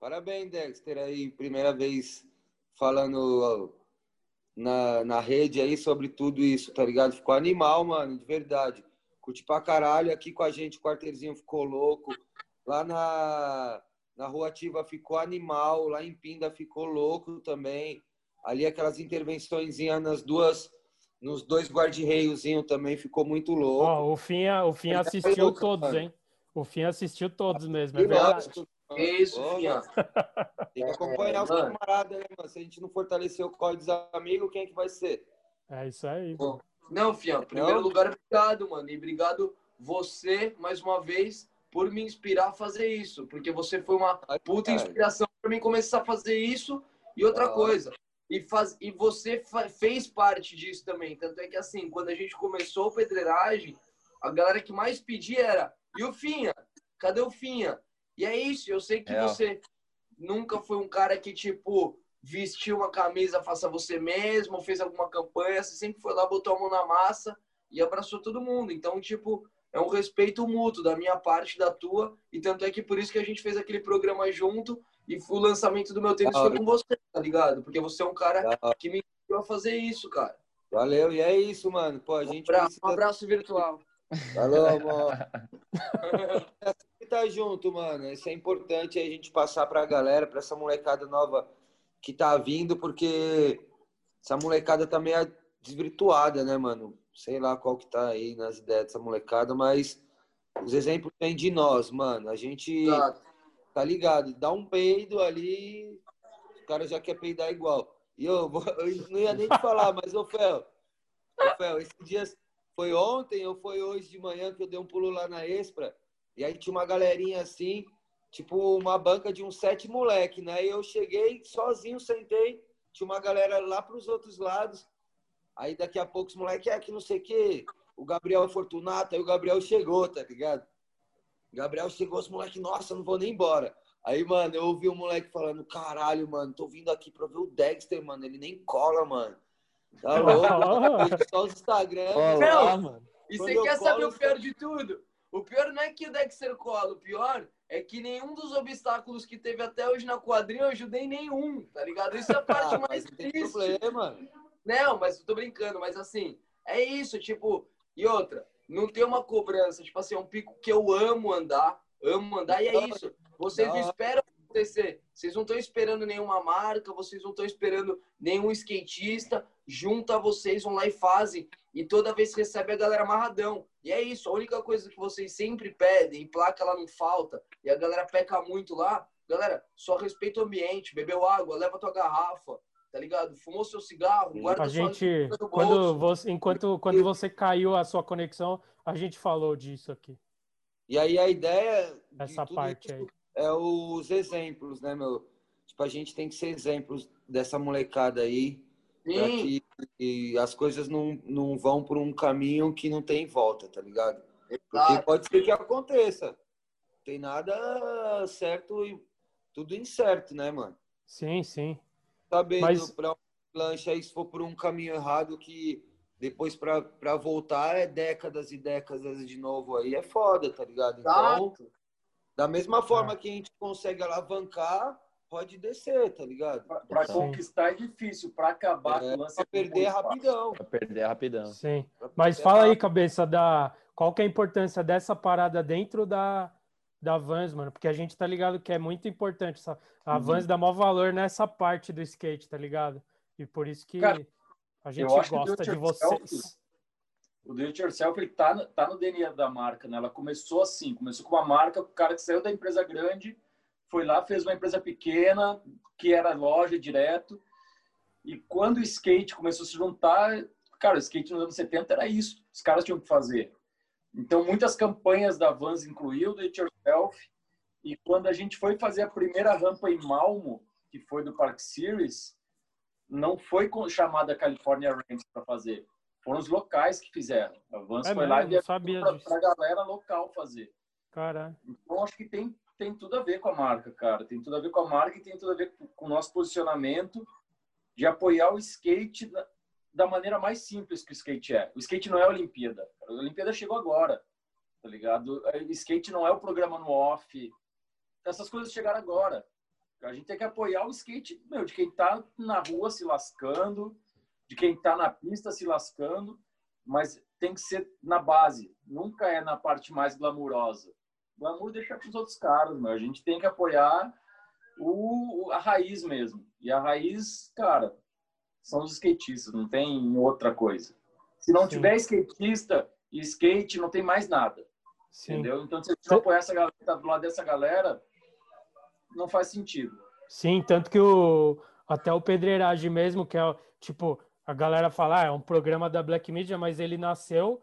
Parabéns, Dexter, aí, primeira vez falando ó, na, na rede aí sobre tudo isso, tá ligado? Ficou animal, mano, de verdade. Curti pra caralho, aqui com a gente o quarterzinho ficou louco. Lá na, na Rua Ativa ficou animal, lá em Pinda ficou louco também. Ali aquelas intervenções nas duas, nos dois guarda-reiozinhos também ficou muito louco. Ó, o Finha, o Finha é assistiu louco, todos, mano. hein? O Finha assistiu todos mesmo, é verdade. isso, Finha. Tem que acompanhar os É, mano. camaradas, né, mano? Se a gente não fortalecer o código dos amigos, quem é que vai ser? É isso aí. Bom, Não, Fian, em primeiro Não? lugar, obrigado, mano. E obrigado você, mais uma vez, por me inspirar a fazer isso. Porque você foi uma puta inspiração para mim começar a fazer isso. E outra coisa, e, faz, e você fez parte disso também. Tanto é que, assim, quando a gente começou o Pedreiragem, a galera que mais pedia era: e o Finha? Cadê o Finha? E é isso, eu sei que Real. você nunca foi um cara que, tipo, vestiu uma camisa, faça você mesmo, fez alguma campanha, você sempre foi lá, botou a mão na massa e abraçou todo mundo. Então, tipo, é um respeito mútuo da minha parte, da tua, e tanto é que por isso que a gente fez aquele programa junto e o lançamento do meu tênis foi com você, tá ligado? Porque você é um cara que me inspirou a fazer isso, cara. Valeu, e é isso, mano. Pô, a gente Um abraço, um precisa... abraço virtual. Falou, amor. Tá junto, mano. Isso é importante a gente passar pra galera, pra essa molecada nova que tá vindo, porque essa molecada tá meio desvirtuada, né, mano? Sei lá qual que tá aí nas ideias dessa molecada, mas os exemplos vêm de nós, mano. A gente Exato. Tá ligado? Dá um peido ali, o cara já quer peidar igual. E eu, eu não ia nem te falar, mas, ô Fel, ô Fel, esse dia foi ontem ou foi hoje de manhã que eu dei um pulo lá na Expra, e aí tinha uma galerinha assim, tipo uma banca de uns sete moleque, né? E eu cheguei sozinho, sentei, tinha uma galera lá pros outros lados, aí daqui a pouco os moleques, é que não sei o quê, o Gabriel Fortunato, aí o Gabriel chegou, tá ligado? O Gabriel chegou, os moleques, nossa, não vou nem embora. Aí, mano, eu ouvi o moleque falando, caralho, mano, tô vindo aqui pra ver o Dexter, mano, ele nem cola, mano. Tá louco? Só os Instagram. Olá, mano. E você quer saber colo, o pior de tudo? O pior não é que o Dexter cola, o pior é que nenhum dos obstáculos que teve até hoje na quadrinha eu ajudei nenhum, tá ligado? Isso é a parte Ah, mais não tem triste. problema. Não, mas eu tô brincando, mas assim, é isso, tipo, e outra, não tem uma cobrança, tipo assim, é um pico que eu amo andar, amo andar, e é isso. Vocês não esperam acontecer, vocês não estão esperando nenhuma marca, vocês não estão esperando nenhum skatista, junta vocês, vão lá e fazem, e toda vez que recebe a galera amarradão. E é isso, a única coisa que vocês sempre pedem, placa lá não falta, e a galera peca muito lá, galera, só respeita o ambiente, bebeu água, leva tua garrafa, tá ligado? Fumou seu cigarro, guarda A sua gente, no quando você, enquanto quando você caiu a sua conexão, a gente falou disso aqui. E aí a ideia de Essa parte aí. é os exemplos, né, meu? Tipo, a gente tem que ser exemplos dessa molecada aí, Sim, que que as coisas não, não vão por um caminho que não tem volta, tá ligado? Porque pode ser que aconteça. Tem nada certo e tudo incerto, né, mano? Sim, sim. Sabendo Mas... pra lancha se for por um caminho errado que depois para voltar é décadas e décadas de novo aí é foda, tá ligado? Então, da mesma forma é. que a gente consegue alavancar, pode descer, tá ligado? Para conquistar é difícil, para acabar é, para perder rapidão. Para perder rapidão. Sim. Mas fala aí, cabeça da qual que é a importância dessa parada dentro da da Vans, mano, porque a gente tá ligado que é muito importante essa, a uhum. Vans dá maior valor nessa parte do skate, tá ligado? E por isso que Cara, a gente gosta de vocês. O do it yourself ele tá, tá no DNA da marca, né? Ela começou assim, começou com uma marca, o cara que saiu da empresa grande foi lá, fez uma empresa pequena, que era loja direto. E quando o skate começou a se juntar, cara, o skate nos anos 70 era isso. Os caras tinham que fazer. Então, muitas campanhas da Vans incluíam o It Yourself. E quando a gente foi fazer a primeira rampa em Malmo, que foi do Park Series, não foi chamada California Ramps para fazer. Foram os locais que fizeram. A Vans é foi mesmo, lá e para a galera local fazer. Cara. Então, acho que tem tem tudo a ver com a marca, cara. Tem tudo a ver com a marca e tem tudo a ver com o nosso posicionamento de apoiar o skate da, da maneira mais simples que o skate é. O skate não é a Olimpíada. A Olimpíada chegou agora, tá ligado? O skate não é o programa no off. Essas coisas chegaram agora. A gente tem que apoiar o skate, meu, de quem tá na rua se lascando, de quem tá na pista se lascando, mas tem que ser na base, nunca é na parte mais glamurosa glamour deixa para os outros caras, meu. A gente tem que apoiar o, a raiz mesmo. E a raiz, cara, são os skatistas, não tem outra coisa. Se não Sim. tiver skatista e skate, não tem mais nada. Sim. Entendeu? Então, se a gente não apoiar essa galera, tá do lado dessa galera, não faz sentido. Sim, tanto que o até o Pedreiragem mesmo, que é tipo, a galera fala, ah, é um programa da Black Media, mas ele nasceu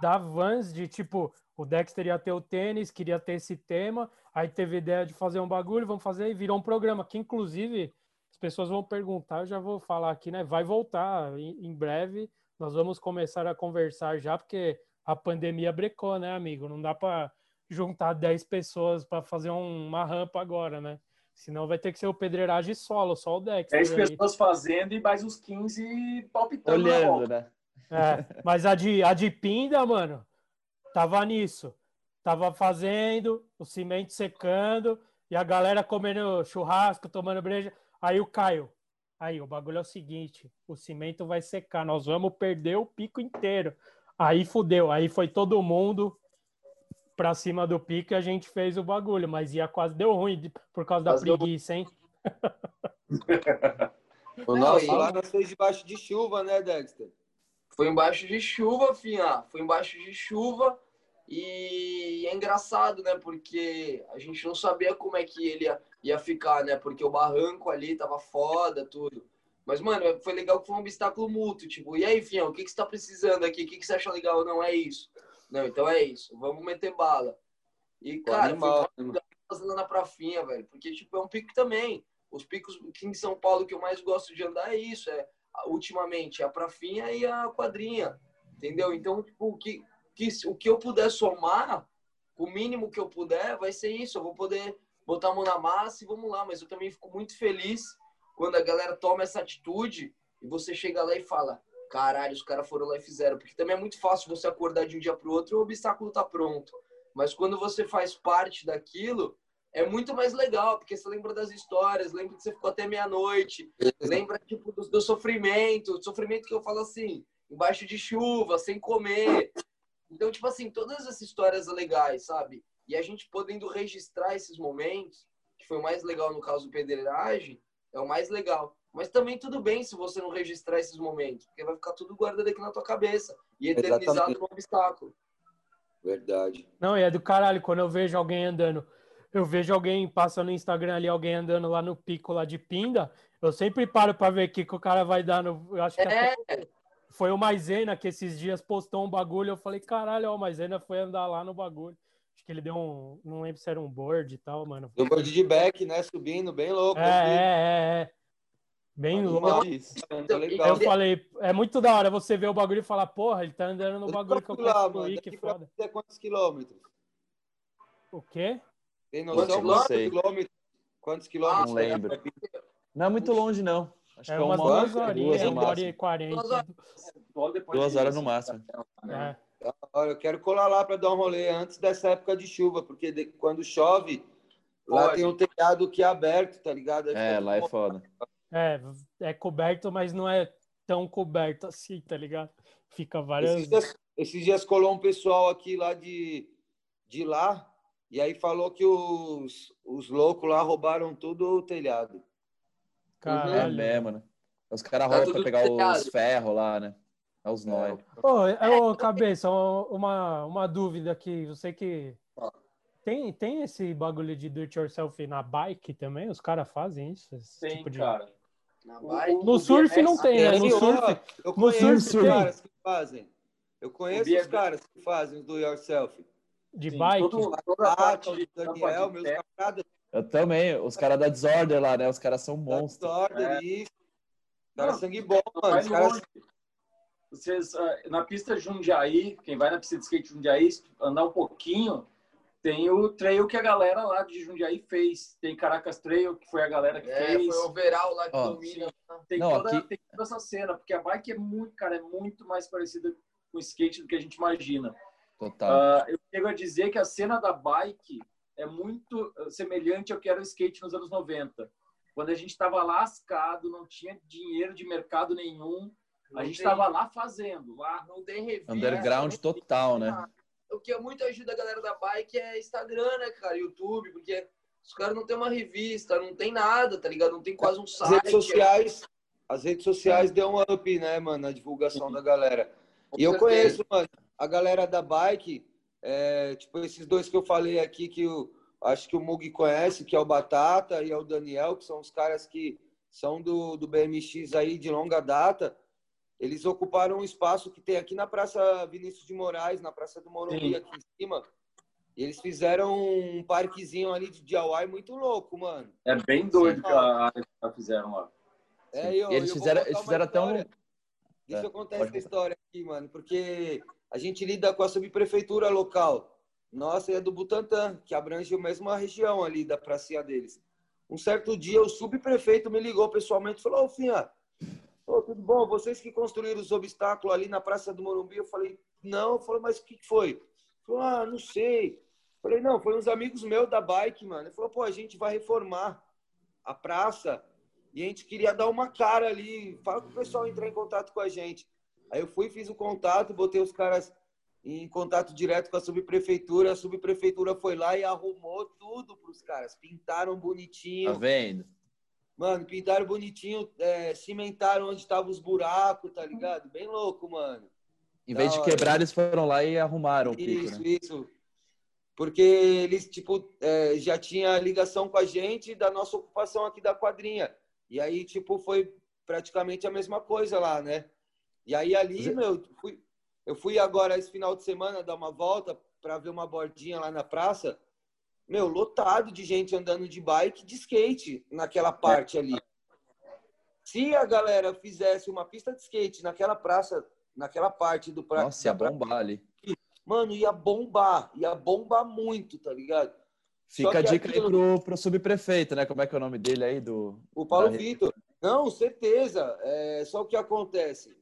da Vans de tipo, o Dexter ia ter o tênis, queria ter esse tema, aí teve ideia de fazer um bagulho, vamos fazer e virou um programa que, inclusive, as pessoas vão perguntar, eu já vou falar aqui, né? Vai voltar em, em breve, nós vamos começar a conversar já, porque a pandemia brecou, né, amigo? Não dá para juntar 10 pessoas para fazer um, uma rampa agora, né? Senão vai ter que ser o pedreiragem solo, só o Dexter. 10 pessoas fazendo e mais uns 15 palpitando. Olhando, né? É, mas a de, a de Pinda, mano, tava nisso. Tava fazendo, o cimento secando e a galera comendo churrasco, tomando breja. Aí o Caio, aí o bagulho é o seguinte: o cimento vai secar, nós vamos perder o pico inteiro. Aí fudeu, aí foi todo mundo pra cima do pico e a gente fez o bagulho, mas ia quase deu ruim por causa da preguiça, hein? o nosso lá nós fez debaixo de chuva, né, Dexter? Foi embaixo de chuva, finha. Foi embaixo de chuva. E é engraçado, né? Porque a gente não sabia como é que ele ia, ia ficar, né? Porque o barranco ali tava foda, tudo. Mas, mano, foi legal que foi um obstáculo mútuo. Tipo, e aí, Fião, o que, que você tá precisando aqui? O que, que você acha legal? Não, é isso. Não, então é isso. Vamos meter bala. E, cara, animal, fazendo na prafinha, velho. Porque, tipo, é um pico também. Os picos aqui em São Paulo que eu mais gosto de andar é isso. É, ultimamente, a prafinha e a quadrinha. Entendeu? Então, tipo, o que, que o que eu puder somar, o mínimo que eu puder, vai ser isso. Eu vou poder botar a mão na massa e vamos lá. Mas eu também fico muito feliz quando a galera toma essa atitude e você chega lá e fala: caralho, os caras foram lá e fizeram. Porque também é muito fácil você acordar de um dia para o outro e o obstáculo tá pronto. Mas quando você faz parte daquilo, é muito mais legal, porque você lembra das histórias, lembra que você ficou até meia-noite, lembra tipo, do, do, sofrimento, do sofrimento que eu falo assim, embaixo de chuva, sem comer, então, tipo assim, todas essas histórias legais, sabe? E a gente podendo registrar esses momentos, que foi o mais legal no caso do pedreiragem, é o mais legal. Mas também tudo bem se você não registrar esses momentos, porque vai ficar tudo guardado aqui na tua cabeça e eternizado Exatamente. no obstáculo. Verdade. Não, e é do caralho quando eu vejo alguém andando. Eu vejo alguém passando no Instagram ali, alguém andando lá no pico lá de Pinda. Eu sempre paro para ver o que, que o cara vai dar no. Eu acho que é. até foi o Maisena que esses dias postou um bagulho. Eu falei, caralho, ó, o Maisena foi andar lá no bagulho. Acho que ele deu um. Não lembro se era um board e tal, mano. Um board de back, né? Subindo, bem louco. É, assim. é, é, é. Bem louco. Eu falei, é muito da hora você ver o bagulho e falar, porra, ele tá andando no bagulho que eu construí, que foda. quantos quilômetros? O quê? Tem noção quantos quilômetros? Quantos quilômetros? Não lembro. Não é muito longe, não. Acho é que é uma duas horinhas, uma hora e quarenta. Duas horas no máximo. É. Eu quero colar lá para dar um rolê antes dessa época de chuva, porque de, quando chove, lá Pode. tem um telhado que é aberto, tá ligado? é, lá é foda. É, é coberto, mas não é tão coberto assim, tá ligado? Fica várias. Esses dias, esses dias colou um pessoal aqui lá de, de lá, e aí falou que os, os loucos lá roubaram tudo o telhado. Caralho. É mesmo, né? Os caras tá roubam pra pegar os ferros lá, né? É os nós. Ô, ô, cabeça, uma, uma dúvida aqui. Você que. Tem, tem esse bagulho de do it yourself na bike também? Os caras fazem isso? Tem, tipo de... cara. no surf não tem, né? No surf. Eu conheço os caras que fazem. Eu conheço os caras que fazem do yourself. De Sim, bike? Todo, toda a parte de Daniel, meus camaradas eu também. Os caras da Disorder lá, né? Os caras são monstros. Disorder, é. isso. Os caras sangue bom, mano. Os caras... Vocês, ah, na pista Jundiaí, quem vai na pista de skate Jundiaí, andar um pouquinho, tem o trail que a galera lá de Jundiaí fez. Tem Caracas Trail, que foi a galera que é, fez. Foi o overall lá que Ó, domina. Tem, Não, toda, aqui... tem toda essa cena, porque a bike é muito, cara, é muito mais parecida com o skate do que a gente imagina. Total. Uh, eu chego a dizer que a cena da bike é muito eh, semelhante ao que era o skate nos anos 90. Quando a gente estava lascado, não tinha dinheiro de mercado nenhum, não a gente estava lá fazendo, lá não tem revista. Underground total, né? O que muito ajuda a galera da bike é Instagram, né, cara? YouTube, porque os caras não tem uma revista, não tem nada, tá ligado? Não tem quase um site. As redes sociais, as redes sociais é. deu um up, né, mano, na divulgação da galera. e eu conheço, mano, a galera da bike, é, tipo, esses dois que eu falei aqui, que o, acho que o Mug conhece, que é o Batata e é o Daniel, que são os caras que são do, do BMX aí de longa data. Eles ocuparam um espaço que tem aqui na Praça Vinícius de Moraes, na Praça do Morumbi, Sim. aqui em cima. E eles fizeram um parquezinho ali de DIY muito louco, mano. É bem doido que a área que fizeram lá. É, eu, eles, eu fizeram, eles fizeram até um. Deixa é, eu contar essa história aqui, mano, porque a gente lida com a subprefeitura local. Nossa, é do Butantã, que abrange a mesma região ali da pracinha deles. Um certo dia, o subprefeito me ligou pessoalmente e falou: Ô, Finha, oh, tudo bom? Vocês que construíram os obstáculos ali na Praça do Morumbi? Eu falei: Não. Eu falei: Mas o que foi? Ele falou: Ah, não sei. Falei: Não, foi uns amigos meus da bike, mano. Ele falou: Pô, a gente vai reformar a praça e a gente queria dar uma cara ali. Fala para o pessoal entrar em contato com a gente. Aí eu fui, fiz o contato, botei os caras em contato direto com a subprefeitura. A subprefeitura foi lá e arrumou tudo para os caras. Pintaram bonitinho. Tá vendo? Mano, pintaram bonitinho, é, cimentaram onde estavam os buracos, tá ligado? Bem louco, mano. Em vez de quebrar, eles foram lá e arrumaram isso, o pico, né? Isso, Porque eles, tipo, é, já tinha ligação com a gente da nossa ocupação aqui da quadrinha. E aí, tipo, foi praticamente a mesma coisa lá, né? E aí ali, é meu, fui, eu fui agora esse final de semana dar uma volta para ver uma bordinha lá na praça. Meu, lotado de gente andando de bike, de skate naquela parte ali. Se a galera fizesse uma pista de skate naquela praça, naquela parte do praça. Nossa, ia bombar ali. Mano, ia bombar, ia bombar muito, tá ligado? Fica a dica aquilo... aí pro, pro subprefeito, né? Como é que é o nome dele aí? do O Paulo Vitor. Não, certeza. É, só o que acontece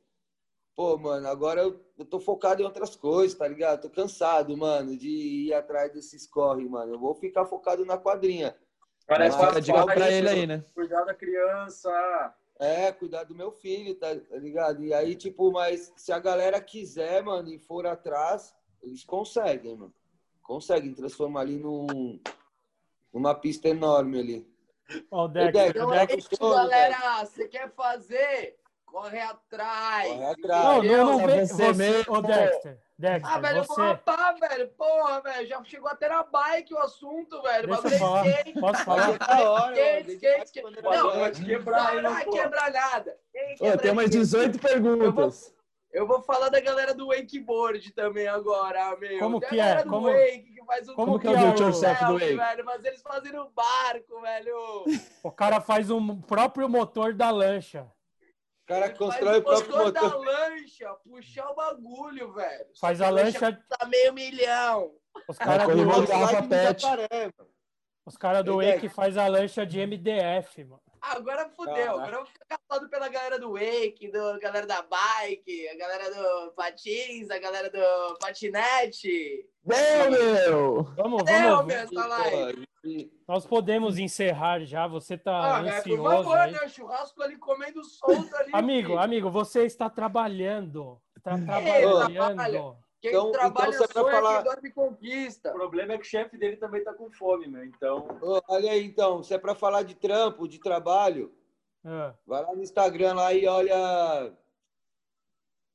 pô, mano, agora eu, eu tô focado em outras coisas, tá ligado? Tô cansado, mano, de ir atrás desses corre, mano. Eu vou ficar focado na quadrinha. Parece Mas, fica dica pra ele aí, né? Cuidar da criança. É, cuidar do meu filho, tá, tá ligado? E aí, tipo, mas se a galera quiser, mano, e for atrás, eles conseguem, mano. Conseguem transformar ali num, numa pista enorme ali. Ó, o Deck, Deck, então, Deck, é isso, galera. Você quer fazer? Corre atrás. Corre atrás. Não, não, não vê você, você mesmo. Ô, Dexter, Dexter, ah, velho, você... eu vou rapar, velho. Porra, velho. Já chegou até na bike o assunto, velho. Deixa eu falar. Skate. Posso falar? Skate, skate, skate. Não, pode quebrar, não, não quebrar nada. Ô, tem umas 18 perguntas. Eu vou falar da galera do wakeboard também agora, meu. Como que é? Como, wake, que faz um como que é o do yourself do wake? Velho, mas eles fazem no barco, velho. O cara faz o próprio motor da lancha cara constrói o próprio motor. da lancha, puxar o bagulho, velho. Faz a lancha. Tá meio milhão. Os caras do garrafa pet. Os caras do Wake faz a lancha de MDF, mano. Agora fudeu. Agora eu vou ficar calado pela galera do Wake, do galera da bike, a galera do patins, a galera do patinete. Meu, meu! Vamos, Deu, vamos. meu, essa live. Nós podemos encerrar já. Você tá Ah, por ansioso. favor, aí. né? Churrasco ali comendo solto ali. Amigo, amigo, você está trabalhando. Está Ele trabalhando. Trabalha. Quem Então- trabalha então você vai sonha, falar- quem dorme conquista. O problema é que o chefe dele também tá com fome, meu. Então, Ô, olha aí, então, se é pra falar de trampo, de trabalho, Ah, vai lá no Instagram lá e olha.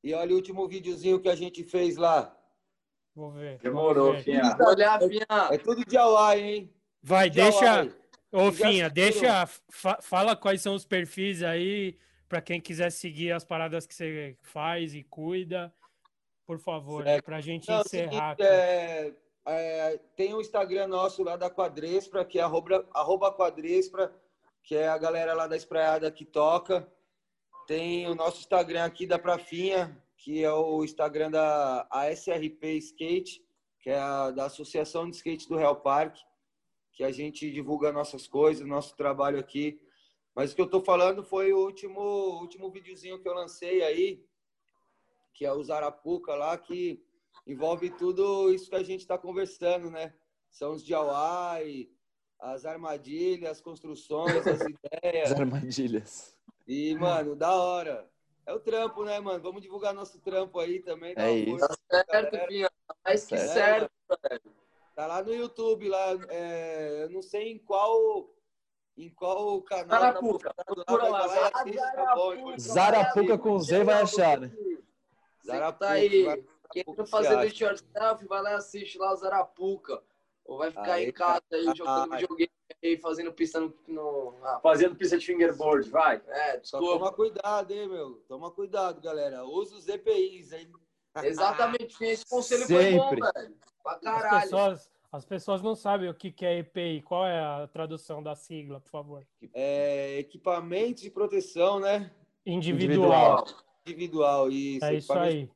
E olha o último videozinho que a gente fez lá. vou ver. demorou, vou ver. Finha. Olha, Finha. É tudo de Hawaii, hein? Vai, de deixa. Hawaii. Ô, Finha, deixa. fa- fala quais são os perfis aí para quem quiser seguir as paradas que você faz e cuida. Por favor, Certo. para a gente Não, é encerrar. seguinte, é, é, tem o Instagram nosso lá da Quadrespra, que é arroba, arroba Quadrespra, que é a galera lá da Espraiada que toca. Tem o nosso Instagram aqui da Prafinha, que é o Instagram da ASRP Skate, que é a da Associação de Skate do Real Parque, que a gente divulga nossas coisas, nosso trabalho aqui. Mas o que eu tô falando foi o último, o último videozinho que eu lancei aí, que é o Zarapuca lá, que envolve tudo isso que a gente está conversando, né? São os Hawaii, as armadilhas, as construções, as ideias. As armadilhas. E, mano, da hora. É o trampo, né, mano? Vamos divulgar nosso trampo aí também. É isso. Tá certo. Finha. Tá mais que Certo. certo. Tá lá no YouTube, lá. é, eu não sei em qual. Em qual canal. Zarapuca, tá lá, e assiste, tá bom, irmão. Zarapuca com Z vai achar, né? Zarapuca, Tá aí. vai- Quem Zarapuca não fazer do yourself, vai lá e assiste lá o Zarapuca. Ou vai ficar Aí, em casa aí jogando videogame aí, fazendo pista no. no... Ah, fazendo pista de fingerboard, vai. é, Só desculpa. toma cuidado, hein, meu? Toma cuidado, galera. Usa os EPIs, hein? Exatamente. Esse conselho foi bom, Sempre. velho. Pra As caralho. pessoas, as pessoas não sabem o que que é EPI. Qual é a tradução da sigla, por favor? É, equipamentos de proteção, né? Individual. Individual, isso. É isso aí.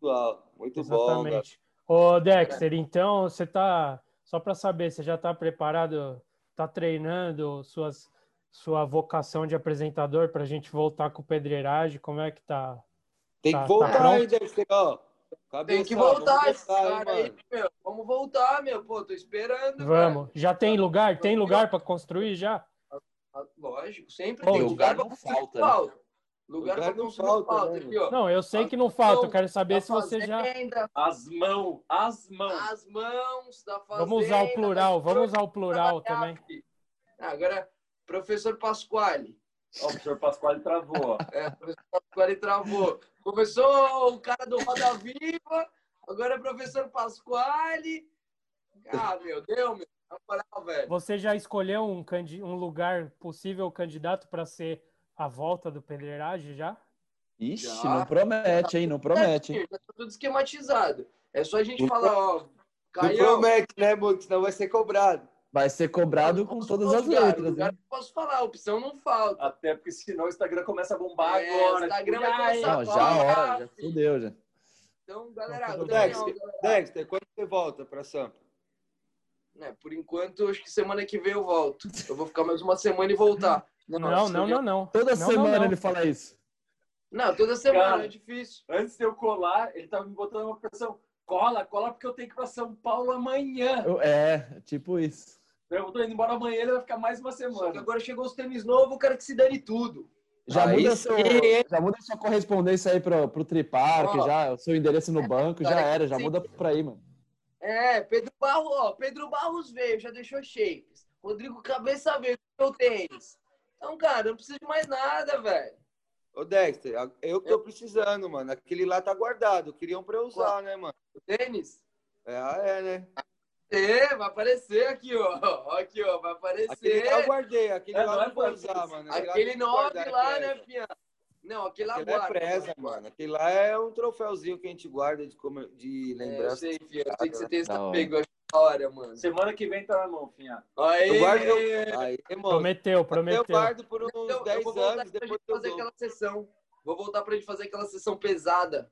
Individual. Muito bom, cara. Exatamente. Ô, Dexter, então você tá. Só para saber, você já está preparado? Está treinando suas, sua vocação de apresentador para a gente voltar com pedreiragem? Como é que tá? Tem Tá- que tá voltar pronto? aí, Dexter, ó. Tem que Cabeça, voltar vamos esse cara aí, mano. meu. Vamos voltar, meu. Pô, tô esperando. Vamos. Já tem lugar? Tem lugar para construir já? Ah, Lógico, sempre Bom, tem lugar não falta, né? Lugar, Lugar não construir falta, falta. né, Aqui, ó. Não, eu sei que não falta. Eu quero saber se você já. As mãos, as mãos. As mãos da fazenda. Vamos usar o plural. Vamos usar o plural também. Ah, Agora, professor Pasquale. Ó, o professor Pasquale travou, ó. É, o professor Pasquale travou. Começou o cara do Roda Viva, agora é professor Pasquale. Ah, meu Deus, meu. Na moral, velho. Você já escolheu um, candi- um lugar possível candidato para ser a volta do pedreiragem já? Ixi, Já. não promete, hein? Não promete. hein? Já tá tudo esquematizado. É só a gente falar, ó. Não Caião, promete, né, mano? Senão vai ser cobrado. Vai ser cobrado com todas as letras. que eu posso falar, opção não falta. Até porque senão o Instagram começa a bombar É, agora. o Instagram vai Ai, começar Não, já era, já fudeu já. Então, galera, Então, Dexter, galera, Dexter, quando você volta pra Sampa? né, por enquanto, acho que semana que vem eu volto. Eu vou ficar mais uma semana e voltar. Não, não, não, não. não. Toda Não, semana não, não. ele fala isso. Não, toda semana Cara. é difícil. Antes de eu colar, ele tava me botando uma pressão. Cola, cola, porque eu tenho que ir pra São Paulo amanhã. Eu- É, tipo isso. Eu tô indo embora amanhã, ele vai ficar mais uma Só que semana. agora chegou os tênis novos, eu quero que se dane tudo. Já, Aí muda seu, já muda sua correspondência aí pro, pro Tripark, Ó. já, o seu endereço no banco, já era, já muda pra aí, mano. É, Pedro Barros, ó, Pedro Barros veio, já deixou shapes. Rodrigo Cabeça veio, deixou tênis. Então, cara, não precisa de mais nada, velho. Ô, Dexter, eu que tô precisando, mano. Aquele lá tá guardado. Queriam pra eu usar, né, mano? O tênis? É, ah, é, né? É, vai aparecer aqui, ó. Ó, Aqui, ó, vai Aquele aparecer. lá eu guardei. Aquele É, lá não é vou pra usar, mano. Aquele que 9 guardar, lá, é né. Fia? Não, aquele lá Aquele é guarda. preza, mano. Aquele lá é um troféuzinho que a gente guarda de, come- de É, eu lembrança. sei, Fia. Eu sei que você tem esse Da hora. Hora, mano. Semana que vem tá na mão, Finha. Aí, Eu guardo. Aí, mano. Prometeu, Eu prometeu. guardo por uns eu 10 vou voltar anos, pra depois gente eu fazer dou. aquela sessão. Vou voltar pra gente fazer aquela sessão pesada.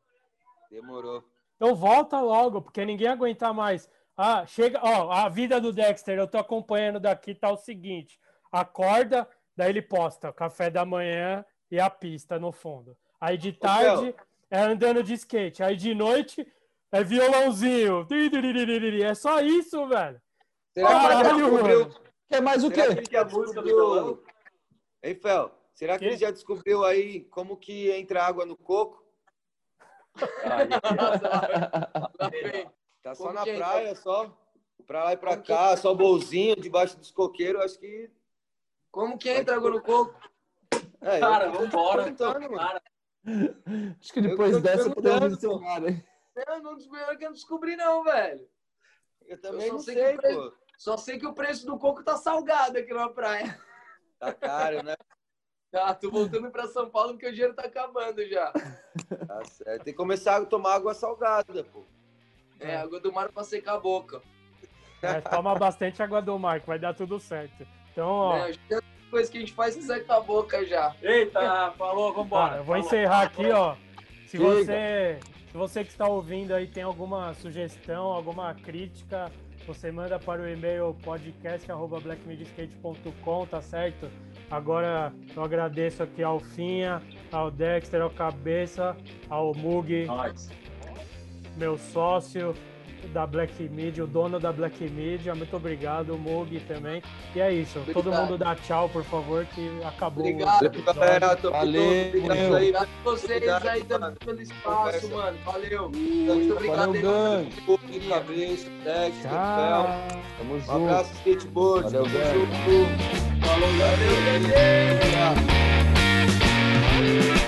Demorou. Então volta logo, porque ninguém aguenta mais. Ah, chega, ó, a vida do Dexter, eu tô acompanhando daqui, tá o seguinte: acorda, daí ele posta café da manhã e a pista no fundo. Aí de tarde é andando de skate. Aí de noite é violãozinho. É só isso, velho. Será Caralho, que ele descobriu... Quer mais o quê? Será que ele já descobriu... Ei, Fel, será que, que ele já descobriu aí como que entra água no coco? tá só na praia, só. Pra lá e pra cá, só bolzinho debaixo dos coqueiros, acho que. Como que entra água no coco? É, cara, vambora. Cara. Acho que depois eu dessa podemos ensinar, né? Eu não, eu não descobri, não, velho. Eu também eu não sei, sei preço, Só sei que o preço do coco tá salgado aqui na praia. Tá caro, né? Tá, tô voltando pra São Paulo porque o dinheiro tá acabando já. Tá certo. Tem que começar a tomar água salgada, pô. É, água do mar pra secar a boca. É, toma bastante água do mar, que vai dar tudo certo. Então, ó. É, coisa que a gente faz que seca a boca já. Eita, falou, vambora. eu vou falou, encerrar aqui, ó. Se você, se você que está ouvindo aí tem alguma sugestão, alguma crítica, você manda para o e-mail podcast.blackmediskate.com, tá certo? Agora eu agradeço aqui ao Finha, ao Dexter, ao Cabeça, ao Mug, nice. meu sócio da Black Media, o dono da Black Media. Muito obrigado, o Mug também. E é isso. Obrigado. Todo mundo dá tchau, por favor, que acabou. Obrigado, galera. Valeu. Obrigado aí. Obrigado a vocês aí também pelo espaço, mano. Valeu. Muito obrigado. Valeu, Cabeça, Tamo junto. Um abraço, skateboard. Valeu, Tamo junto. Falou, galera. Valeu.